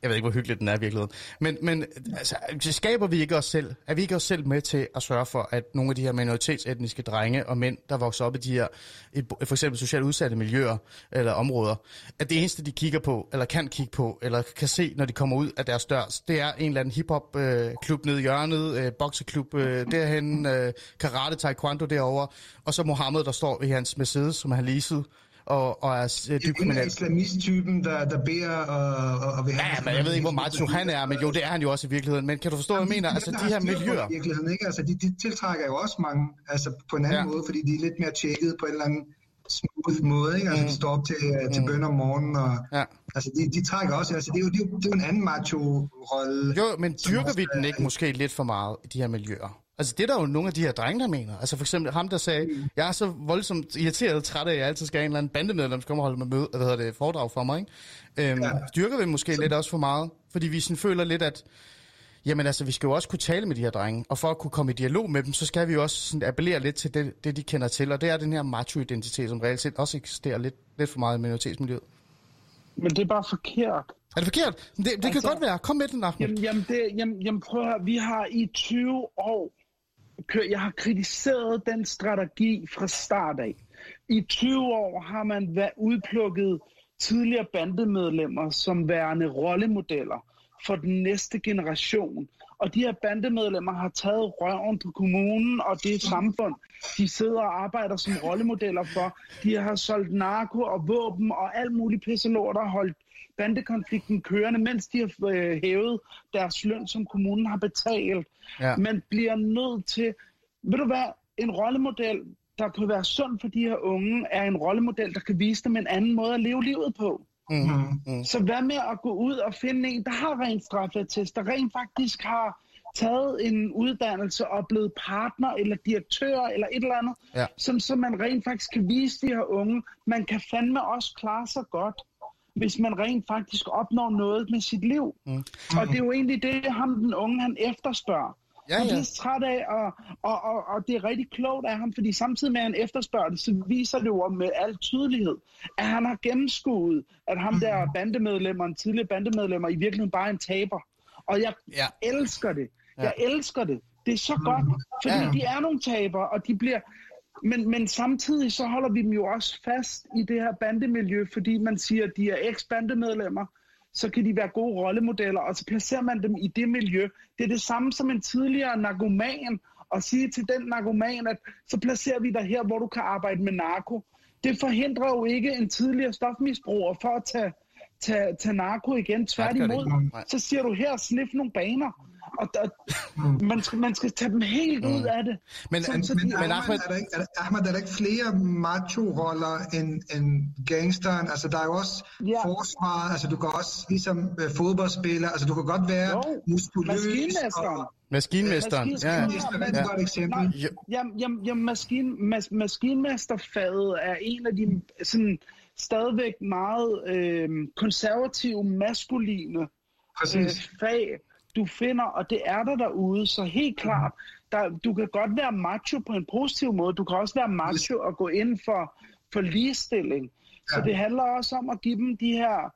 jeg ved ikke, hvor hyggeligt den er i virkeligheden. Men, men altså, skaber vi ikke os selv? Er vi ikke os selv med til at sørge for, at nogle af de her minoritetsetniske drenge og mænd, der vokser op i de her, for eksempel socialt udsatte miljøer eller områder, at det eneste, de kigger på, eller kan kigge på, eller kan se, når de kommer ud af deres dør, det er en eller anden hiphop-klub øh, nede i hjørnet, øh, bokseklub øh, derhen, øh, karate, taekwondo derovre, og så Mohammed, der står i hans Mercedes, som han leasede, og, og er øh, dybt kriminel. islamist-typen, der, der beder og, og, og vil Ja, men jeg ved ikke, hvor macho han er, men jo, det er han jo også i virkeligheden. Men kan du forstå, hvad jeg mener? Altså, de her miljøer... I virkeligheden, ikke? Altså, de, de tiltrækker jo også mange, altså på en anden ja. måde, fordi de er lidt mere tjekket på en eller anden smooth måde, ikke? Altså, mm. de står op til, til mm. bøn om morgenen, og ja. altså, de, de trækker også, altså, det er jo, det er jo, det er jo en anden macho-rolle. Jo, men dyrker vi den ikke måske lidt for meget i de her miljøer? Altså det er der jo nogle af de her drenge, der mener. Altså for eksempel ham, der sagde, mm. jeg er så voldsomt irriteret og træt af, at jeg altid skal have en eller anden bandemedlem, der kommer og holde med møde, hvad hedder det, foredrag for mig. Ikke? Øhm, ja. Dyrker vi måske så... lidt også for meget, fordi vi sådan føler lidt, at jamen altså, vi skal jo også kunne tale med de her drenge, og for at kunne komme i dialog med dem, så skal vi jo også sådan appellere lidt til det, det, de kender til, og det er den her macho-identitet, som reelt set også eksisterer lidt, lidt for meget i minoritetsmiljøet. Men det er bare forkert. Er det forkert? Det, det altså, kan godt være. Kom med den, Ahmed. Jamen, jamen, det, jamen, jamen prøv at høre. Vi har i 20 år jeg har kritiseret den strategi fra start af. I 20 år har man været udplukket tidligere bandemedlemmer som værende rollemodeller for den næste generation. Og de her bandemedlemmer har taget røven på kommunen og det samfund, de sidder og arbejder som rollemodeller for. De har solgt narko og våben og alt muligt pisselort og holdt bandekonflikten kørende, mens de har øh, hævet deres løn, som kommunen har betalt. Ja. Man bliver nødt til, ved du hvad, en rollemodel, der kan være sund for de her unge, er en rollemodel, der kan vise dem en anden måde at leve livet på. Mm-hmm. Mm. Så hvad med at gå ud og finde en, der har rent straffetest, der rent faktisk har taget en uddannelse og blevet partner eller direktør eller et eller andet, ja. som, så man rent faktisk kan vise de her unge, man kan fandme også klare sig godt hvis man rent faktisk opnår noget med sit liv. Mm. Og det er jo egentlig det, ham den unge han efterspørger. Ja, han bliver træt af, og, og, og, og det er rigtig klogt af ham, fordi samtidig med, at han efterspørger det, så viser det jo med al tydelighed, at han har gennemskuet, at ham der bandemedlemmer, tidligere bandemedlemmer, i virkeligheden bare er en taber. Og jeg ja. elsker det. Jeg ja. elsker det. Det er så godt, fordi ja. de er nogle taber, og de bliver, men, men samtidig så holder vi dem jo også fast i det her bandemiljø, fordi man siger, at de er eks-bandemedlemmer, så kan de være gode rollemodeller, og så placerer man dem i det miljø. Det er det samme som en tidligere narkoman, og sige til den narkoman, at så placerer vi dig her, hvor du kan arbejde med narko. Det forhindrer jo ikke en tidligere stofmisbruger for at tage, tage, tage narko igen. Tværtimod, så siger du her, snif nogle baner. Og der, mm. man, skal, man skal tage dem helt mm. ud af det. Men, så, men, de, men Ahmed, er der, ikke, er, der, Ahmed, er der ikke flere macho-roller end, end gangsteren? Altså, der er jo også ja. forsvar, altså du kan også ligesom uh, fodboldspiller, altså du kan godt være jo. muskuløs. Maskinmesteren. Og, Maskinmesteren, ja. Maskinmesteren er et godt eksempel. Jamen, jamen, jamen maskin, mas, maskinmesterfaget er en af de sådan, stadigvæk meget øh, konservative, maskuline øh, fag, du finder, og det er der derude, så helt klart, der, du kan godt være macho på en positiv måde, du kan også være macho og gå ind for, for ligestilling. Så det handler også om at give dem de her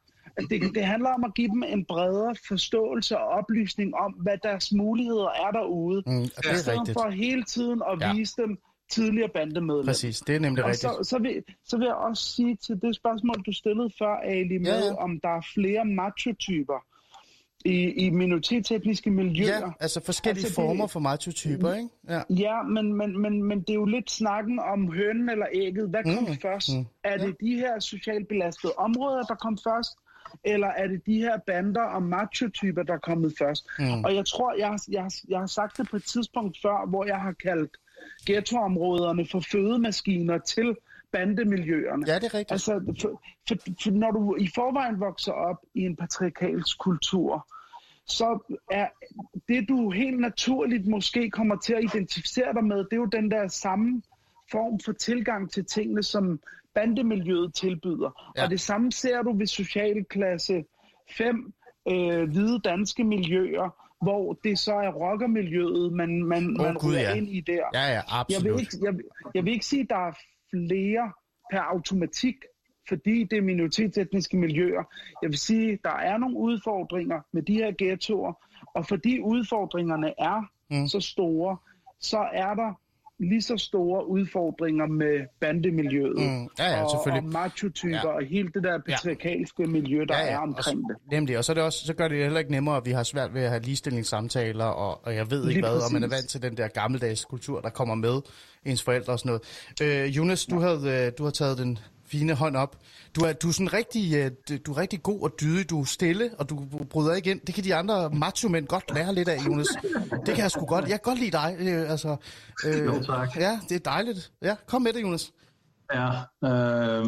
det, det handler om at give dem en bredere forståelse og oplysning om, hvad deres muligheder er derude. Mm, det I er stedet rigtigt. for hele tiden at Ja. vise dem tidligere bandemedlemmer. Præcis, det er nemlig Og rigtigt. så, så, vil, så vil jeg også sige til det spørgsmål, du stillede før, Ali, med, Ja, ja. om der er flere macho-typer i, i minoritetsetniske miljøer. Ja, altså forskellige Altså, det- former for macho-typer, ikke? Ja. Ja, men, men, men, men det er jo lidt snakken om hønen eller ægget. Hvad kom Mm, først? mm. Er det de her socialt belastede områder, der kom først? Eller er det de her bander og macho-typer, der er kommet først? Mm. Og jeg tror, jeg, har- jeg, jeg har sagt det på et tidspunkt før, hvor jeg har kaldt ghettoområderne for fødemaskiner til bandemiljøerne. ja, det er rigtigt. Altså, for, for, for når du i forvejen vokser op i en patriarkalsk kultur, så er det, du helt naturligt måske kommer til at identificere dig med, det er jo den der samme form for tilgang til tingene, som bandemiljøet tilbyder. Ja. Og det samme ser du ved socialklasse 5 øh, hvide danske miljøer, hvor det så er rockermiljøet, man, man, Åh, man ryger ja. ind i der. Ja, ja, Jeg absolut. vil, ikke, jeg, jeg vil ikke sige, at der er flere per automatik, fordi det er minoritetsetniske miljøer. Jeg vil sige, der er nogle udfordringer med de her ghettoer, og fordi udfordringerne er mm. så store, så er der lige så store udfordringer med bandemiljøet Mm, ja, ja, og, selvfølgelig. og macho-typer Ja. og hele det der patriarkalske miljø, der er omkring og, det. Nemlig, og så, er det også, så gør det heller ikke nemmere, at vi har svært ved at have ligestillingssamtaler, og, og jeg ved ikke Lige hvad, og man er præcis. vant til den der gammeldags kultur, der kommer med ens forældre og sådan noget. Øh, Jonas, du, havde, øh, du har taget den fine hånd op. Du er, du er sådan rigtig, øh, du- er rigtig god og dydig, du er stille, og du bryder ikke ind. Det kan de andre macho-mænd godt lære lidt af, Jonas. Det kan jeg sgu godt. Jeg kan godt lide dig. Øh, altså, øh, Jo, tak. Ja, det er dejligt. Ja, kom med det, Jonas. Ja, øh,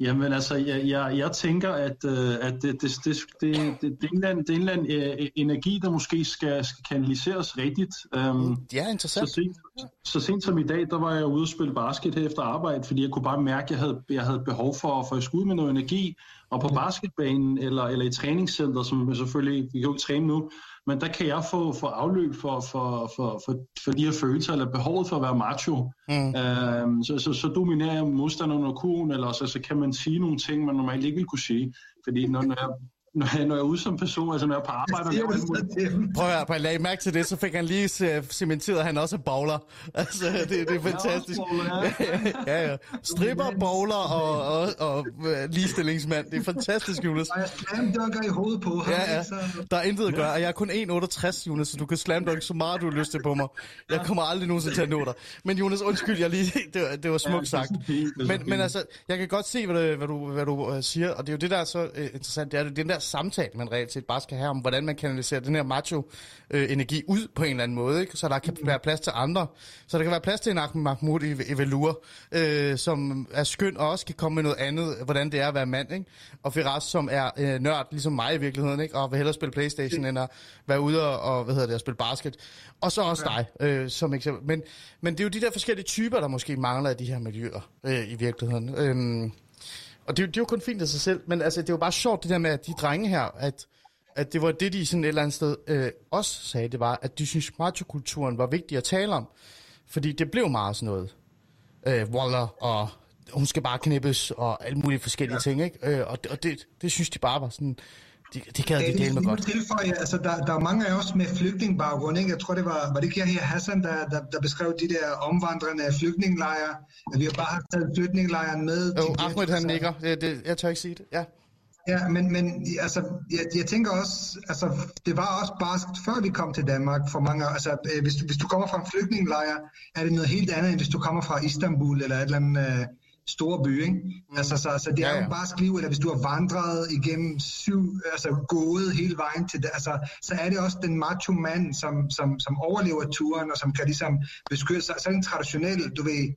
jamen altså, jeg, jeg, jeg tænker, at, øh, at det, det, det, det, det, det, er en eller anden, det er en eller anden øh, energi, der måske skal, skal kanaliseres rigtigt. Um, Ja, så, interessant. sent, så sent som i dag, der var jeg ude og spille basket her efter arbejde, fordi jeg kunne bare mærke, at jeg havde, jeg havde behov for, at skulle ud med noget energi. Og på basketbanen eller, eller i træningscenter, som jeg selvfølgelig, vi kan jo ikke træne nu, men der kan jeg få, få afløb for, for, for, for, for de her følelser, eller behovet for at være macho. Mm. Øhm, så, så, så dominerer jeg modstanderen under kurven, eller så, så kan man sige nogle ting, man normalt ikke vil kunne sige. Fordi når, når, jeg, når, jeg, når jeg er ude som person, altså når jeg er på arbejde, og til dem? Prøv at høre, lagde mærke til det, så fik han lige uh, cementeret, at han også er bowler. Altså, det, det er fantastisk. bowler, ja, ja. Stripper, bowler og, og, og uh, ligestillingsmand. Det er fantastisk, Jonas. Og jeg slam dunker i hovedet på ham. Ja, ja. Der er intet at gøre, og jeg er kun 1,68, Jonas, så du kan slam dunk så meget, du har lyst til på mig. Jeg kommer aldrig nogensinde til at nå dig. Men Jonas, undskyld, jeg lige, det, var, det var smukt sagt. det det Men, men altså, jeg kan godt se, hvad du, hvad du, hvad du uh, siger, og det er jo det, der er så interessant, det er jo den der samtale, man reelt set bare skal have om, hvordan man kanaliserer den her macho-energi ud på en eller anden måde, ikke? så der kan være plads til andre. Så der kan være plads til en Ahmed Mahmoud i, i Velur, øh, som er skøn og også kan komme med noget andet, hvordan det er at være mand. Ikke? Og Firas, som er øh, nørd, ligesom mig i virkeligheden, ikke? og vil hellere spille Playstation, end at være ude og, og hvad hedder det, at spille basket. Og så også dig, øh, som eksempel. Men, men det er jo de der forskellige typer, der måske mangler i de her miljøer øh, i virkeligheden. Øhm, og det, det er jo kun fint af sig selv, men altså, det er jo bare sjovt det der med, at de drenge her, at, at det var det, de sådan et eller andet sted øh, også sagde, det var, at de synes, machokulturen var vigtig at tale om. Fordi det blev meget sådan noget. Øh, Waller og hun skal bare knippes og alle mulige forskellige ja. ting, ikke? Øh, og og det, det synes de bare var sådan, det, det gad Ja, de dele med godt. tilføje, altså der, der er mange af os med flygtningbaggrund, ikke? Jeg tror, det var, var det her Hassan, der, der, der beskrev de der omvandrende flygtningelejre, at vi har bare taget flygtningelejren med. Jo, til- Ahmed han altså- nikker. Det, det, jeg tør ikke sige det. Ja. Ja, men, men altså, jeg, jeg tænker også, altså, det var også barsk, før vi kom til Danmark for mange. Altså, øh, hvis, du, hvis du kommer fra en flygtningelejr, er det noget helt andet, end hvis du kommer fra Istanbul eller et eller andet øh, store by, ikke? Mm. Altså, så, så det er Ja, ja, jo barsk liv, eller hvis du har vandret igennem syv, altså gået hele vejen til det, altså, så er det også den macho mand, som, som, som overlever turen, og som kan ligesom beskytte sig. Så det en traditionel, du ved,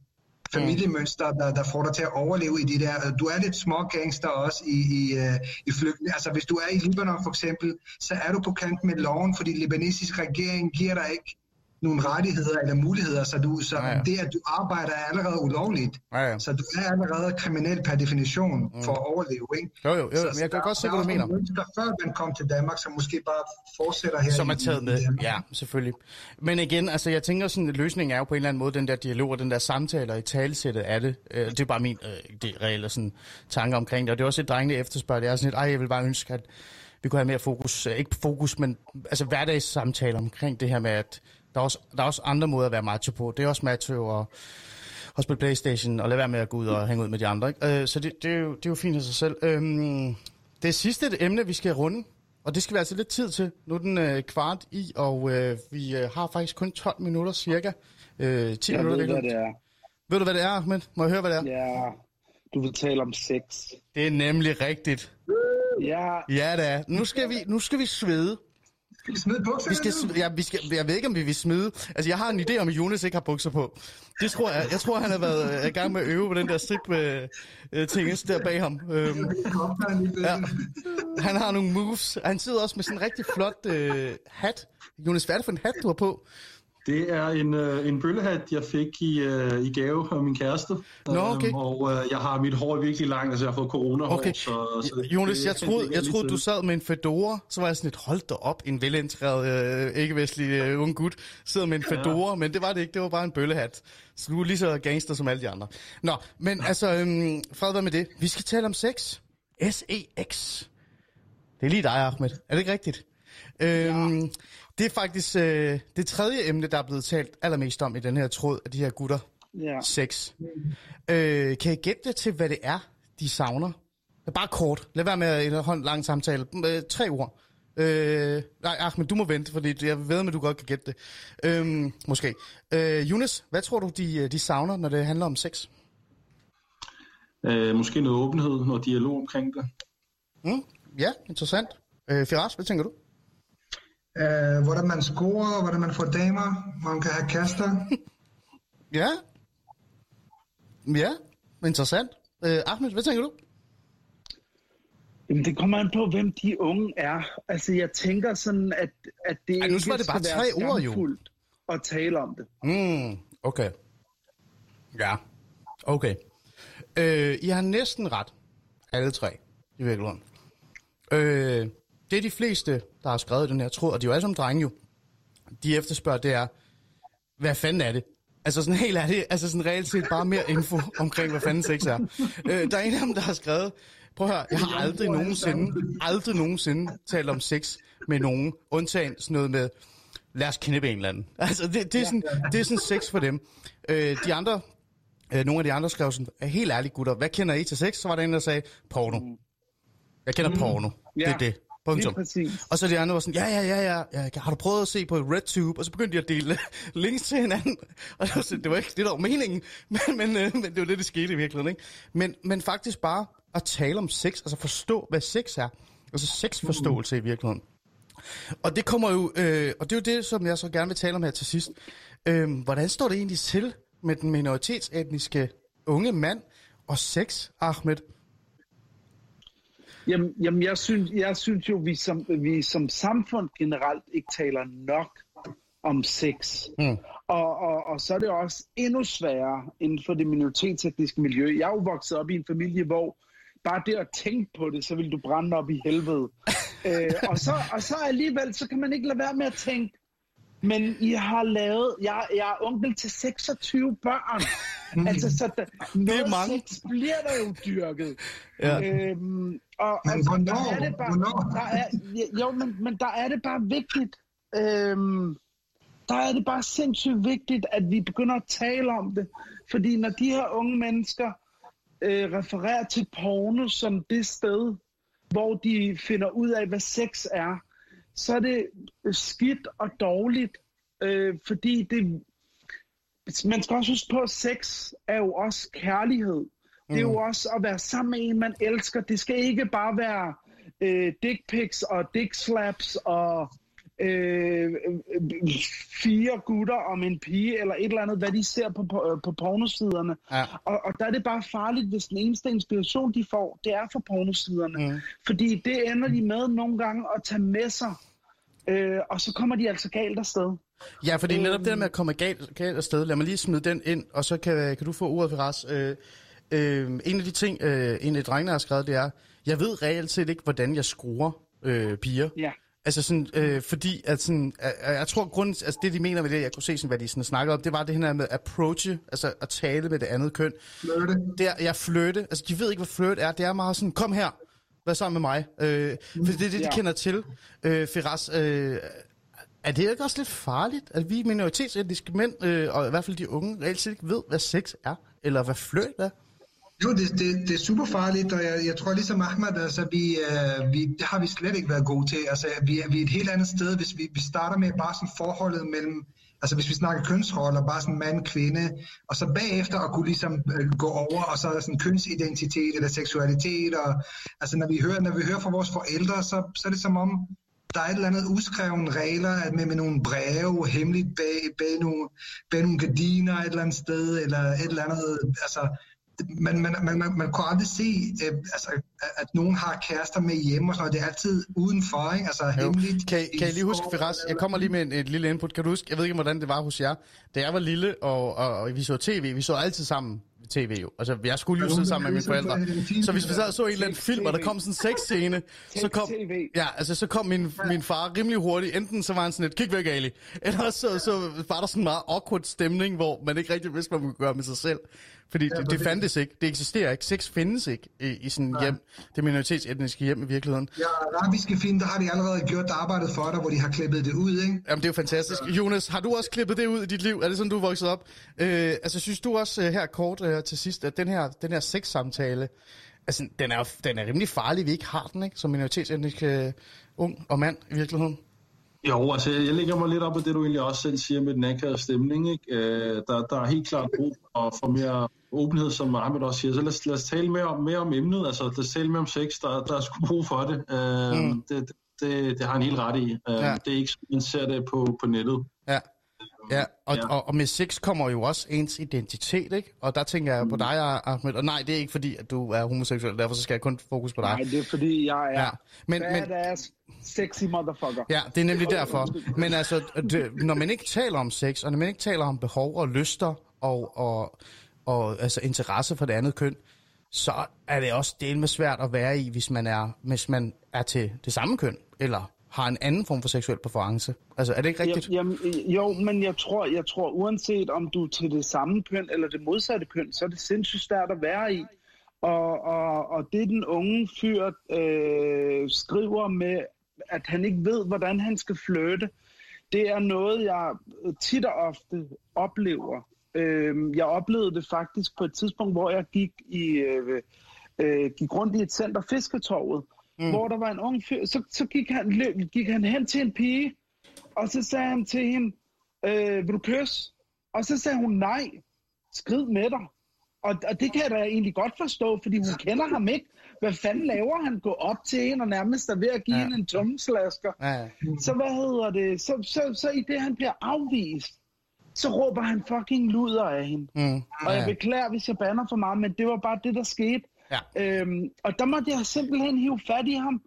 familiemønster, der, der får dig til at overleve i de der. Du er lidt små gangster også i, i, uh, i flygtning. Altså hvis du er i Libanon for eksempel, så er du på kant med loven, fordi den libanesiske regering giver dig ikke nogle rettigheder eller muligheder, så, du, så Ja, ja. det, at du arbejder, er allerede ulovligt. Ja, ja. Så du er allerede kriminel per definition mm. for at overleve, ikke? Jo, jo, jo, Så- men jeg kan der- godt se, der hvad er du mener. nogle mennesker, før man kom til Danmark, som måske bare fortsætter her. Som er taget med. Danmark. Ja, selvfølgelig. Men igen, altså jeg tænker sådan, at løsningen er jo på en eller anden måde den der dialog og den der samtale og i talesættet af det. Øh, Det er bare min øh, det reelle sådan, tanke omkring det. Og det er også et drengene efterspørger. Det er sådan et, ej, jeg vil bare ønske, at vi kunne have mere fokus. Øh, Ikke fokus, men altså hverdagssamtaler omkring det her med, at der er også, der er også andre måder at være macho på. Det er også macho og og spille Playstation, og lade være med at gå ud og hænge ud med de andre. Ikke? Øh, så det, det, er jo, det er jo fint af sig selv. Øhm, det sidste emne, vi skal runde, og det skal vi altså lidt tid til. Nu er den øh, kvart i, og øh, vi øh, har faktisk kun 12 minutter cirka. Øh, 10 Jeg minutter ved, hvad det er. Ved du, hvad det er, Ahmed? Må jeg høre, hvad det er? Ja, du vil tale om sex. Det er nemlig rigtigt. Ja, Ja, det er. Nu skal vi, nu skal vi svede. Skal vi smide bukserne Vi skal, nu? sm- ja, vi skal, jeg ved ikke, om vi vil smide. Altså, jeg har en idé om, at Jonas ikke har bukser på. Det tror jeg. Jeg tror, han har været øh, i gang med at øve på den der strip øh, øh, ting der bag ham. Øhm, Ja. øh, Han har nogle moves. Han sidder også med sådan en rigtig flot øh, hat. Jonas, hvad er det for en hat, du har på? Det er en, øh, en bøllehat, jeg fik i, øh, i gave af min kæreste. Nå, okay. Øhm, og øh, jeg har mit hår virkelig langt, altså jeg har fået corona Okay. så, så Jonas, det- jeg troede, jeg troede du sad med en fedora. Så var jeg sådan et, hold da op, en velintegreret, øh, ikke-vestlig øh, ung gut sidder med en fedora, men det var det ikke, det var bare en bøllehat. Så du er lige så gangster som alle de andre. Nå, men altså, øhm, fred være med det. Vi skal tale om sex. S-E-X. Det er lige dig, Ahmed. Er det ikke rigtigt? Øhm, ja. Det er faktisk øh, det tredje emne, der er blevet talt allermest om i den her tråd af de her gutter. ja. Sex. Øh, kan I gætte jer til, hvad det er, de savner? Bare kort. Lad være med at holde en lang samtale. Øh, tre ord. Øh, nej, Ahmed, du må vente, fordi jeg ved, at du godt kan gætte det. Øh, måske. Øh, Jonas, hvad tror du, de, de savner, når det handler om sex? Øh, måske noget åbenhed, noget dialog omkring det. Mm? Ja, interessant. Øh, Firas, hvad tænker du? Øh, hvordan man scorer, hvordan man får damer, hvor man kan have kaster. Ja. Ja, interessant. Øh, Ahmed, hvad tænker du? Jamen, det kommer an på, hvem de unge er. Altså, jeg tænker sådan, at, at det Ej, nu ikke var det bare skal være tre ord, jo. at tale om det. Mm, okay. Ja, okay. Øh, I har næsten ret. Alle tre, i virkeligheden. Øh, det er de fleste, der har skrevet den her tråd, og de er jo alle sammen drenge jo. De efterspørger, det er, hvad fanden er det? Altså sådan helt ærligt, altså sådan reelt set bare mere info omkring, hvad fanden sex er. Øh, der er en af dem, der har skrevet, prøv at høre, jeg har aldrig nogensinde, aldrig nogensinde talt om sex med nogen, undtagen sådan noget med, lad os knippe en eller anden. Altså, det, det, er, sådan, det er sådan sex for dem. Øh, de andre, øh, nogle af de andre skrev sådan, "Er helt ærligt gutter, hvad kender I til sex? Så var der en, der sagde, porno. Jeg kender porno. Det er det. Punktum. Og så de andre var sådan, ja, ja, ja, ja, ja, har du prøvet at se på RedTube? Og så begyndte de at dele links til hinanden. Og det var, sådan, det var ikke det, der var meningen, men, men, øh, men det var det, der skete i virkeligheden. Ikke? Men, men faktisk bare at tale om sex, altså forstå, hvad sex er. Altså sexforståelse i virkeligheden. Og det kommer jo, øh, og det er jo det, som jeg så gerne vil tale om her til sidst. Øh, hvordan står det egentlig til med den minoritetsetniske unge mand og sex, Ahmed? Jamen, jamen jeg, synes, jeg synes jo, vi som, vi som samfund generelt ikke taler nok om sex. Mm. Og, og, og så er det også endnu sværere inden for det minoritetsetniske miljø. Jeg er jo vokset op i en familie, hvor bare det at tænke på det, så vil du brænde op i helvede. øh, og, så, og så alligevel, så kan man ikke lade være med at tænke, men I har lavet, jeg, jeg er onkel til 26 børn. altså, så der, noget mange. sex bliver der jo dyrket. Ja. Øhm, og, Men og så hvornår? Der er det bare, Hvornår? Der er, jo, men, men der er det bare vigtigt. Øhm, der er det bare sindssygt vigtigt, at vi begynder at tale om det. Fordi når de her unge mennesker øh, refererer til porno som det sted, hvor de finder ud af, hvad sex er, så er det skidt og dårligt. Øh, fordi det, man skal også huske på, at sex er jo også kærlighed. Det er jo også at være sammen med en, man elsker. Det skal ikke bare være øh, dick pics og dick slaps og øh, øh, fire gutter om en pige, eller et eller andet, hvad de ser på, på, på pornosiderne. Ja. Og, og der er det bare farligt, hvis den eneste inspiration, de får, det er fra pornosiderne. Mm. Fordi det ender de med nogle gange at tage med sig, øh, og så kommer de altså galt afsted. Ja, fordi netop det der med at komme galt, galt afsted, lad mig lige smide den ind, og så kan, kan du få ordet, Firas. Øh, øh, en af de ting, øh, en af drengene har skrevet, det er, jeg ved reelt set ikke, hvordan jeg skruer øh, piger. Ja. Altså sådan, øh, fordi at sådan, øh, jeg tror grunden, altså det de mener med det, jeg kunne se sådan, hvad de sådan snakker om, det var det her med approache, altså at tale med det andet køn. Flirte. Det er, ja, flytte. Altså de ved ikke, hvad flirt er. Det er meget sådan, kom her, vær sammen med mig. Øh, for det er det, de Ja. kender til. Øh, Firas, øh, er det ikke også lidt farligt, at vi minoritetsetniske mænd, øh, og i hvert fald de unge, reelt set ikke ved, hvad sex er, eller hvad flirt er? Jo, det, det, det er super farligt, og jeg, jeg tror ligesom Ahmad, altså vi, øh, vi, det har vi slet ikke været gode til. Altså vi, vi er et helt andet sted, hvis vi, vi starter med bare sådan forholdet mellem, altså hvis vi snakker kønsroller, bare sådan mand-kvinde, og så bagefter at kunne ligesom øh, gå over, og så er sådan kønsidentitet eller seksualitet, og altså når vi hører, når vi hører fra vores forældre, så, så er det som om, der er et eller andet uskreven regler at med, med nogle breve hemmeligt bag, bag, nogle, bag nogle gardiner et eller andet sted, eller et eller andet, altså man, man, man, man, man kunne aldrig se, øh, altså, at- nogen har kærester med hjemme og sådan noget. Det er altid udenfor, ikke? Altså Jo. hemmeligt. Kan, kan I lige huske, Firas, jeg kommer lige med en, et lille input. Kan du huske, jeg ved ikke, hvordan det var hos jer. Da jeg var lille, og, og, og vi så tv, vi så altid sammen tv jo. Altså, jeg skulle jo sidde sammen med mine forældre. så- hvis vi sad så en eller anden film, og der kom sådan en sexscene, så kom, ja, altså, så kom min, min far rimelig hurtigt. Enten så var han sådan et, kig væk, Ali. Eller så, så var der sådan en meget awkward stemning, hvor man ikke rigtig vidste, hvad man kunne gøre med sig selv. Fordi det, det præcis. fandtes ikke. Det eksisterer ikke. Sex findes ikke i, i sådan hjem. Det minoritetsetniske hjem i virkeligheden. Ja, arabiske film, der har de allerede gjort arbejdet for dig, hvor de har klippet det ud, ikke? Jamen, det er jo fantastisk. Jonas, har du også klippet det ud i dit liv? Er det sådan, du er vokset op? Øh, altså, synes du også øh, her kort øh, til sidst, at den her, den her sexsamtale, altså, den er, den er rimelig farlig, vi ikke har den, ikke? Som minoritetsetnisk øh, ung og mand i virkeligheden. Jo, altså jeg lægger mig lidt op af det, du egentlig også selv siger med den akavede stemning. Ikke? Øh, der, der er helt klart brug for, for mere åbenhed, som Ahmed også siger. Så lad, os- lad os tale mere om, mere om emnet. Altså lad os tale mere om sex. Der, der er sgu brug for det. Øh, Mm. det, det. Det har han helt ret i. Øh, Ja. Det er ikke, som man ser det på, på nettet. Ja. Ja, og, Ja. Og, og med sex kommer jo også ens identitet, ikke? Og der tænker jeg på dig, Ahmed. Og nej, det er ikke fordi, at du er homoseksuel, derfor skal jeg kun fokus på dig. Nej, det er fordi, jeg er Ja, men, men, badass, sexy motherfucker. Ja, det er nemlig derfor. Men altså, det, når man ikke taler om sex, og når man ikke taler om behov og lyster, og, og, og altså interesse for det andet køn, så er det også del med svært at være i, hvis man er, hvis man er til det samme køn, eller har en anden form for seksuel præference. Altså, er det ikke rigtigt? Jamen, jo, men jeg tror, jeg tror, uanset om du er til det samme køn eller det modsatte køn, så er det sindssygt svært at være i. Og, og, og det den unge fyr øh, skriver med, at han ikke ved, hvordan han skal flytte, det er noget, jeg tit og ofte oplever. Øh, jeg oplevede det faktisk på et tidspunkt, hvor jeg gik i øh, øh, gik rundt i et center Fisketorvet, mm. hvor der var en ung fyr, så, så gik, han, løb- gik han hen til en pige, og så sagde han til hende, øh, vil du kysse? Og så sagde hun, nej, skrid med dig. Og, og det kan jeg da egentlig godt forstå, fordi hun kender ham ikke. Hvad fanden laver han? Gå op til hende og nærmest er ved at give Ja. ja. hende en tumslasker. Ja, ja. Så hvad hedder det? Så, så, så i det, han bliver afvist, så råber han fucking luder af hende. Mm, Og jeg ja, beklager, hvis jeg banner for meget, men det var bare det, der skete. Ja. Øhm, og der måtte jeg simpelthen hive fat i ham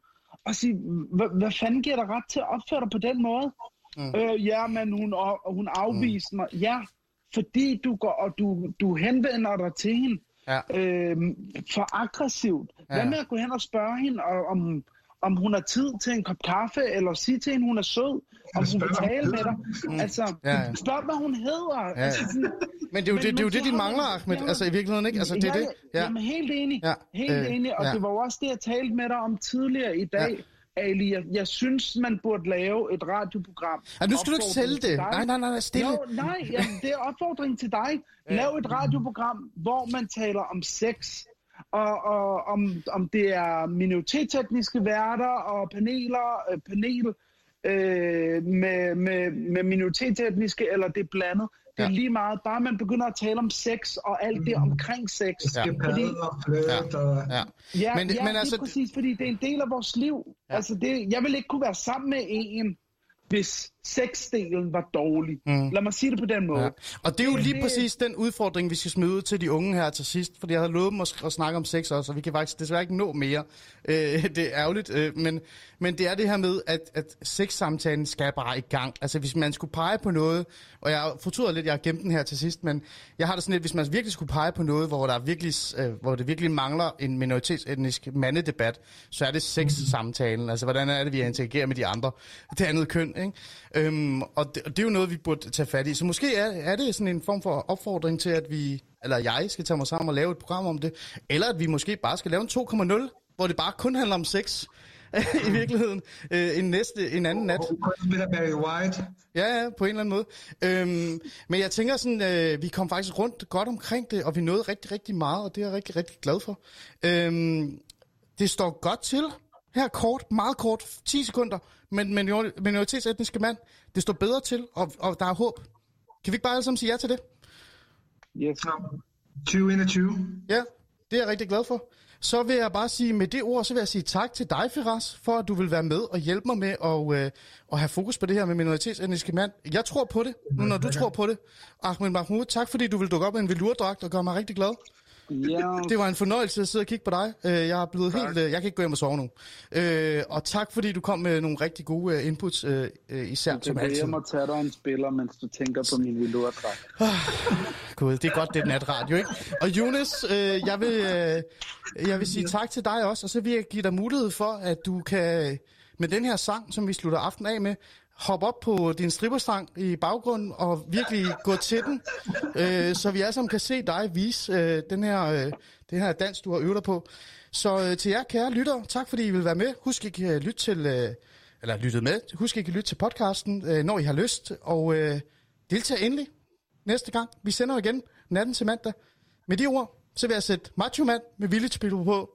og sige, "Hva- hvad fanden giver dig ret til at opføre dig på den måde? Mm. Øh, ja, men hun, og hun afviste mm. mig. Ja, fordi du går og du, du henvender dig til hende ja. øhm, for aggressivt. Ja. Hvad med at gå hen og spørge hende, og- om, om hun har tid til en kop kaffe, eller sige til hende, hun er sød, om hun vil tale med dig. Altså, Ja, ja. spørg, hvad hun hedder. Ja. Altså, sådan, Men det er jo Men- det, det, er jo det de mangler, man- Ahmed. ja. Altså i virkeligheden, ikke? Altså, det er det. Ja. Ja. Jamen, helt enig. Ja, Helt øh, enig. Og ja. det var jo også det, jeg talte med dig om tidligere i dag. Ja. Ali, jeg, jeg synes, man burde lave et radioprogram. Ja, nu skal du ikke sælge det. nej, nej, nej, stille. Jo, nej, jamen, det er opfordring til dig. Lav et radioprogram, hvor man taler om sex, og, og om, om det er minoritetsetniske værter og paneler, øh, panel øh, med, med, med minoritetsetniske, eller det er blandet. Det er Ja. lige meget. Bare man begynder at tale om sex og alt det omkring sex. Ja. Fordi, og og... Ja. Ja, Men- ja men altså- præcis, fordi det er en del af vores liv. Ja. Ja. Altså det, jeg vil ikke kunne være sammen med en, hvis sexdelen var dårlig. Mm. Lad mig sige det på den måde. Ja. Og det er jo lige det- præcis den udfordring, vi skal smide ud til de unge her til sidst, fordi jeg havde lovet dem at, at snakke om sex også, og vi kan faktisk desværre ikke nå mere. Øh, det er ærgerligt, øh, men, men det er det her med, at, at sexsamtalen skal bare i gang. Altså hvis man skulle pege på noget, og jeg fortryder lidt, jeg har gemt den her til sidst, men jeg har det sådan lidt, hvis man virkelig skulle pege på noget, hvor, der virkelig, øh, hvor det virkelig mangler en minoritetsetnisk mandedebat, så er det sexsamtalen. Altså hvordan er det, vi interagerer med de andre, det andet køn, ikke? Øhm, og, det, og det er jo noget, vi burde tage fat i. Så måske er, er det sådan en form for opfordring til, at vi, eller jeg skal tage mig sammen og lave et program om det, eller at vi måske bare skal lave en 2.0, hvor det bare kun handler om sex i virkeligheden, øh, en, næste, en anden nat. Spiller Barry White. Ja, ja, på en eller anden måde. Øhm, men jeg tænker sådan, øh, vi kom faktisk rundt godt omkring det, og vi nåede rigtig, rigtig meget, og det er jeg rigtig, rigtig glad for. Øhm, det står godt til. Her kort, meget kort, 10 sekunder, men minoritetsetniske mand, det står bedre til, og, og der er håb. Kan vi ikke bare alle sammen sige ja til det? Yes. Så 2021. Ja, det er jeg rigtig glad for. Så vil jeg bare sige, med det ord, så vil jeg sige tak til dig, Firas, for at du vil være med og hjælpe mig med at, øh, at have fokus på det her med minoritetsetniske mand. Jeg tror på det, nu når du tror på det. Ahmed Mahmoud, tak fordi du vil dukke op med en velurdragt og gøre mig rigtig glad. Ja, Det var en fornøjelse at sidde og kigge på dig. Øh, Jeg er blevet helt... øh, Jeg kan ikke gå hjem og sove nu. Øh, Og tak fordi du kom med nogle rigtig gode inputs, især du som altid. hjem og tage dig en spiller, mens du tænker på min velurdragt. Gud, det er godt, det er natradio, ikke? Og Jonas, jeg, vil, jeg vil sige tak til dig også, og så vil jeg give dig mulighed for, at du kan, med den her sang, som vi slutter aften af med, hoppe op på din stripperstang i baggrunden og virkelig gå til den, øh, så vi alle sammen kan se dig vise øh, den her, øh, den her dans, du har øvet dig på. Så øh, til jer kære lytter, tak fordi I vil være med. Husk ikke øh, at lytte til, øh, eller lyttet med. Husk ikke at lytte til podcasten, øh, når I har lyst, og øh, deltag endelig næste gang. Vi sender igen natten til mandag. Med de ord, så vil jeg sætte Macho Man med Village People på.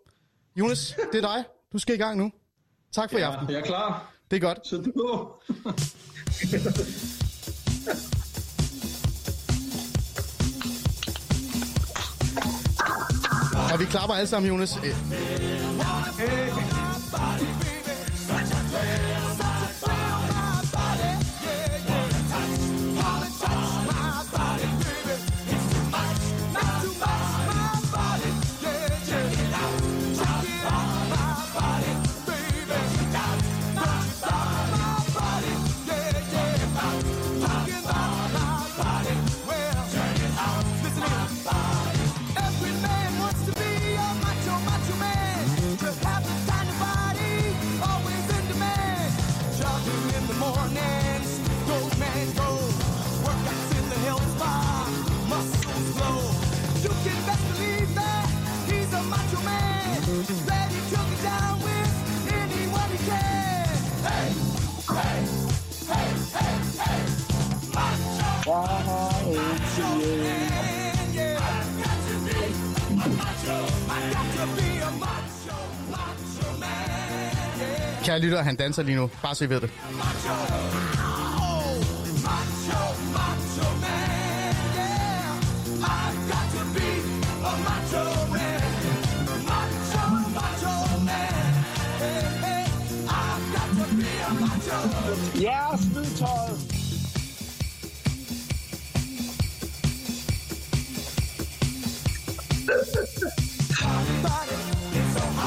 Jonas, det er dig. Du skal i gang nu. Tak for i aften. Jeg er klar. Det er godt. Så du. Og vi klapper alle sammen, Jonas. Øh, Kære lytter, han danser lige nu. Bare så I ved det. Ja, oh, man, yeah.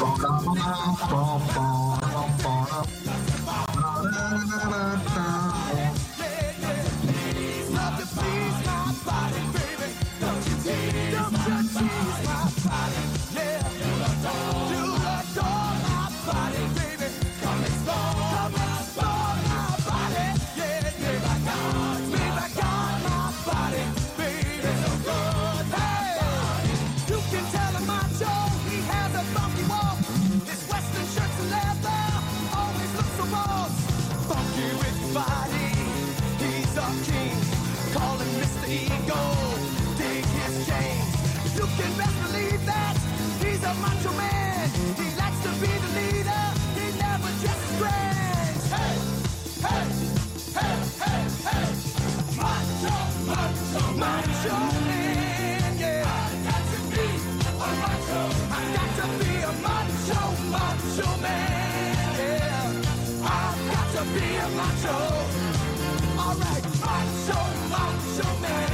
I got to be a I'm gonna make you mine. Macho I've got to be a macho man. I got to be a macho All right, macho macho man,